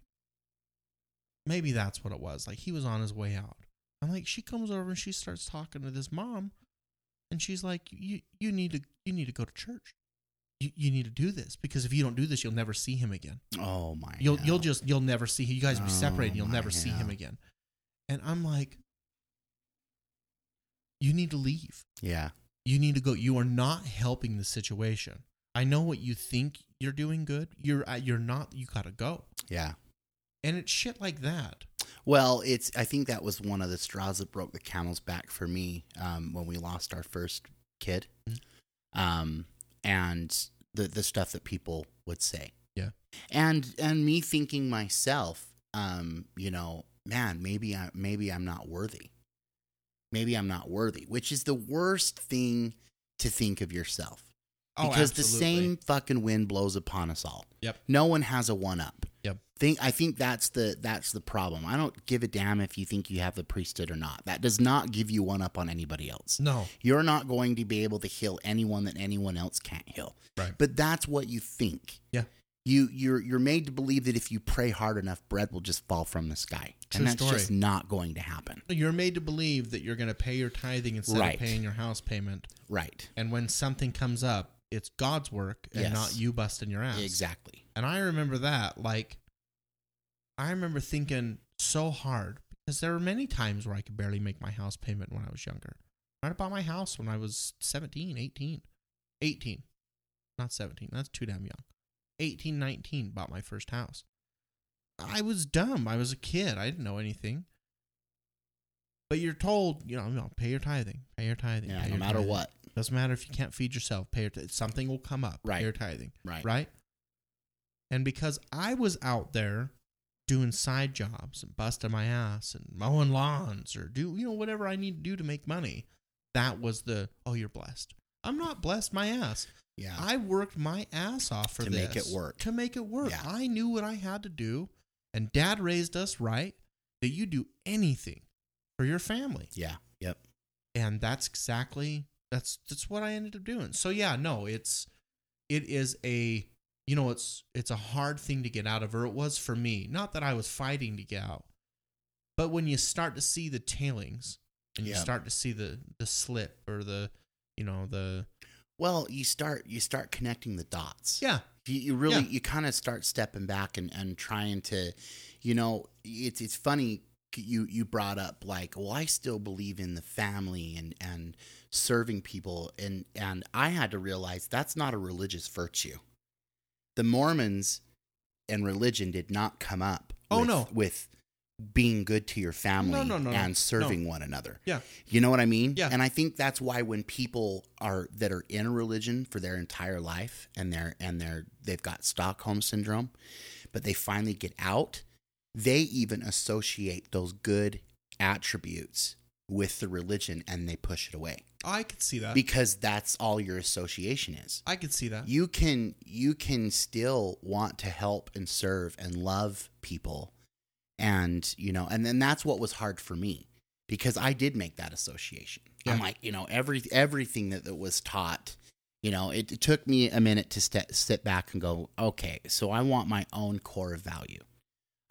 maybe that's what it was. Like he was on his way out. I'm like, she comes over and she starts talking to this mom, and she's like, "You you need to you need to go to church. You you need to do this because if you don't do this, you'll never see him again. Oh my! You'll you'll just you'll never see him. You guys will be Oh, separated. You'll my never see him again." And I'm like, "You need to leave. yeah. You need to go. You are not helping the situation. I know what you think you're doing good. You're uh, you're not. You gotta go." Yeah. And it's shit like that. Well, it's. I think that was one of the straws that broke the camel's back for me um, when we lost our first kid, Mhm. um, and the the stuff that people would say. Yeah. And and me thinking myself, um, you know, man, maybe I maybe I'm not worthy. Maybe I'm not worthy, which is the worst thing to think of yourself. Because the Oh, same fucking wind blows upon us all. Yep. No one has a one up. Think I think that's the that's the problem. I don't give a damn if you think you have the priesthood or not. That does not give you one up on anybody else. No. You're not going to be able to heal anyone that anyone else can't heal. Right. But that's what you think. Yeah. You you're you're made to believe that if you pray hard enough, bread will just fall from the sky. True and that's story. just not going to happen. You're made to believe that you're going to pay your tithing instead Right. of paying your house payment. Right. And when something comes up, it's God's work and Yes. not you busting your ass. Exactly. And I remember that. Like, I remember thinking so hard because there were many times where I could barely make my house payment when I was younger. I bought my house when I was 17, 18. 18. Not 17. That's too damn young. 18, 19, bought my first house. I was dumb. I was a kid. I didn't know anything. But you're told, you know, you know, pay your tithing, pay your tithing. Yeah, no matter tithing. what. Doesn't matter if you can't feed yourself. Pay your t- something will come up. Right. Pay your tithing. Right. Right. And because I was out there doing side jobs and busting my ass and mowing lawns or do you know whatever I need to do to make money, that was the oh you're blessed. I'm not blessed my ass. Yeah. I worked my ass off for To this make it work. To make it work. Yeah. I knew what I had to do, and Dad raised us right that you do anything for your family yeah. Yep. and that's exactly that's that's what I ended up doing. So yeah, no, it's it is a you know it's it's a hard thing to get out of or it was for me. Not that I was fighting to get out. But when you start to see the tailings and you start to see the the slip or the you know the Well, you start you start connecting the dots. yeah You, you really Yeah. you kind of start stepping back and, and trying to, you know, it's it's funny you you brought up like, well, I still believe in the family and and serving people and and I had to realize that's not a religious virtue. The Mormons and religion did not come up. Oh, with, no. with being good to your family No, no, no, and serving one another. Yeah. You know what I mean? Yeah. And I think that's why when people are that are in a religion for their entire life and they're and they're they've got Stockholm syndrome, but they finally get out, they even associate those good attributes with the religion and they push it away I could see that. because that's all your association is. I could see that. You can you can still want to help and serve and love people and you know and then that's what was hard for me because I did make that association. I'm like, you know, every everything that, that was taught, you know, it, it took me a minute to st- sit back and go, okay, so I want my own core of value.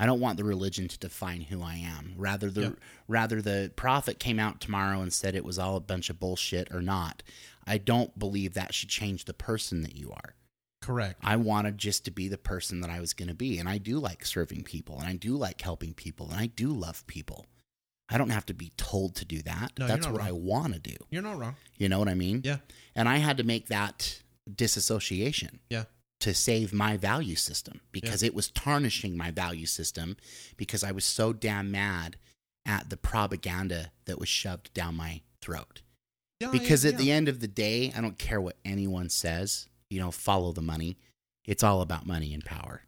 I don't want the religion to define who I am. Rather the rather the prophet came out tomorrow and said it was all a bunch of bullshit or not. I don't believe that should change the person that you are. Correct. I wanted just to be the person that I was going to be. And I do like serving people and I do like helping people and I do love people. I don't have to be told to do that. No, That's what I wrong. want to do. You're not wrong. You know what I mean? Yeah. And I had to make that disassociation Yeah. To save my value system because it was tarnishing my value system because I was so damn mad at the propaganda that was shoved down my throat. Yeah, Because yeah, at the end of the day, I don't care what anyone says, you know, follow the money. It's all about money and power.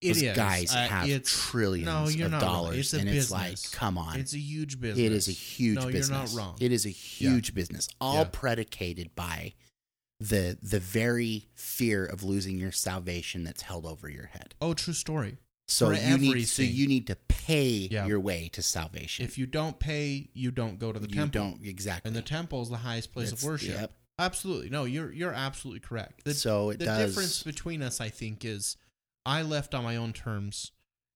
It Those is. guys Uh, have trillions no, of dollars, It's and business. it's like, come on, It's a huge business. it is a huge no, business. you're not wrong. It is a huge business, all Yeah. predicated by the the very fear of losing your salvation that's held over your head. oh, true story. So For you need so you need to pay Yeah. your way to salvation. If you don't pay, you don't go to the you temple. don't exactly, And the temple is the highest place It's- of worship. yep. Absolutely. No, you're you're absolutely correct. The, so it the does. difference between us, I think, is I left on my own terms,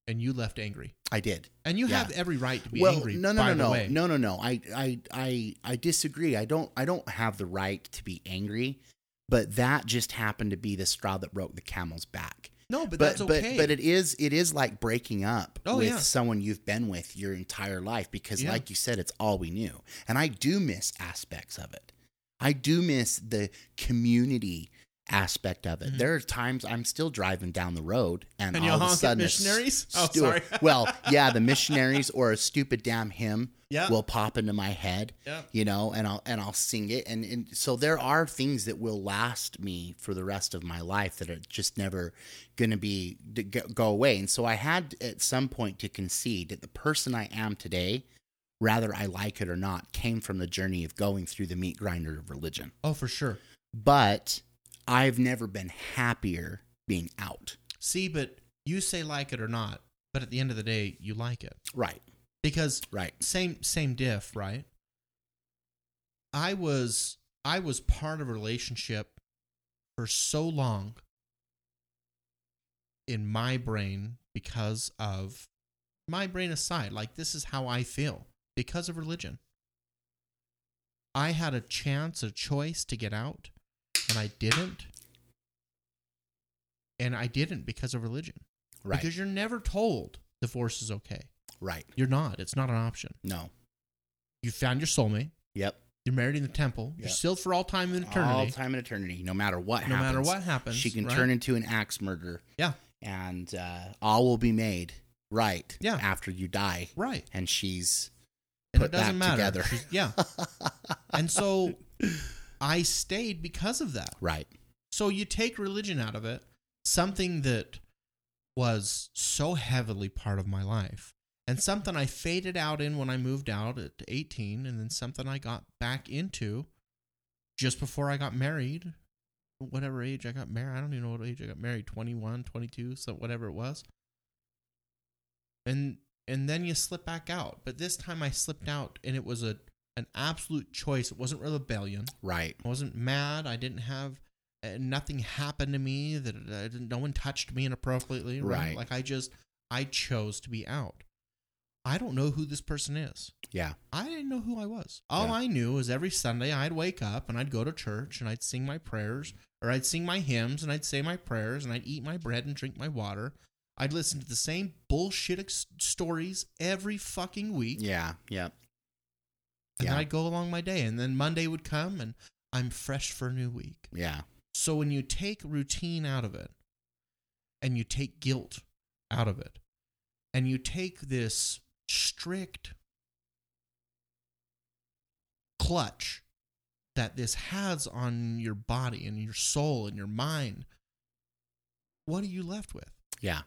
and you left angry. I did. And you Yeah. have every right to be well, angry. no, no, by no, no, no, no, no. I, I, I, I disagree. I don't, I don't have the right to be angry, but that just happened to be the straw that broke the camel's back. No, but, But, that's but, okay. but it is, it is like breaking up Oh, with yeah. someone you've been with your entire life because, Yeah. like you said, it's all we knew, and I do miss aspects of it. I do miss the community aspect of it. Mhm. There are times I'm still driving down the road and, And all of a sudden missionaries? Oh, stu- sorry. well, yeah, the missionaries or a stupid damn hymn Yeah. will pop into my head, Yeah. you know, and I'll and I'll sing it, and, and so there are things that will last me for the rest of my life that are just never going to be go go away. And so I had at some point to concede that the person I am today, rather I like it or not, came from the journey of going through the meat grinder of religion. oh, for sure. But I've never been happier being out. See, but you say like it or not, but at the end of the day, you like it Right, because right, same same diff, right? I was I was part of a relationship for so long in my brain because of my brain aside, like this is how I feel because of religion. I had a chance, a choice to get out, and I didn't. And I didn't because of religion. right, Because you're never told divorce is okay. right. You're not. It's not an option. No. You found your soulmate. Yep. You're married in the temple. You're sealed for all time in eternity. All time in eternity, no matter what no happens. matter what happens. she can right? turn into an axe murderer, Yeah. and uh, all will be made right Yeah. after you die. Right. And she's And put it doesn't back matter. together. She's- yeah. and so I stayed because of that. right. So you take religion out of it, something that was so heavily part of my life, and something I faded out in when I moved out at 18, and then something I got back into just before I got married. Whatever age I got married, I don't even know what age I got married 21, 22, so whatever it was. And and then you slip back out. But this time I slipped out and it was a an absolute choice. It wasn't rebellion. Right. I wasn't mad. I didn't have uh, nothing happened to me that I didn't, no one touched me inappropriately. Right? Right. Like I just I chose to be out. I don't know who this person is. Yeah. I didn't know who I was. All Yeah. I knew was every Sunday I'd wake up and I'd go to church and I'd sing my prayers or I'd sing my hymns and I'd say my prayers and I'd eat my bread and drink my water. I'd listen to the same bullshit ex- stories every fucking week. Yeah. Yep. And Yeah. I'd go along my day. And then Monday would come and I'm fresh for a new week. Yeah. So when you take routine out of it and you take guilt out of it and you take this strict clutch that this has on your body and your soul and your mind, what are you left with? Yeah.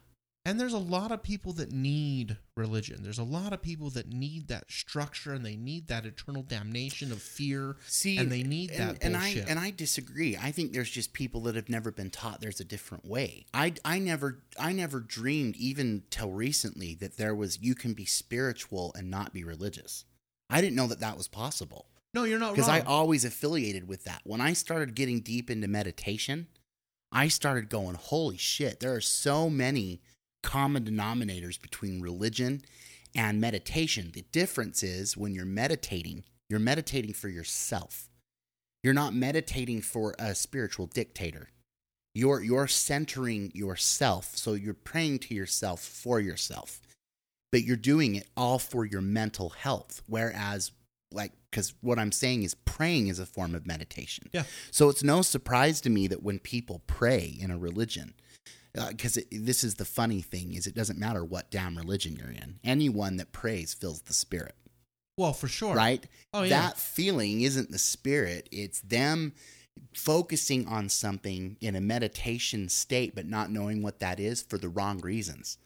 And there's a lot of people that need religion. There's a lot of people that need that structure and they need that eternal damnation of fear. See, and they need and, that and bullshit. I and I disagree. I think there's just people that have never been taught there's a different way. I I never I never dreamed even till recently that there was you can be spiritual and not be religious. I didn't know that that was possible no, you're not because. I always affiliated with that. When I started getting deep into meditation, I started going, "Holy shit, there are so many common denominators between religion and meditation. The difference is when you're meditating, you're meditating for yourself. You're not meditating for a spiritual dictator. You're you're centering yourself. So you're praying to yourself for yourself. But you're doing it all for your mental health. Whereas like cuz what I'm saying is praying is a form of meditation. Yeah. So it's no surprise to me that when people pray in a religion, Uh, because this is the funny thing is it doesn't matter what damn religion you're in. Anyone that prays feels the spirit, well, for sure. right? Oh, yeah. That feeling isn't the spirit; it's them focusing on something in a meditation state, but not knowing what that is for the wrong reasons.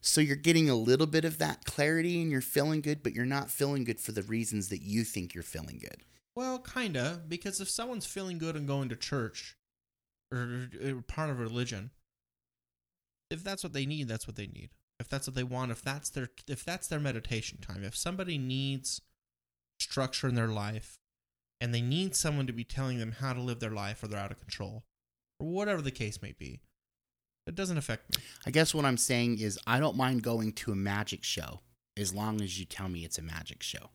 So you're getting a little bit of that clarity, and you're feeling good, but you're not feeling good for the reasons that you think you're feeling good. Well, kinda, because if someone's feeling good and going to church or, or part of religion, if that's what they need, that's what they need. If that's what they want, if that's their if that's their meditation time, if somebody needs structure in their life and they need someone to be telling them how to live their life or they're out of control or whatever the case may be, it doesn't affect me. I guess what I'm saying is I don't mind going to a magic show as long as you tell me it's a magic show.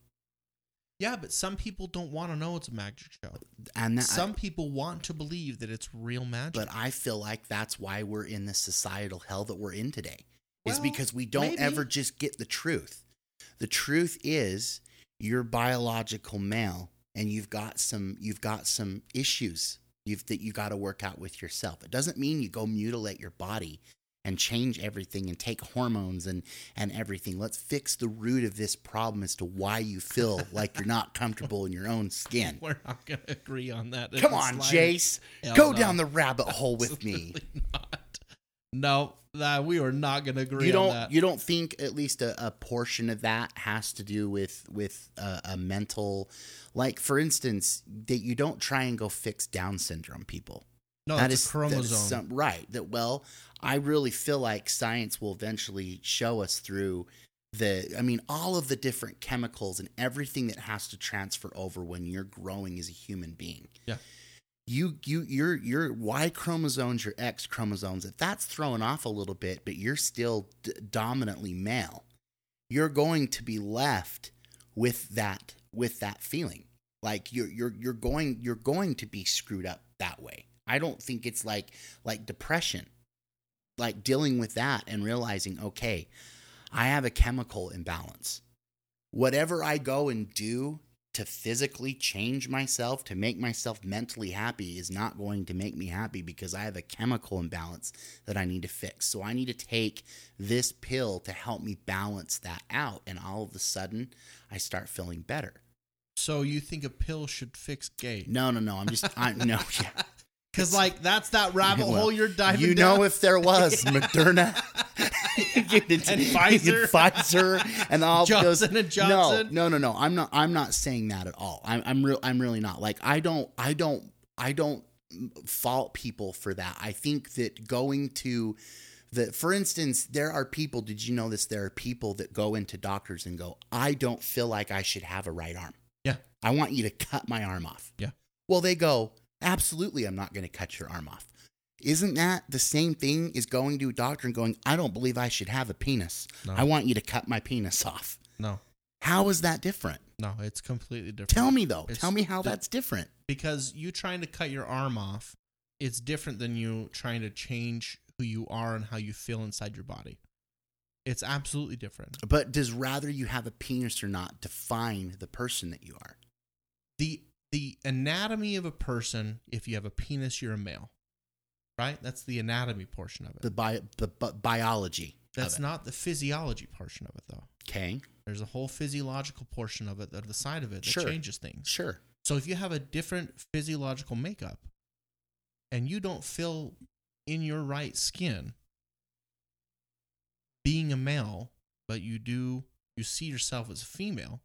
Yeah, but some people don't want to know it's a magic show. And that, Some people want to believe that it's real magic. but I feel like that's why we're in the societal hell that we're in today. is because we don't maybe. ever just get the truth. The truth is you're biological male and you've got some you've got some issues you've that you got to work out with yourself. It doesn't mean you go mutilate your body and change everything and take hormones and and everything. Let's fix the root of this problem as to why you feel like you're not comfortable in your own skin. We're not going to agree on that. Come on. Jace. Hell Go no. down the rabbit hole with me. Not. No, that we are not going to agree you on don't that. you don't think at least a, a portion of that has to do with with a, a mental like for instance that you don't try and go fix down syndrome people no, That that's a chromosome. that is some- right that well i really feel like science will eventually show us through the i mean all of the different chemicals and everything that has to transfer over when you're growing as a human being. Yeah. you you your your y chromosomes your x chromosomes if that's thrown off a little bit but you're still d- dominantly male you're going to be left with that with that feeling. Like you're you're you're going you're going to be screwed up that way. I don't think it's like like depression like dealing with that and realizing okay i have a chemical imbalance. Whatever i go and do to physically change myself to make myself mentally happy is not going to make me happy because i have a chemical imbalance that i need to fix. So i need to take this pill to help me balance that out and all of a sudden i start feeling better. So you think a pill should fix gay? no no no i'm just i no yeah Because like that's that rabbit Well, hole you're diving you down. know if there was Moderna and Pfizer. Pfizer, and all Johnson those. and Johnson. No, no, no, no. I'm not. I'm not saying that at all. I'm. I'm real. I'm really not. Like I don't. I don't. I don't fault people for that. I think that going to the, for instance, there are people. Did you know this? There are people that go into doctors and go, "I don't feel like I should have a right arm. Yeah. I want you to cut my arm off." Yeah. Well, they go, absolutely, I'm not going to cut your arm off. Isn't that the same thing as going to a doctor and going, I don't believe I should have a penis. No. I want you to cut my penis off. No, How is that different? no, it's completely different. Tell me though. It's- Tell me how the- that's different. because you trying to cut your arm off, it's different than you trying to change who you are and how you feel inside your body. It's absolutely different. But does rather you have a penis or not define the person that you are? the The anatomy of a person, if you have a penis, you're a male, right? That's the anatomy portion of it. The bi- the bi- biology. That's not the physiology portion of it, though. Okay, There's a whole physiological portion of it, of the side of it that Sure. changes things. sure. So if you have a different physiological makeup and you don't feel in your right skin being a male, but you do you see yourself as a female,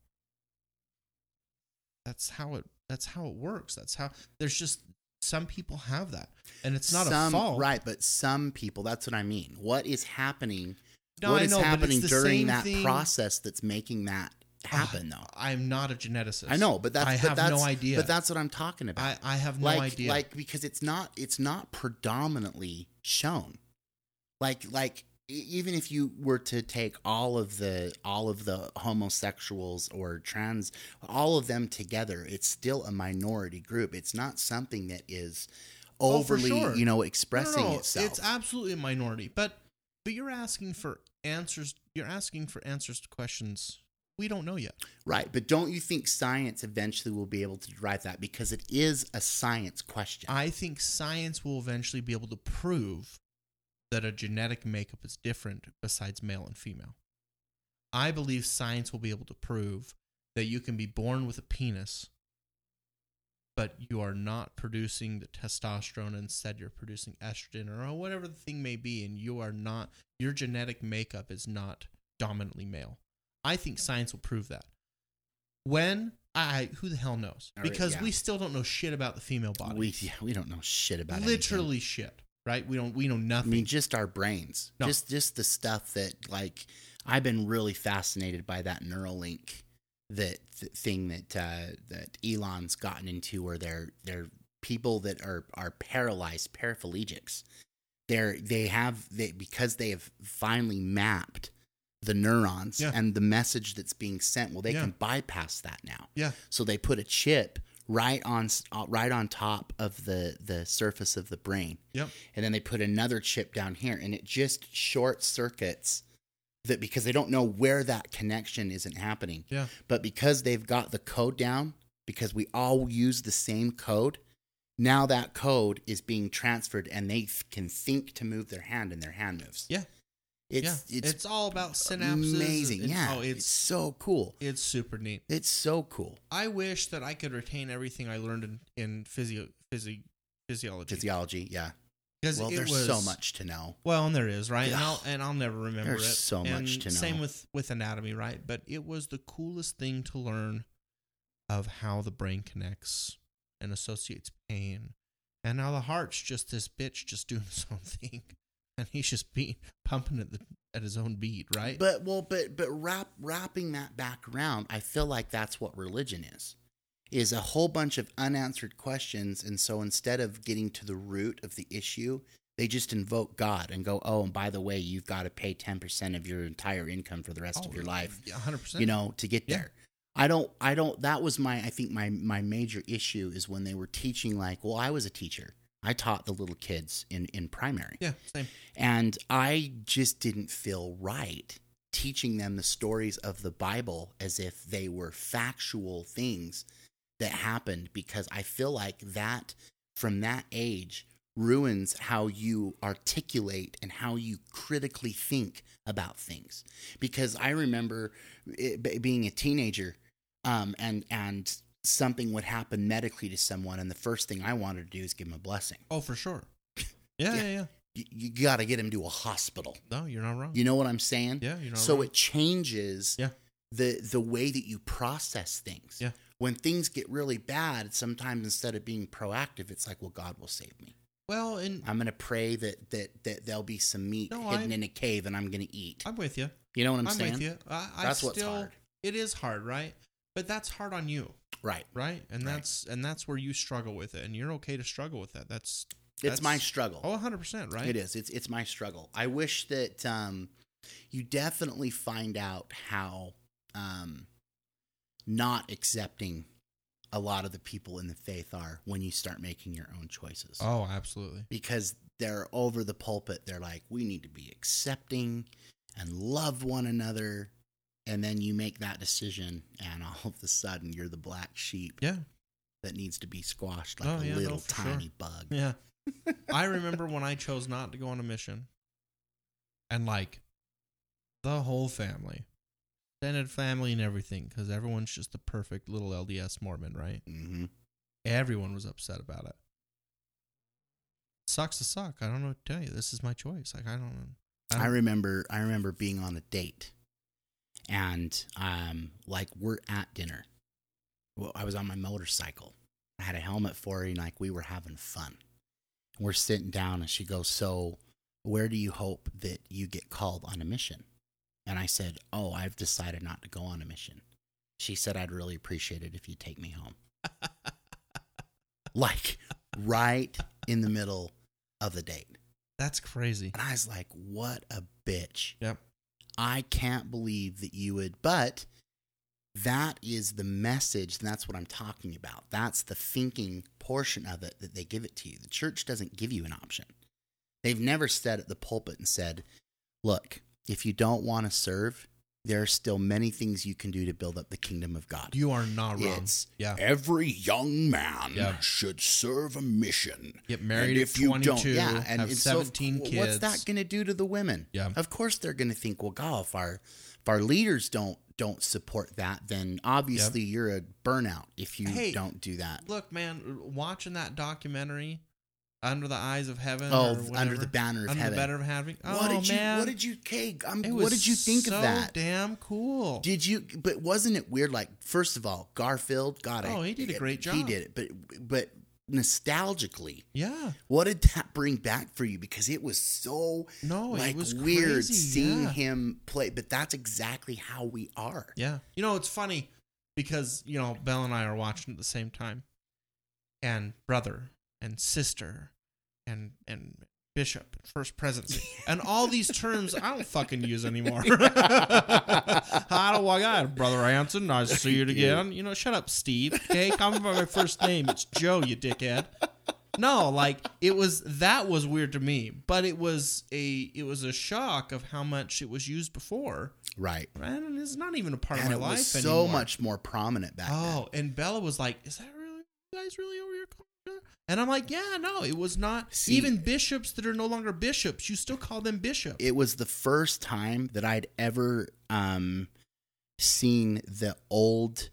that's how it that's how it works. That's how there's just some people have that. And it's not some, a fault. right? But some people. That's what I mean. What is happening? No, what I is know, happening during that thing- process that's making that happen? though I'm not a geneticist. I know, but that's I but have that's, no idea. But that's what I'm talking about. I, I have no like idea. like because it's not it's not predominantly shown like like even if you were to take all of the all of the homosexuals or trans all of them together it's still a minority group it's not something that is Oh, overly sure. you know No, no, expressing no, itself It's absolutely a minority, but but you're asking for answers. You're asking for answers to questions we don't know yet. right but don't you think science eventually will be able to derive that because it is a science question I think science will eventually be able to prove that a genetic makeup is different besides male and female. I believe science will be able to prove that you can be born with a penis, but you are not producing the testosterone. Instead, you're producing estrogen or whatever the thing may be, and you are not, your genetic makeup is not dominantly male. I think science will prove that. When? I who the hell knows? All right, Because yeah. we still don't know shit about the female body we yeah, we don't know shit about anything. literally shit, right? We don't we know nothing. I mean, just our brains, No. just just the stuff that like I've been really fascinated by that Neuralink, that th- thing that uh, that Elon's gotten into, where they're they're people that are are paralyzed, paraplegics. They're they have they because they have finally mapped the neurons Yeah. and the message that's being sent. Well, they Yeah. can bypass that now. yeah, So they put a chip right on uh, right on top of the the surface of the brain. Yep, and then they put another chip down here and it just short circuits that because they don't know where that connection isn't happening. Yeah, but because they've got the code down because we all use the same code now that code is being transferred and they th- can think to move their hand and their hand moves. Yeah, it's yeah. it's, It's, all about synapses. amazing and- yeah oh, it's, it's so cool it's super neat. it's so cool I wish that I could retain everything I learned in in physio, physi, physiology. physiology yeah well there's was, so much to know Well, and there is right, and I'll and I'll never remember There's it. so much And to Same with with anatomy, right? But it was the coolest thing to learn of how the brain connects and associates pain, and now the heart's just this bitch just doing its own thing, and he's just being pumping at the at his own beat, right? But well, but but wrap wrapping that back around, I feel like that's what religion is. Is a whole bunch of unanswered questions, and so instead of getting to the root of the issue, they just invoke God and go, "Oh, and by the way, you've got to pay ten percent of your entire income for the rest of oh, your life." hundred percent, you know, to get Yeah. there. I don't, I don't, that was my, I think my, my major issue is when they were teaching, like, well, I was a teacher. I taught the little kids in, in primary. yeah, same. And I just didn't feel right teaching them the stories of the Bible as if they were factual things that happened because I feel like that from that age ruins how you articulate and how you critically think about things. Because I remember it, being a teenager um, and and something would happen medically to someone, and the first thing I wanted to do is give him a blessing. Oh, for sure. Yeah, yeah, yeah. You, you got to get him to a hospital. No, you're not wrong. You know what I'm saying? yeah, you're not so wrong. it changes Yeah. the the way that you process things. Yeah. When things get really bad, sometimes instead of being proactive, it's like, well, God will save me. well, and I'm gonna pray that that that there'll be some meat No, hidden I- in a cave, and I'm gonna eat. I'm with you. you know what I'm, I'm, saying? with you. I, I That's what's still, hard. It is hard, right? But that's hard on you, Right. right? And Right. that's and that's where you struggle with it, and you're okay to struggle with that. That's It's my struggle. oh, 100 percent, right? It is. It's it's my struggle. I wish that um, you definitely find out how um, not accepting a lot of the people in the faith are when you start making your own choices. Oh, absolutely. Because they're over the pulpit. They're like, we need to be accepting and love one another. And then you make that decision, and all of a sudden, you're the black sheep Yeah, that needs to be squashed like Oh, a yeah, no, little sure. tiny bug. yeah. I remember when I chose not to go on a mission, and like The whole family. Extended family and everything, because everyone's just the perfect little LDS Mormon, right? hmm Everyone was upset about it. Sucks to suck. I don't know what to tell you. This is my choice. Like I don't know. I remember I remember being on a date and um like we're at dinner. Well, I was on my motorcycle. I had a helmet for her and like we were having fun. We're sitting down and she goes, "So, where do you hope that you get called on a mission?" And I said, "Oh, I've decided not to go on a mission." She said, "I'd really appreciate it if you take me home." like right in the middle of the date. That's crazy. And I was like, what a bitch. Yep. I can't believe that you would, but that is the message. That's what I'm talking about. That's the thinking portion of it that they give it to you. The church doesn't give you an option. They've never said at the pulpit and said, look, if you don't want to serve, there are still many things you can do to build up the kingdom of God. You are not wrong. It's yeah. every young man Yeah. should serve a mission. Get married And at 22, have it's 17 well, kids. What's that going to do to the women? Yeah. Of course they're going to think, well, God, if our if our leaders don't don't support that, then obviously you're a burnout if you Hey, don't do that. Look, man, watching that documentary, Under the Eyes of Heaven. Oh, or under the banner of Under heaven. the banner of heaven. Oh, what did man. you What did you? Okay, I'm, It what did you think so of that? Damn cool. Did you? But wasn't it weird? Like, first of all, Garfield. God, it. Oh, he did a great job. He did it, but but nostalgically, yeah. what did that bring back for you? Because it was so No, it like was weird crazy, seeing yeah. him play. But that's exactly how we are. Yeah. You know, it's funny because, you know, Belle and I are watching at the same time. And brother and sister and and bishop first presidency and all these terms I don't fucking use anymore. I don't want God, brother Anson. Nice to see you again. You know, shut up, Steve. Okay, call me by my first name. It's Joe, you dickhead. No, like it was that was weird to me, but it was a it was a shock of how much it was used before. Right. And it's not even a part and of my life was so anymore. much more prominent back then. Oh, and Bella was like, "Is that really you guys really over your culture?" And I'm like, "Yeah, no, it was not. See- even bishops that are no longer bishops, you still call them bishop." It was the first time that I'd ever um, seen the old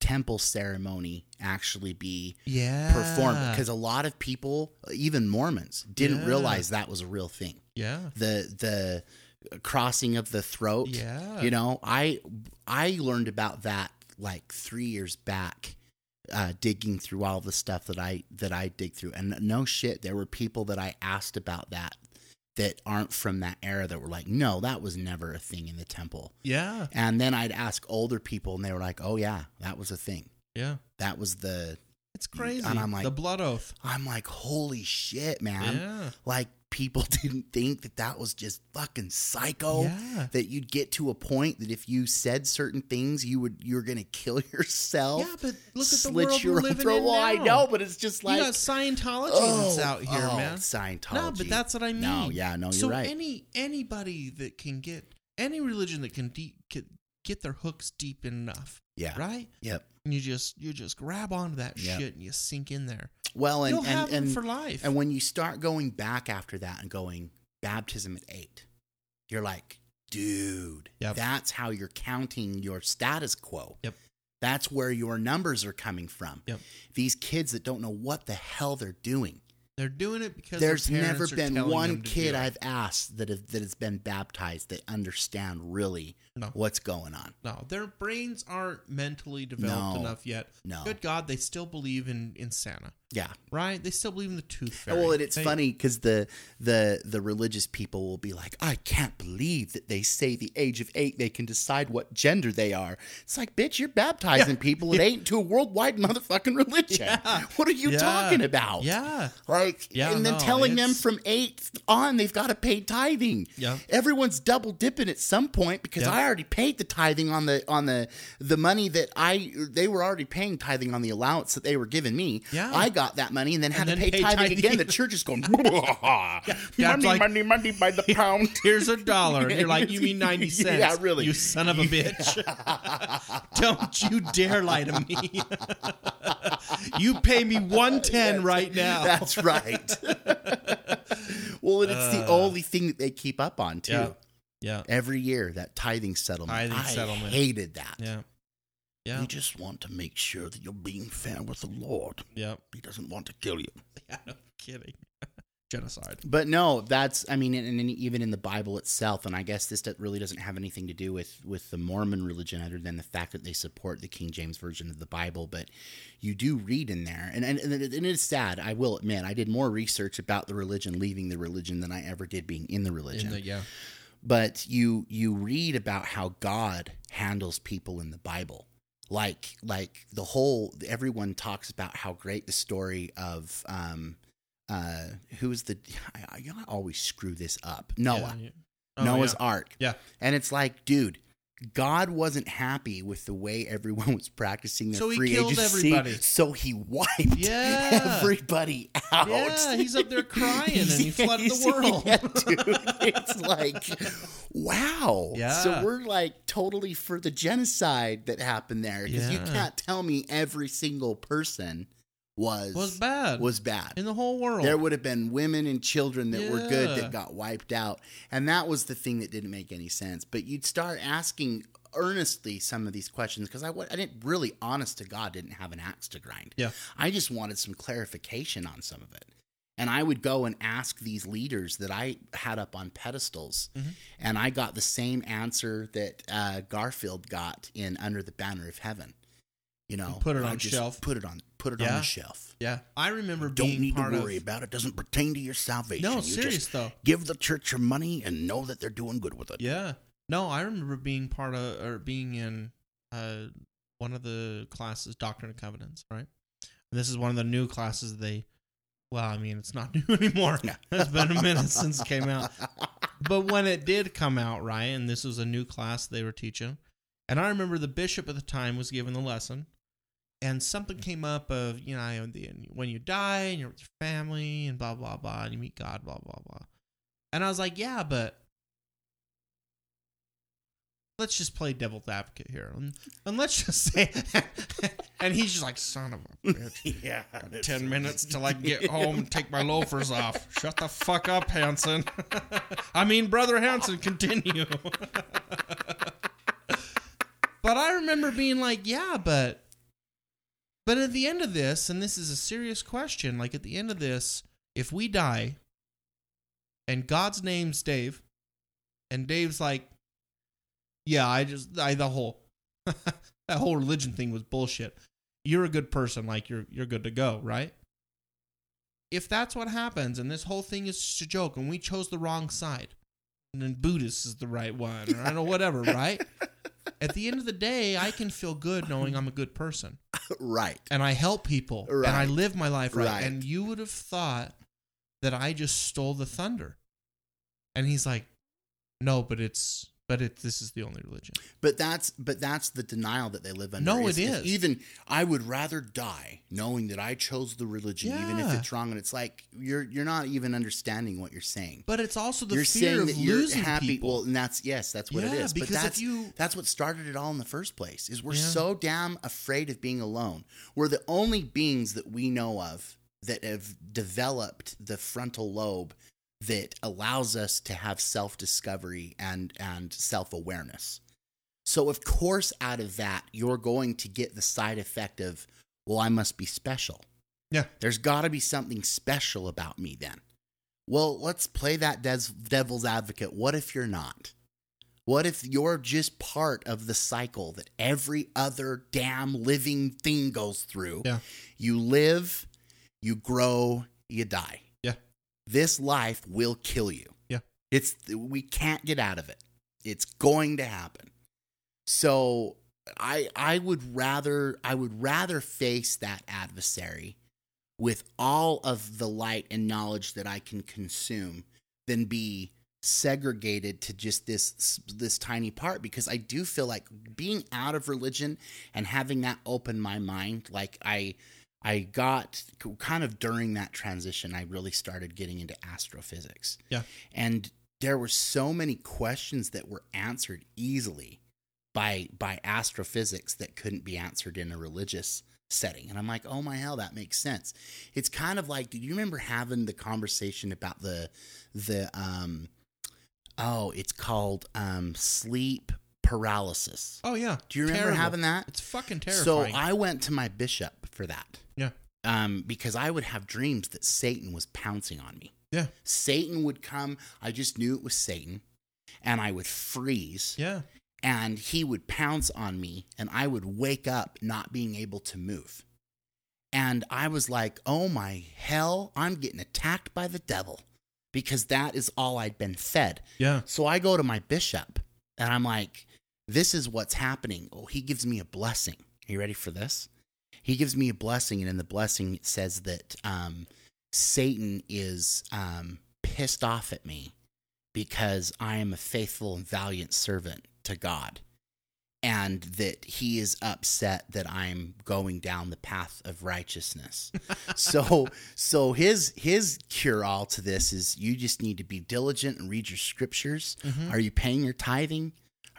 temple ceremony actually be yeah, performed because a lot of people, even Mormons, didn't Yeah. realize that was a real thing. yeah, The the crossing of the throat. yeah, You know, I I learned about that like three years back, uh, digging through all the stuff that I that I dig through, and no shit, there were people that I asked about that that aren't from that era that were like, no, that was never a thing in the temple. yeah, And then I'd ask older people, and they were like, oh yeah, that was a thing. yeah. That was the. It's crazy. And I'm like- the blood oath. I'm like, holy shit, man! Yeah, Like people didn't think that that was just fucking psycho yeah. that you'd get to a point that if you said certain things you would you're gonna kill yourself Yeah, but look at the world your we're living throat in well i know but it's just like you got Scientology oh, that's out here, oh, man. scientology No, but that's what I mean. no yeah no you're so right any anybody that can get any religion that can deep, get get their hooks deep enough, yeah right? yep And you just you just grab onto that Yep. shit and you sink in there. Well and and and, for life. and when you start going back after that and going baptism at eight you're like dude Yep. that's how you're counting your status quo Yep. that's where your numbers are coming from Yep. these kids that don't know what the hell they're doing They're doing it because There's never been one kid. I've asked that have, that has been baptized that understand really No. what's going on. No, their brains aren't mentally developed No. enough yet. No. Good God, they still believe in in Santa, Yeah. right? They still believe in the tooth fairy. Well, and it's They- funny because the the the religious people will be like, "I can't believe that they say the age of eight they can decide what gender they are." It's like, bitch, you're baptizing people at eight to a worldwide motherfucking religion. Yeah. What are you Yeah. talking about? Yeah, Like, Yeah, and then no, telling them from eight on they've got to pay tithing. Yeah. everyone's double dipping at some point because Yeah. I already paid the tithing on the on the the money that I they were already paying tithing on the allowance that they were giving me. Yeah. I got that money and then had And to then pay pay tithing, tithing. again. The church is going money, like- money, money by the pound. here's a dollar. And you're like, you mean ninety cents? Yeah, really. You son of a bitch! Don't you dare lie to me. you pay me one ten right now. That's right. well, and it's the uh. only thing that they keep up on too. Yeah. Yeah. Every year, that tithing settlement. Tithing I settlement. hated that. Yeah. Yeah. You just want to make sure that you're being fair with the Lord. Yeah. He doesn't want to kill you. Yeah, no kidding. Genocide. But no, that's I mean, and, and even in the Bible itself, and I guess this really doesn't have anything to do with with the Mormon religion, other than the fact that they support the King James version of the Bible. But you do read in there, and and, and it is sad. I will admit, I did more research about the religion leaving the religion than I ever did being in the religion. In the, yeah. But you you read about how God handles people in the Bible. Like like the whole everyone talks about how great the story of um uh who is the I, I always screw this up. Noah. Yeah, yeah. Oh, Noah's yeah. Ark. Yeah. And it's like, dude, God wasn't happy with the way everyone was practicing their So he killed agency, everybody. so he wiped Yeah. everybody out. Yeah, he's up there crying and he flooded the world. yeah, dude, it's like, wow. Yeah. So we're like totally for the genocide that happened there because you can't tell me every single person was Was bad. Was bad. in the whole world. There would have been women and children that were good that got wiped out. And that was the thing that didn't make any sense. But you'd start asking earnestly some of these questions because I, I didn't really, honest to God, didn't have an axe to grind. Yeah. I just wanted some clarification on some of it. And I would go and ask these leaders that I had up on pedestals. Mm-hmm. And I got the same answer that uh, Garfield got in Under the Banner of Heaven. You know, put it on just shelf. Put it on. Put it on the shelf. yeah, I remember Don't being need to worry of. about it. Doesn't pertain to your salvation. No, You serious though. Give the church your money and know that they're doing good with it. Yeah. No, I remember being part of or being in uh, one of the classes, Doctrine and Covenants, right? And this is one of the new classes they. Well, I mean, it's not new anymore. Yeah. It's been a minute since it came out. But when it did come out, right, and this was a new class they were teaching, and I remember the bishop at the time was giving the lesson, and something came up of you know the- when you die and you're with your family and blah blah blah and you meet God blah blah blah, and I was like, yeah, but let's just play devil's advocate here, and, and let's just say, and he's just like, son of a bitch. yeah. Ten minutes till I get home and take my loafers off. Shut the fuck up, Hansen. I mean, brother Hansen, continue. but I remember being like, yeah, but, but at the end of this, and this is a serious question. Like at the end of this, if we die, and God's name's Dave, and Dave's like, yeah, I just, I the whole, that whole religion thing was bullshit you're a good person like you're you're good to go right if that's what happens and this whole thing is just a joke and we chose the wrong side and then buddhist is the right one or i don't know whatever right at the end of the day i can feel good knowing i'm a good person right. and i help people and i live my life right. Right. and you would have thought that i just stole the thunder and he's like no but it's but it this is the only religion But that's but that's the denial that they live under. No, It's- it's. Even I would rather die knowing that I chose the religion, even if it's wrong. And it's like you're you're not even understanding what you're saying. but it's also the you're fear saying of that you're losing happy. people Well, and that's yes, that's what it Yeah, is. because but that's you- that's what started it all in the first place. Is we're Yeah. so damn afraid of being alone. We're the only beings that we know of that have developed the frontal lobe that allows us to have self discovery and and self awareness. So of course, out of that, you're going to get the side effect of, well, I must be special. Yeah. There's got to be something special about me then. Well, let's play that devil's advocate. What if you're not? What if you're just part of the cycle that every other damn living thing goes through? Yeah. You live, you grow, you die. This life will kill you. Yeah. It's we can't get out of it. It's going to happen. So I I would rather I would rather face that adversary with all of the light and knowledge that I can consume than be segregated to just this this tiny part because I do feel like being out of religion and having that open my mind like I I got kind of during that transition I really started getting into astrophysics. Yeah. And there were so many questions that were answered easily by by astrophysics that couldn't be answered in a religious setting. And I'm like, oh my hell, that makes sense. It's kind of like, do you remember having the conversation about the the um Oh, it's called um, sleep paralysis. Oh yeah. Do you remember Terrible. having that? It's fucking terrifying. So. I went to my bishop for that. yeah. Um, because I would have dreams that Satan was pouncing on me. Yeah. Satan would come. I just knew it was Satan, and I would freeze. Yeah. and he would pounce on me and I would wake up not being able to move. And I was like, oh my hell, I'm getting attacked by the devil because that is all I'd been fed. Yeah. So I go to my bishop and I'm like, this is what's happening. Oh, he gives me a blessing. Are you ready for this? He gives me a blessing, and in the blessing, it says that um, Satan is um, pissed off at me because I am a faithful and valiant servant to God, and that he is upset that I'm going down the path of righteousness. so, so his his cure all to this is you just need to be diligent and read your scriptures. Mhm. Are you paying your tithing?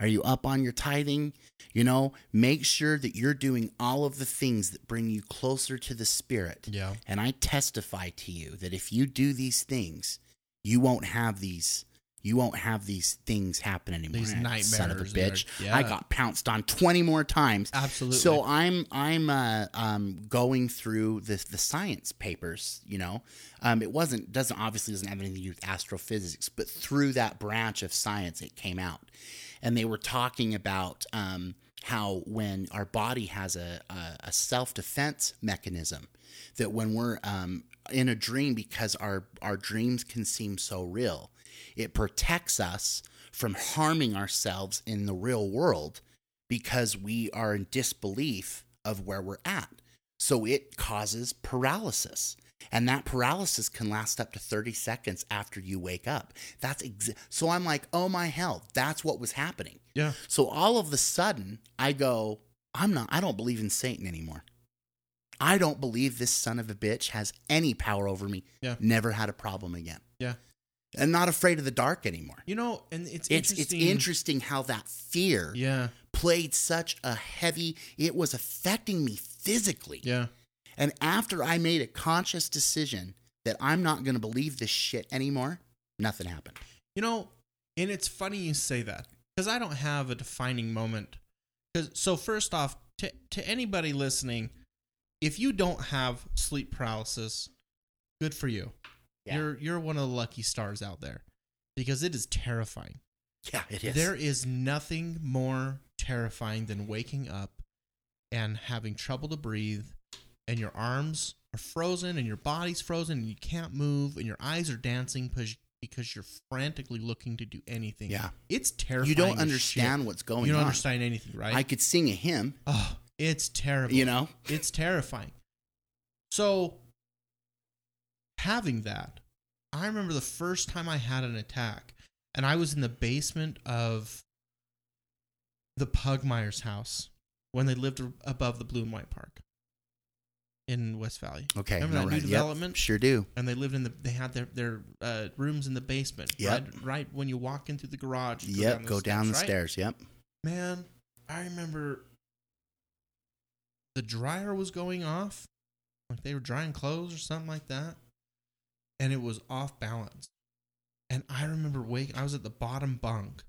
Are you up on your tithing? You know, make sure that you're doing all of the things that bring you closer to the Spirit. Yeah. And I testify to you that if you do these things, you won't have these you won't have these things happen anymore. These Ah, Son of a nightmares bitch. their- I got pounced on 20 more times. Absolutely. So I'm I'm uh, um, going through the the science papers. You know, um, it wasn't doesn't obviously doesn't have anything to do with astrophysics, but through that branch of science, it came out, and they were talking about um, how when our body has a a, a self defense mechanism, that when we're um, in a dream, because our our dreams can seem so real, it protects us from harming ourselves in the real world because we are in disbelief of where we're at. So it causes paralysis. And that paralysis can last up to 30 seconds after you wake up. That's exa- so I'm like, "Oh my hell, that's what was happening." Yeah. So all of a sudden, I go, "I'm not I don't believe in Satan anymore. I don't believe this son of a bitch has any power over me. Yeah. Never had a problem again. Yeah. I'm not afraid of the dark anymore." You know, and it's It's interesting. it's interesting how that fear Yeah. played such a heavy it was affecting me physically Yeah. And after i made a conscious decision that i'm not going to believe this shit anymore nothing happened You know, and it's funny you say that because I don't have a defining moment. Cause, so first off, to to anybody listening, if you don't have sleep paralysis, good for you. Yeah. You're you're one of the lucky stars out there because it is terrifying. yeah it is There is nothing more terrifying than waking up and having trouble to breathe, and your arms are frozen, and your body's frozen, and you can't move, and your eyes are dancing because because you're frantically looking to do anything. Yeah. it's terrifying. you don't understand shit. what's going on. You don't on understand anything, right? i could sing a hymn oh, it's terrible. you know It's terrifying. So, having that, I remember the first time I had an attack, and I was in the basement of the Pugmire's house when they lived above the Blue and White Park in West Valley. okay Remember that all new right. Yep, development? sure do And they lived in the. They had their their uh, rooms in the basement. Yep. Right, right when you walk into the garage. yep go down the right? stairs yep Man, I remember the dryer was going off. Like they were drying clothes or something like that. And it was off balance. And I remember waking I was at the bottom bunk.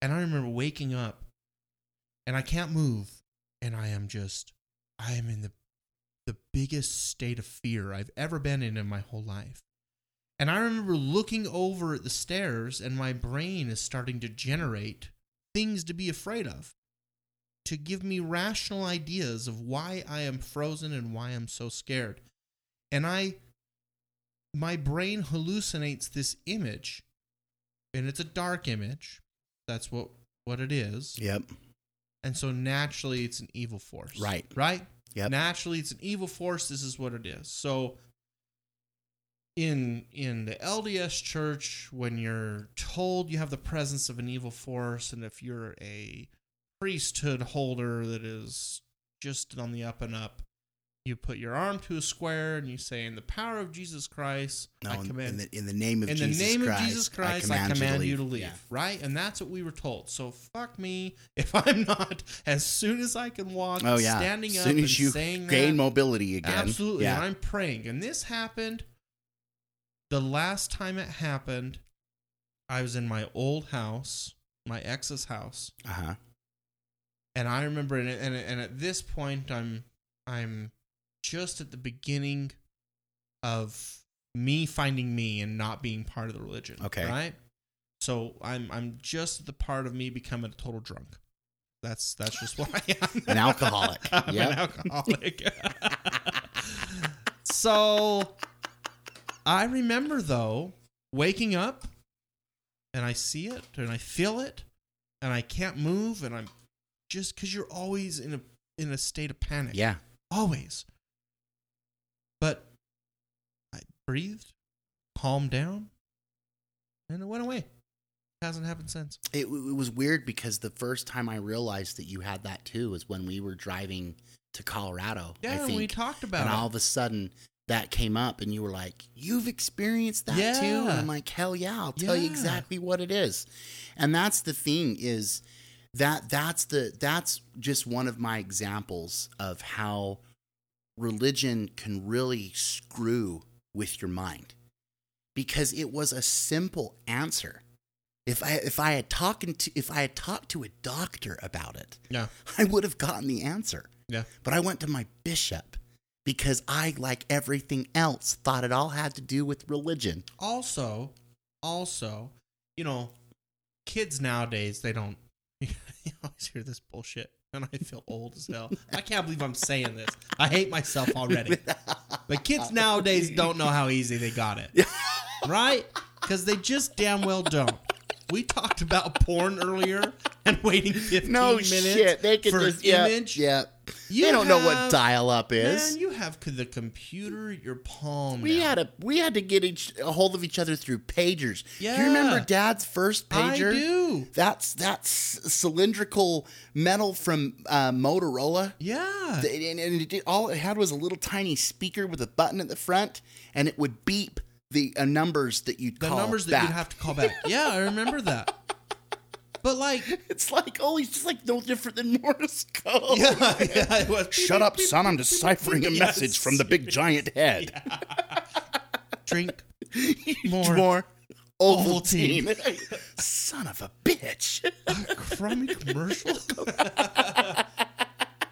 And I remember waking up and I can't move. And I am just I am in the the biggest state of fear I've ever been in in my whole life. And I remember looking over at the stairs, and my brain is starting to generate things to be afraid of, to give me rational ideas of why I am frozen and why I'm so scared. And I, my brain hallucinates this image, and it's a dark image. That's what what it is. yep And so naturally, it's an evil force. Right. Right. Yep. Naturally, it's an evil force. This is what it is. So, in in the LDS Church, when you're told you have the presence of an evil force, and if you're a priesthood holder that is just on the up and up, you put your arm to a square and you say, "In the power of Jesus Christ, no I command." in the in the name of in jesus the name christ of Jesus Christ, I command, you to leave. Yeah. Right? And that's what we were told. So fuck me if I'm not as soon as I can walk, oh yeah standing as up soon and as you saying gain that. mobility again Absolutely. yeah And I'm praying. And this happened the last time it happened. I was in my old house, my ex's house, Uh huh. and I remember, and, and, and at this point, I'm I'm just at the beginning of me finding me and not being part of the religion. Okay. right. So I'm I'm just the part of me becoming a total drunk. That's that's just what I am. An alcoholic. I'm Yep. an alcoholic. so I remember though waking up and I see it and I feel it and I can't move and I'm just because you're always in a in a state of panic. Yeah. Always. But I breathed, calmed down, and it went away. It Hasn't happened since. It, it was weird because the first time I realized that you had that too was when we were driving to Colorado. I Yeah, think. we talked about and it. And all of a sudden that came up and you were like you've experienced that too and Yeah. i'm like hell yeah i'll tell you exactly what it is and that's the thing is that that's the that's just one of my examples of how religion can really screw with your mind because it was a simple answer if i if i had talking to if i had talked to a doctor about it yeah. i would have gotten the answer Yeah. but I went to my bishop because I, like everything else, thought it all had to do with religion. also also you know kids nowadays they don't you always hear this bullshit and i feel old as hell. I can't believe i'm saying this. I hate myself already. But kids nowadays don't know how easy they got it. Right? Because they just damn well don't. We talked about porn earlier and waiting 15 no minutes shit, they could for just yeah, image. Yeah, You they don't know what dial up is. man you have the computer at your palm we now. had a we had to get each, a hold of each other through pagers. Do Yeah. you remember Dad's first pager? i do That's that's cylindrical metal from uh, Motorola. yeah The- and, and it did, all it had was a little tiny speaker with a button at the front, and it would beep the uh, numbers that you'd the call numbers that you'd have to call back. Yeah, I remember that. But like, It's like oh, it's just like no different than Morse code. yeah, yeah, it was. Shut up, son! I'm deciphering a Yes. message from the big giant head. Drink more. More Ovaltine. Ovaltine. son of a bitch. A crummy commercial.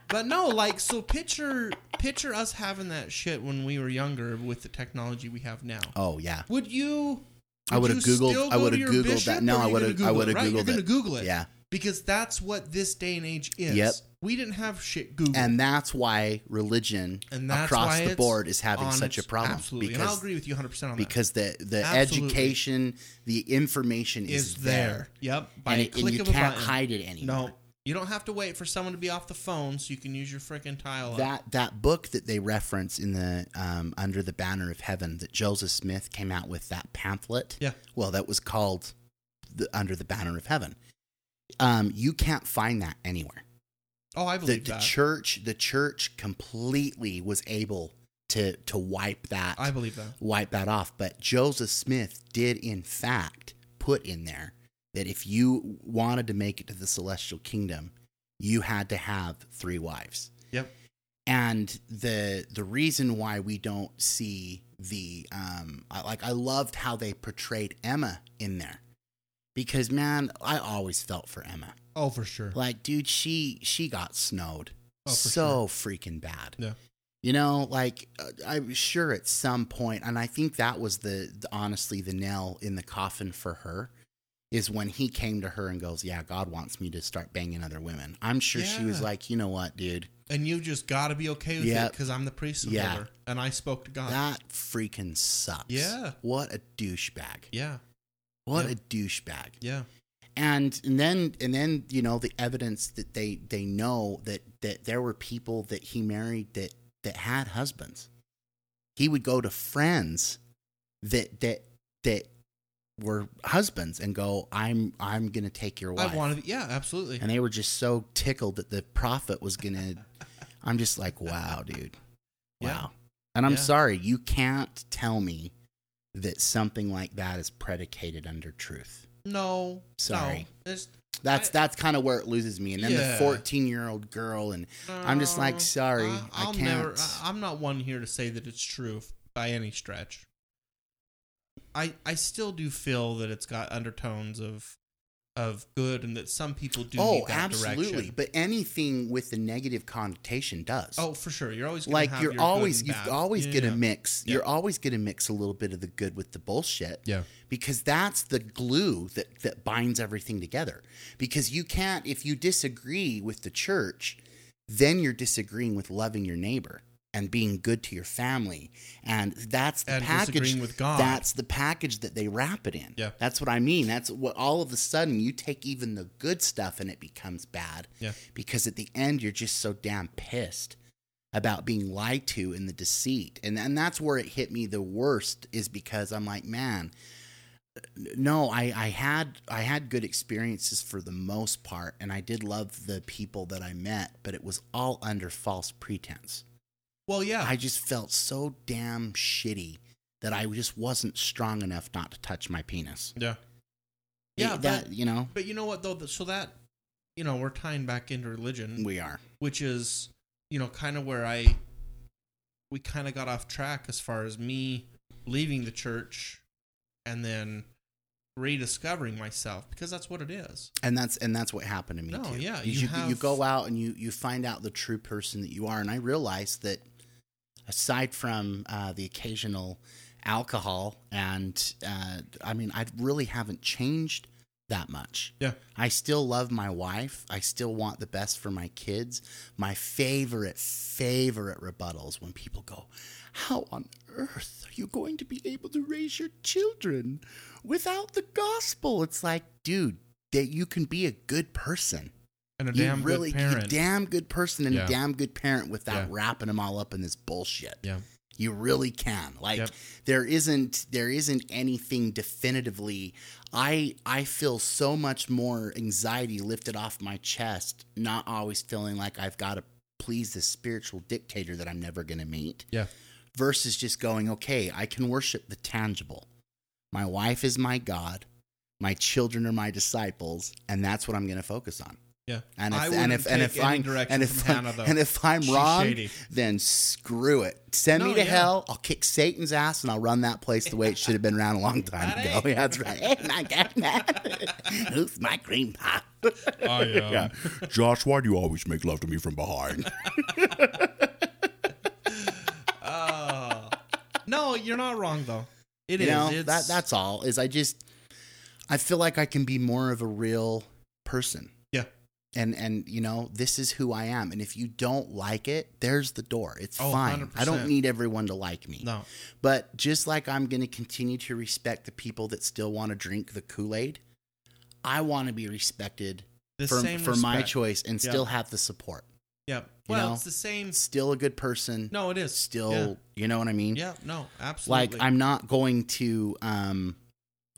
but no, like, so picture picture us having that shit when we were younger with the technology we have now. Oh yeah. Would you? I would would've Googled- I would've to Googled bishop, that. No, I would've- I would've it, right? You're Googled gonna it. Google it. Yeah. Because that's what this day and age is. Yep. We didn't have shit Google. And that's why religion And that's across why the board is having such a problem. Absolutely, Because and I'll agree with you 100 percent on that. because the the Absolutely. education, the information is, is there. Yep, by and, it, and you can't button. hide it anymore. No, you don't have to wait for someone to be off the phone so you can use your freaking tile. up. That that book that they reference in the um, Under the Banner of Heaven that Joseph Smith came out with that pamphlet. Yeah. Well, that was called the Under the Banner of Heaven. Um, you can't find that anywhere. Oh, I The, believe the that. church, the church completely was able to to wipe that I believe that. wipe that off. But Joseph Smith did, in fact, put in there that if you wanted to make it to the celestial kingdom, you had to have three wives. Yep. And the the reason why we don't see the um I, like I loved how they portrayed Emma in there. Because man, I always felt for Emma. Oh, for sure. Like dude, she she got snowed Oh, so freaking bad. Yeah. You know, like uh, I'm sure at some point, and I think that was the, the honestly the nail in the coffin for her, is when he came to her and goes, "Yeah, God wants me to start banging other women." I'm sure she was like, "You know what, dude? And you just got to be okay with it because I'm the priest of Yeah. Hitler, and I spoke to God. That freaking sucks." Yeah. What a douchebag. yeah, What Yep. a douchebag. yeah, and and then and then you know the evidence that they they know that that there were people that he married that that had husbands he would go to friends that that that were husbands and go i'm i'm gonna take your wife I want to. Yeah, absolutely. and they were just so tickled that the prophet was gonna i'm just like wow dude wow Yeah. and i'm Yeah. sorry you can't tell me that something like that is predicated under truth no, Sorry. No, that's I- that's kind of where it loses me. And then Yeah. the 14 year old girl, and I'm just like, sorry, I I'll can't. Never, I- I'm not one here to say that it's true by any stretch. I I still do feel that it's got undertones of of good, and that some people do. oh, absolutely. Direction. But anything with the negative connotation does. Oh, for sure. You're always gonna like have you're your always you're always Yeah, gonna yeah. mix. Yeah. You're always gonna mix a little bit of the good with the bullshit. Yeah. because that's the glue that that binds everything together. Because you can't if you disagree with the church, then you're disagreeing with loving your neighbor and being good to your family, and that's the And package. with God. That's the package that they wrap it in. Yeah. that's what I mean. That's what all of a sudden you take even the good stuff and it becomes bad. Yeah. because at the end you're just so damn pissed about being lied to in the deceit. And and that's where it hit me the worst is because I'm like, man, no, I, I had I had good experiences for the most part, and I did love the people that I met, but it was all under false pretense. Well, yeah. I just felt so damn shitty that I just wasn't strong enough not to touch my penis. yeah. Yeah, It- that but, you know but you know what though? So that you know we're tying back into religion, we are. which is you know kind of where I we kind of got off track as far as me leaving the church and then rediscovering myself because that's what it is. and that's and that's what happened to me No, too. yeah, you, you you, go out and you you find out the true person that you are, and I realized that aside from uh, the occasional alcohol and uh, I mean I really haven't changed that much. Yeah. I still love my wife. I still want the best for my kids. My favorite favorite rebuttals when people go, "How on earth are you going to be able to raise your children without the gospel?" It's like, dude, that you can be a good person. And a You damn really, good you parent. damn good person and Yeah. a damn good parent without Yeah. wrapping them all up in this bullshit. yeah. You really can. Like Yep. there isn't there isn't anything definitively I I feel so much more anxiety lifted off my chest, not always feeling like I've got to please this spiritual dictator that I'm never going to meet Yeah. versus just going, okay, I can worship the tangible. My wife is my God, my children are my disciples, and that's what I'm going to focus on. Yeah. And if I and if and if I'm direction and if I'm, Hannah, and if I'm She's wrong, shady. then screw it. Send me to yeah. hell. I'll kick Satan's ass and I'll run that place the way it should have been ran a long time Buddy. ago. Yeah, that's right. Hey, my God, man. Who's my cream pie? I am. Um, yeah. Josh, why do you always make love to me from behind? Oh. no, you're not wrong though. It you is. know, It's- that that's all. Is I just I feel like I can be more of a real person. Yeah. And and you know, this is who I am. And if you don't like it, there's the door. It's Oh, fine. I don't need everyone to like me. No. But just like I'm going to continue to respect the people that still want to drink the Kool-Aid, I want to be respected The for for my choice and Yeah. still have the support. Yeah. You Well, know? it's the same. Still a good person. No, it is. Still, you know what I mean? Yeah. yeah no, absolutely. like i'm not going to um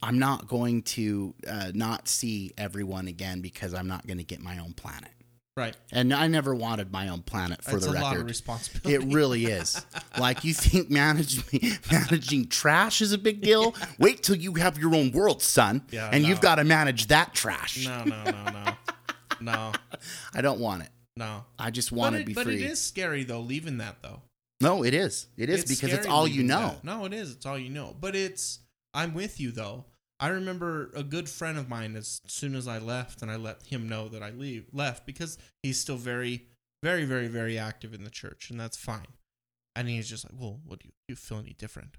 i'm not going to uh, not see everyone again because i'm not going to get my own planet right. and i never wanted my own planet for it's the a lot of record responsibility. it really is like you think managing managing trash is a big deal wait till you have your own world son Yeah, and you've got to manage that trash no, no, no, no, no, i don't want it no. i just want but to it, be but free it is scary though, leaving that though. no it is it is It's because it's all you know that. No, it is. It's all you know. But it's. I'm with you though. I remember a good friend of mine. As soon as I left, and I let him know that I leave left because he's still very, very, very, very active in the church, and that's fine. And he's just like, "Well, what do you, you feel any different?"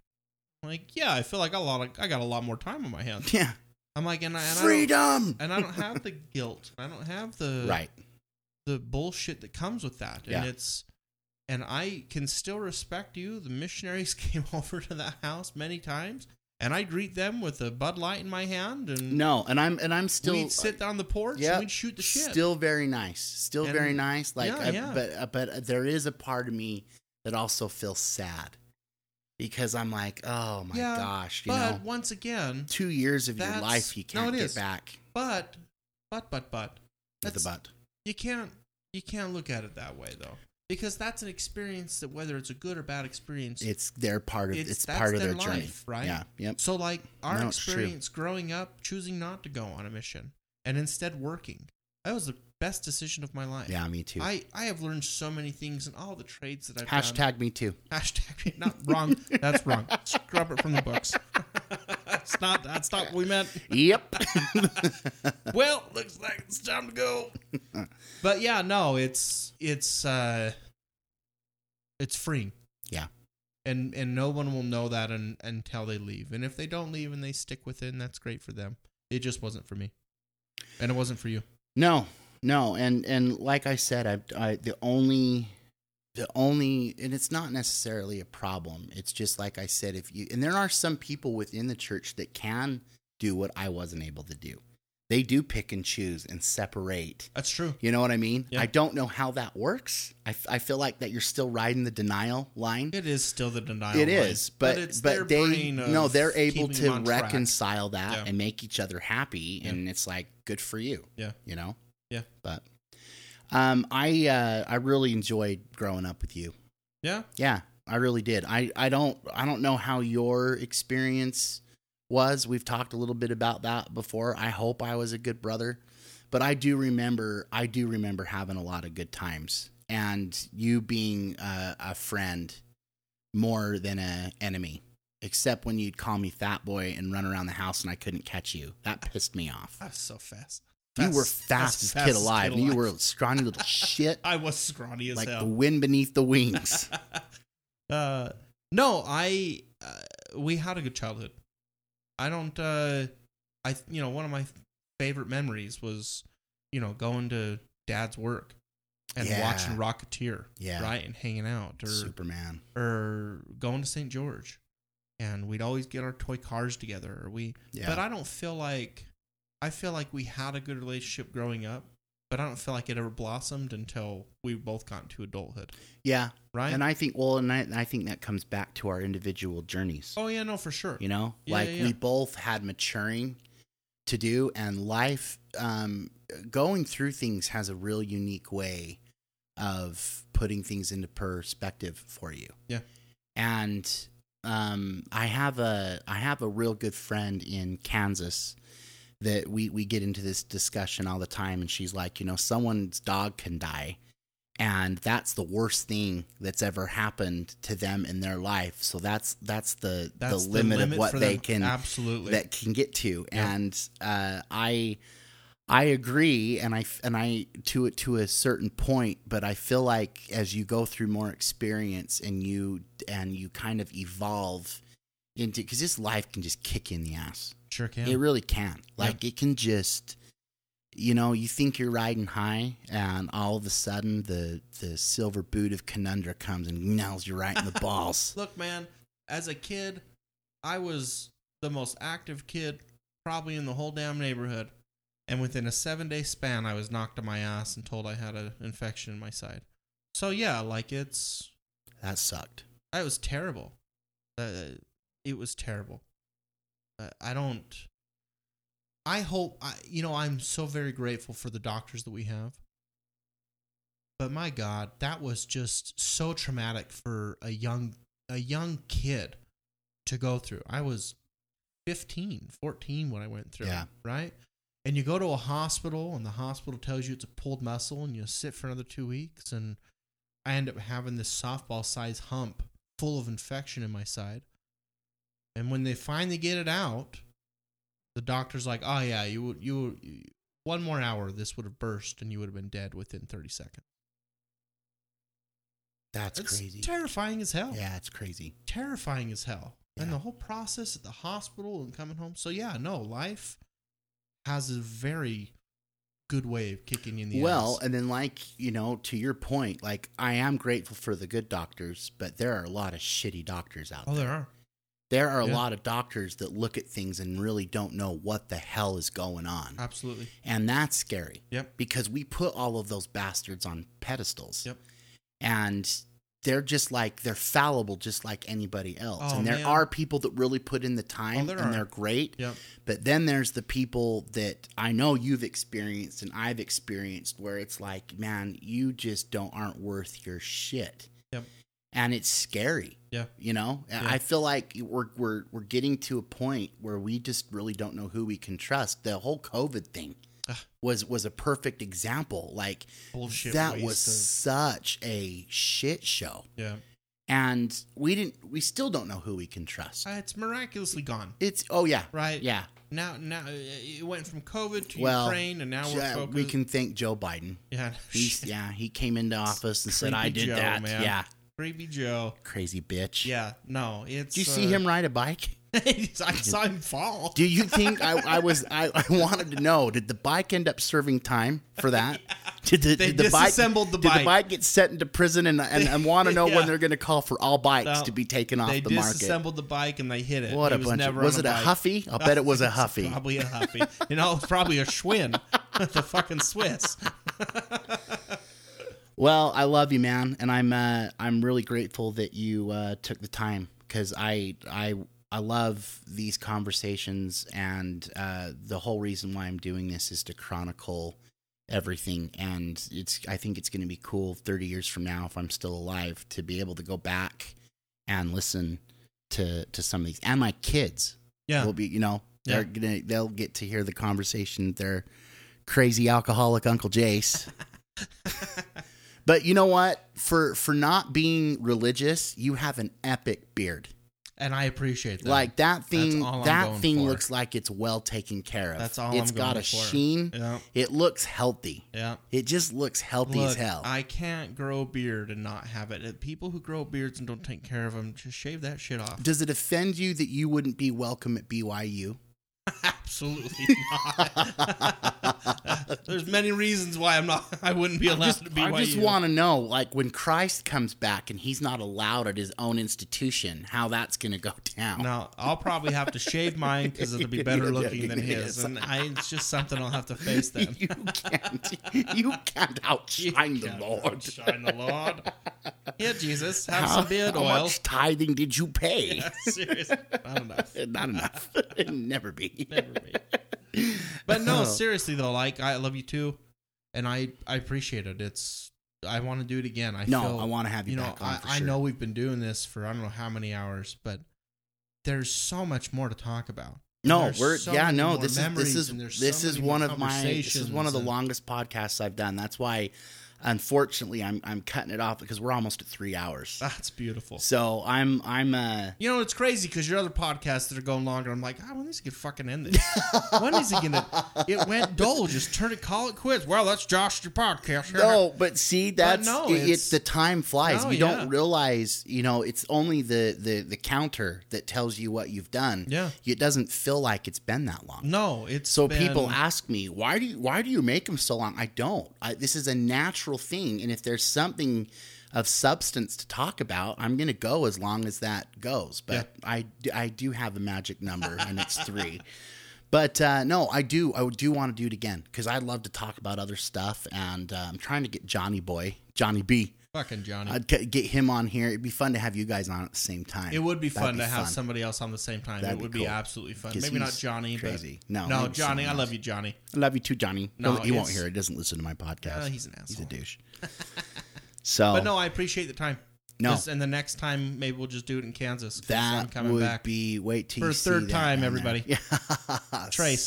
I'm like, yeah, I feel like a lot. Of, I got a lot more time on my hands. yeah I'm like, and I, and I don't, freedom and I don't have the guilt. I don't have the right the bullshit that comes with that. Yeah. And it's and I can still respect you. The missionaries came over to that house many times and I'd greet them with a Bud Light in my hand and no and i'm and i'm still we'd sit on the porch Yep. and we'd shoot the shit. Still very nice. Still And- very nice. Like, yeah, I- yeah. but uh, but there is a part of me that also feels sad because I'm like, oh my Yeah, gosh, you but know, once again, two years of your life you can't it get is. back but but but but with the that's- butt. you can't you can't look at it that way though. Because that's an experience that whether it's a good or bad experience, It's their part of It's- it's, part of their their journey, life, right? Yeah. Yep. So, like our No, experience growing up, choosing not to go on a mission and instead working, that was the best decision of my life. Yeah. Me too. I, I have learned so many things and all the trades that I've Hashtag me too. done. Hashtag not wrong. That's wrong. Scrub it from the books. that's not that's not what we meant. Yep. well, looks like it's time to go. but yeah, no, it's it's uh it's free. Yeah. And and no one will know that un, until they leave. And if they don't leave and they stick with it, and that's great for them. It just wasn't for me. And it wasn't for you. No, no, and and like I said, I, I the only the only and it's not necessarily a problem. It's just like I said, if you and there are some people within the church that can do what I wasn't able to do. They do pick and choose and separate. That's true. You know what I mean? Yeah. I don't know how that works. I, I feel like that you're still riding the denial line. It is still the denial. It line, is, but it's but, their they brain of no, they're able to on track. reconcile that Yeah. and make each other happy, Yeah. and it's like good for you. Yeah. you know. Yeah. but um, I uh, I really enjoyed growing up with you. Yeah. Yeah, I really did. I I don't I don't know how your experience was. We've talked a little bit about that before. I hope I was a good brother, but I do remember I do remember having a lot of good times and you being a, a friend more than a enemy. Except when you'd call me fat boy and run around the house and I couldn't catch you. That pissed me off. I was so fast. You were Fast- fastest fast- kid alive, kid and you were a scrawny little shit, I was scrawny as like the wind beneath the wings. uh, no, I uh, we had a good childhood. I don't. Uh, I you know one of my favorite memories was you know going to dad's work and Yeah. watching Rocketeer, Yeah. right, and hanging out, or Superman. or going to St. George, and we'd always get our toy cars together. Or we, Yeah. but I don't feel like I feel like we had a good relationship growing up, but I don't feel like it ever blossomed until we both got into adulthood, Yeah, right? and I think well, and I, I think that comes back to our individual journeys. oh yeah, no, for sure. You know, Yeah, like yeah, we both had maturing to do, and life, um, going through things has a real unique way of putting things into perspective for you. Yeah. and um, I have a I have a real good friend in Kansas that we we get into this discussion all the time, and she's like, you know, someone's dog can die. And that's the worst thing that's ever happened to them in their life. So that's that's the That's the limit, of what they them. can absolutely. that can get to Yeah. and uh, i i agree and i and i to it to a certain point but i feel like as you go through more experience and you and you kind of evolve into because this life can just kick you in the ass sure can. it really can like it can just you know you think you're riding high and all of a sudden the the silver boot of conundrum comes and nails you right in the balls Look, man, as a kid, I was the most active kid probably in the whole damn neighborhood. And within a seven day span, I was knocked on my ass and told I had an infection in my side. So, yeah, like it's. that sucked That was terrible. Uh, it was terrible. Uh, I don't. I hope. I, you know, I'm so very grateful for the doctors that we have. But my God, that was just so traumatic for a young a young kid to go through. I was 15, 14 when I went through. Yeah. Right. And you go to a hospital, and the hospital tells you it's a pulled muscle, and you sit for another two weeks, and I end up having this softball size hump full of infection in my side. And when they finally get it out, the doctor's like, "Oh yeah, you would you one more hour, this would have burst, and you would have been dead within thirty seconds." that's it's crazy terrifying as hell. yeah it's crazy terrifying as hell. And the whole process at the hospital and coming home. So yeah, no, life has a very good way of kicking you in the well, ass. and then like you know, to your point, like I am grateful for the good doctors, but there are a lot of shitty doctors out oh, there. there are. There are a Yeah. lot of doctors that look at things and really don't know what the hell is going on, Absolutely. and that's scary. Yep. Because we put all of those bastards on pedestals. Yep. And they're just like they're fallible, just like anybody else. Oh, and there man. are people that really put in the time, oh, there and are. they're great. Yep. But then there's the people that I know you've experienced and I've experienced where it's like, man, you just don't aren't worth your shit. And it's scary. Yeah. You know? Yeah. I feel like we're we're we're getting to a point where we just really don't know who we can trust. The whole COVID thing Ugh. was was a perfect example. Like Bullshit. that was of- such a shit show. yeah. and we didn't. We still don't know who we can trust. Uh, it's miraculously gone. It's oh yeah, Right. yeah. Now, now uh, it went from COVID to Well, Ukraine, and now focused. we can thank Joe Biden. Yeah, He's yeah, he came into office and said, "I did Joe, that." man. Yeah, creepy Joe. crazy bitch. Yeah, no, it's. Did you see uh, him ride a bike? I saw him fall. Do you think I, I was I, I wanted to know did the bike end up serving time for that? Did the, They did the bike disassembled the did the bike get sent into prison and and, and want to know Yeah. when they're going to call for all bikes No, to be taken off the market? They disassembled the bike and they hit it. What He a was bunch of was it a bike. Huffy? I'll bet it was a Huffy. Probably a Huffy. You know, it's probably a Schwinn. the fucking Swiss. Well, I love you, man, and I'm uh, I'm really grateful that you uh, took the time because I I I love these conversations, and uh, the whole reason why I'm doing this is to chronicle everything, and it's I think it's going to be cool 30 years from now if I'm still alive to be able to go back and listen to to some of these, and my kids Yeah. will be you know they're gonna they'll get to hear the conversation their crazy alcoholic Uncle Jace. But you know what? For for not being religious, you have an epic beard. And I appreciate that. Like that thing that thing for. looks like it's well taken care of. That's all It's I'm got a for. sheen. Yeah. It looks healthy. Yeah. It just looks healthy as hell. I can't grow a beard and not have it. People who grow beards and don't take care of them, just shave that shit off. Does it offend you that you wouldn't be welcome at BYU? Absolutely not. There's many reasons why I'm not. I wouldn't be allowed to be. I just want to know, like, when Christ comes back and he's not allowed at his own institution, how that's going to go down. Now I'll probably have to shave mine because it'll be better looking than his, and I, it's just something I'll have to face then. You can't. You can't outshine the Can't Lord. Shine the Lord. Here, Jesus, have How, some beard how oil. much tithing did you pay? Seriously, not enough. Not enough. It Never be. Never. But no, seriously though, like I love you too, and I I appreciate it. It's I want to do it again. I No, feel, I want to have you, you know back on I, for I know we've been doing this for I don't know how many hours, but there's so much more to talk about. No, we're so yeah, no. This is this is this so is one of my this is one of the and- longest podcasts I've done. That's why, unfortunately, I'm I'm cutting it off because we're almost at three hours. That's beautiful. So I'm I'm uh You know, it's crazy because your other podcasts that are going longer, I'm like, oh, when is he gonna fucking end this? when is he gonna? It went dull. Just turn it, call it quits. Well, that's Josh, your podcast. no, but see that's no, it, it's- it's the time flies. No, you yeah. don't realize, you know, it's only the the the counter that tells you what you've done. Yeah. it doesn't feel like it's been that long. No, it's So been- people ask me, why do you why do you make them so long? I don't. I, this is a natural thing, and if there's something of substance to talk about, I'm going to go as long as that goes. But I I do have a magic number, and it's three. But uh, no, I do I do want to do it again because I love to talk about other stuff, and uh, I'm trying to get Johnny Boy, Johnny B. fucking Johnny. I'd get get him on here. It'd be fun to have you guys on at the same time. it would be That'd fun be to have somebody else on the same time. That'd it would be be, cool. absolutely fun. 'Cause Maybe not he's Johnny, crazy. but No, no, Johnny. I love you, Johnny. I love you too, Johnny. No, he won't it's- hear. it. He doesn't listen to my podcast. Uh, he's an He's a asshole. douche. So But no, I appreciate the time. No. 'Cause- and the next time maybe we'll just do it in Kansas. 'cause I'm that coming would back. be wait till For you a see third that time, down everybody. Yeah, Trace.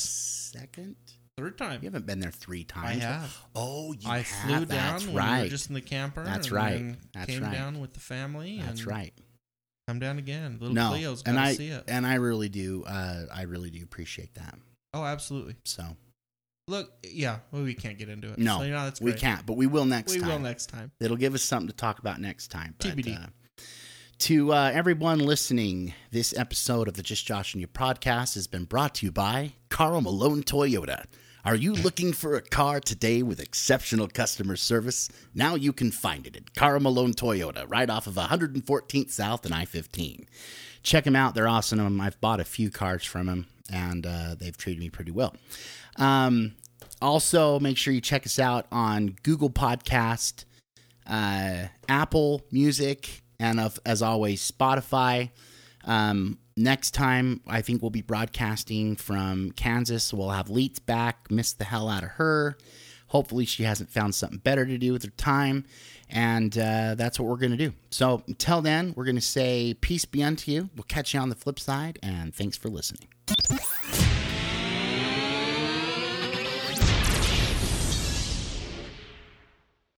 Second. Third time. You haven't been there three times. I have. Oh, you I have. flew down That's when we were just in the camper. That's right. That's came right. down with the family. That's right. Come down again. Little No, Cleo's got to I see it. and I really do. Uh, I really do appreciate that. Oh, absolutely. So Look, yeah, well, we can't get into it. no, so, you know, that's we can't, but we will next We time. will next time. It'll give us something to talk about next time. But, TBD. uh, to uh, everyone listening, this episode of the Just Josh and You podcast has been brought to you by Karl Malone Toyota. Are you looking for a car today with exceptional customer service? Now you can find it at Karl Malone Toyota, right off of 114th South and I 15. Check them out. They're awesome. I've bought a few cars from them, and uh, they've treated me pretty well. Um, also, make sure you check us out on Google Podcast, uh, Apple Music, and of, as always, Spotify. Um, next time, I think we'll be broadcasting from Kansas. We'll have Leets back. Missed the hell out of her. Hopefully, she hasn't found something better to do with her time. And uh, that's what we're going to do. So, until then, we're going to say peace be unto you. We'll catch you on the flip side, and thanks for listening.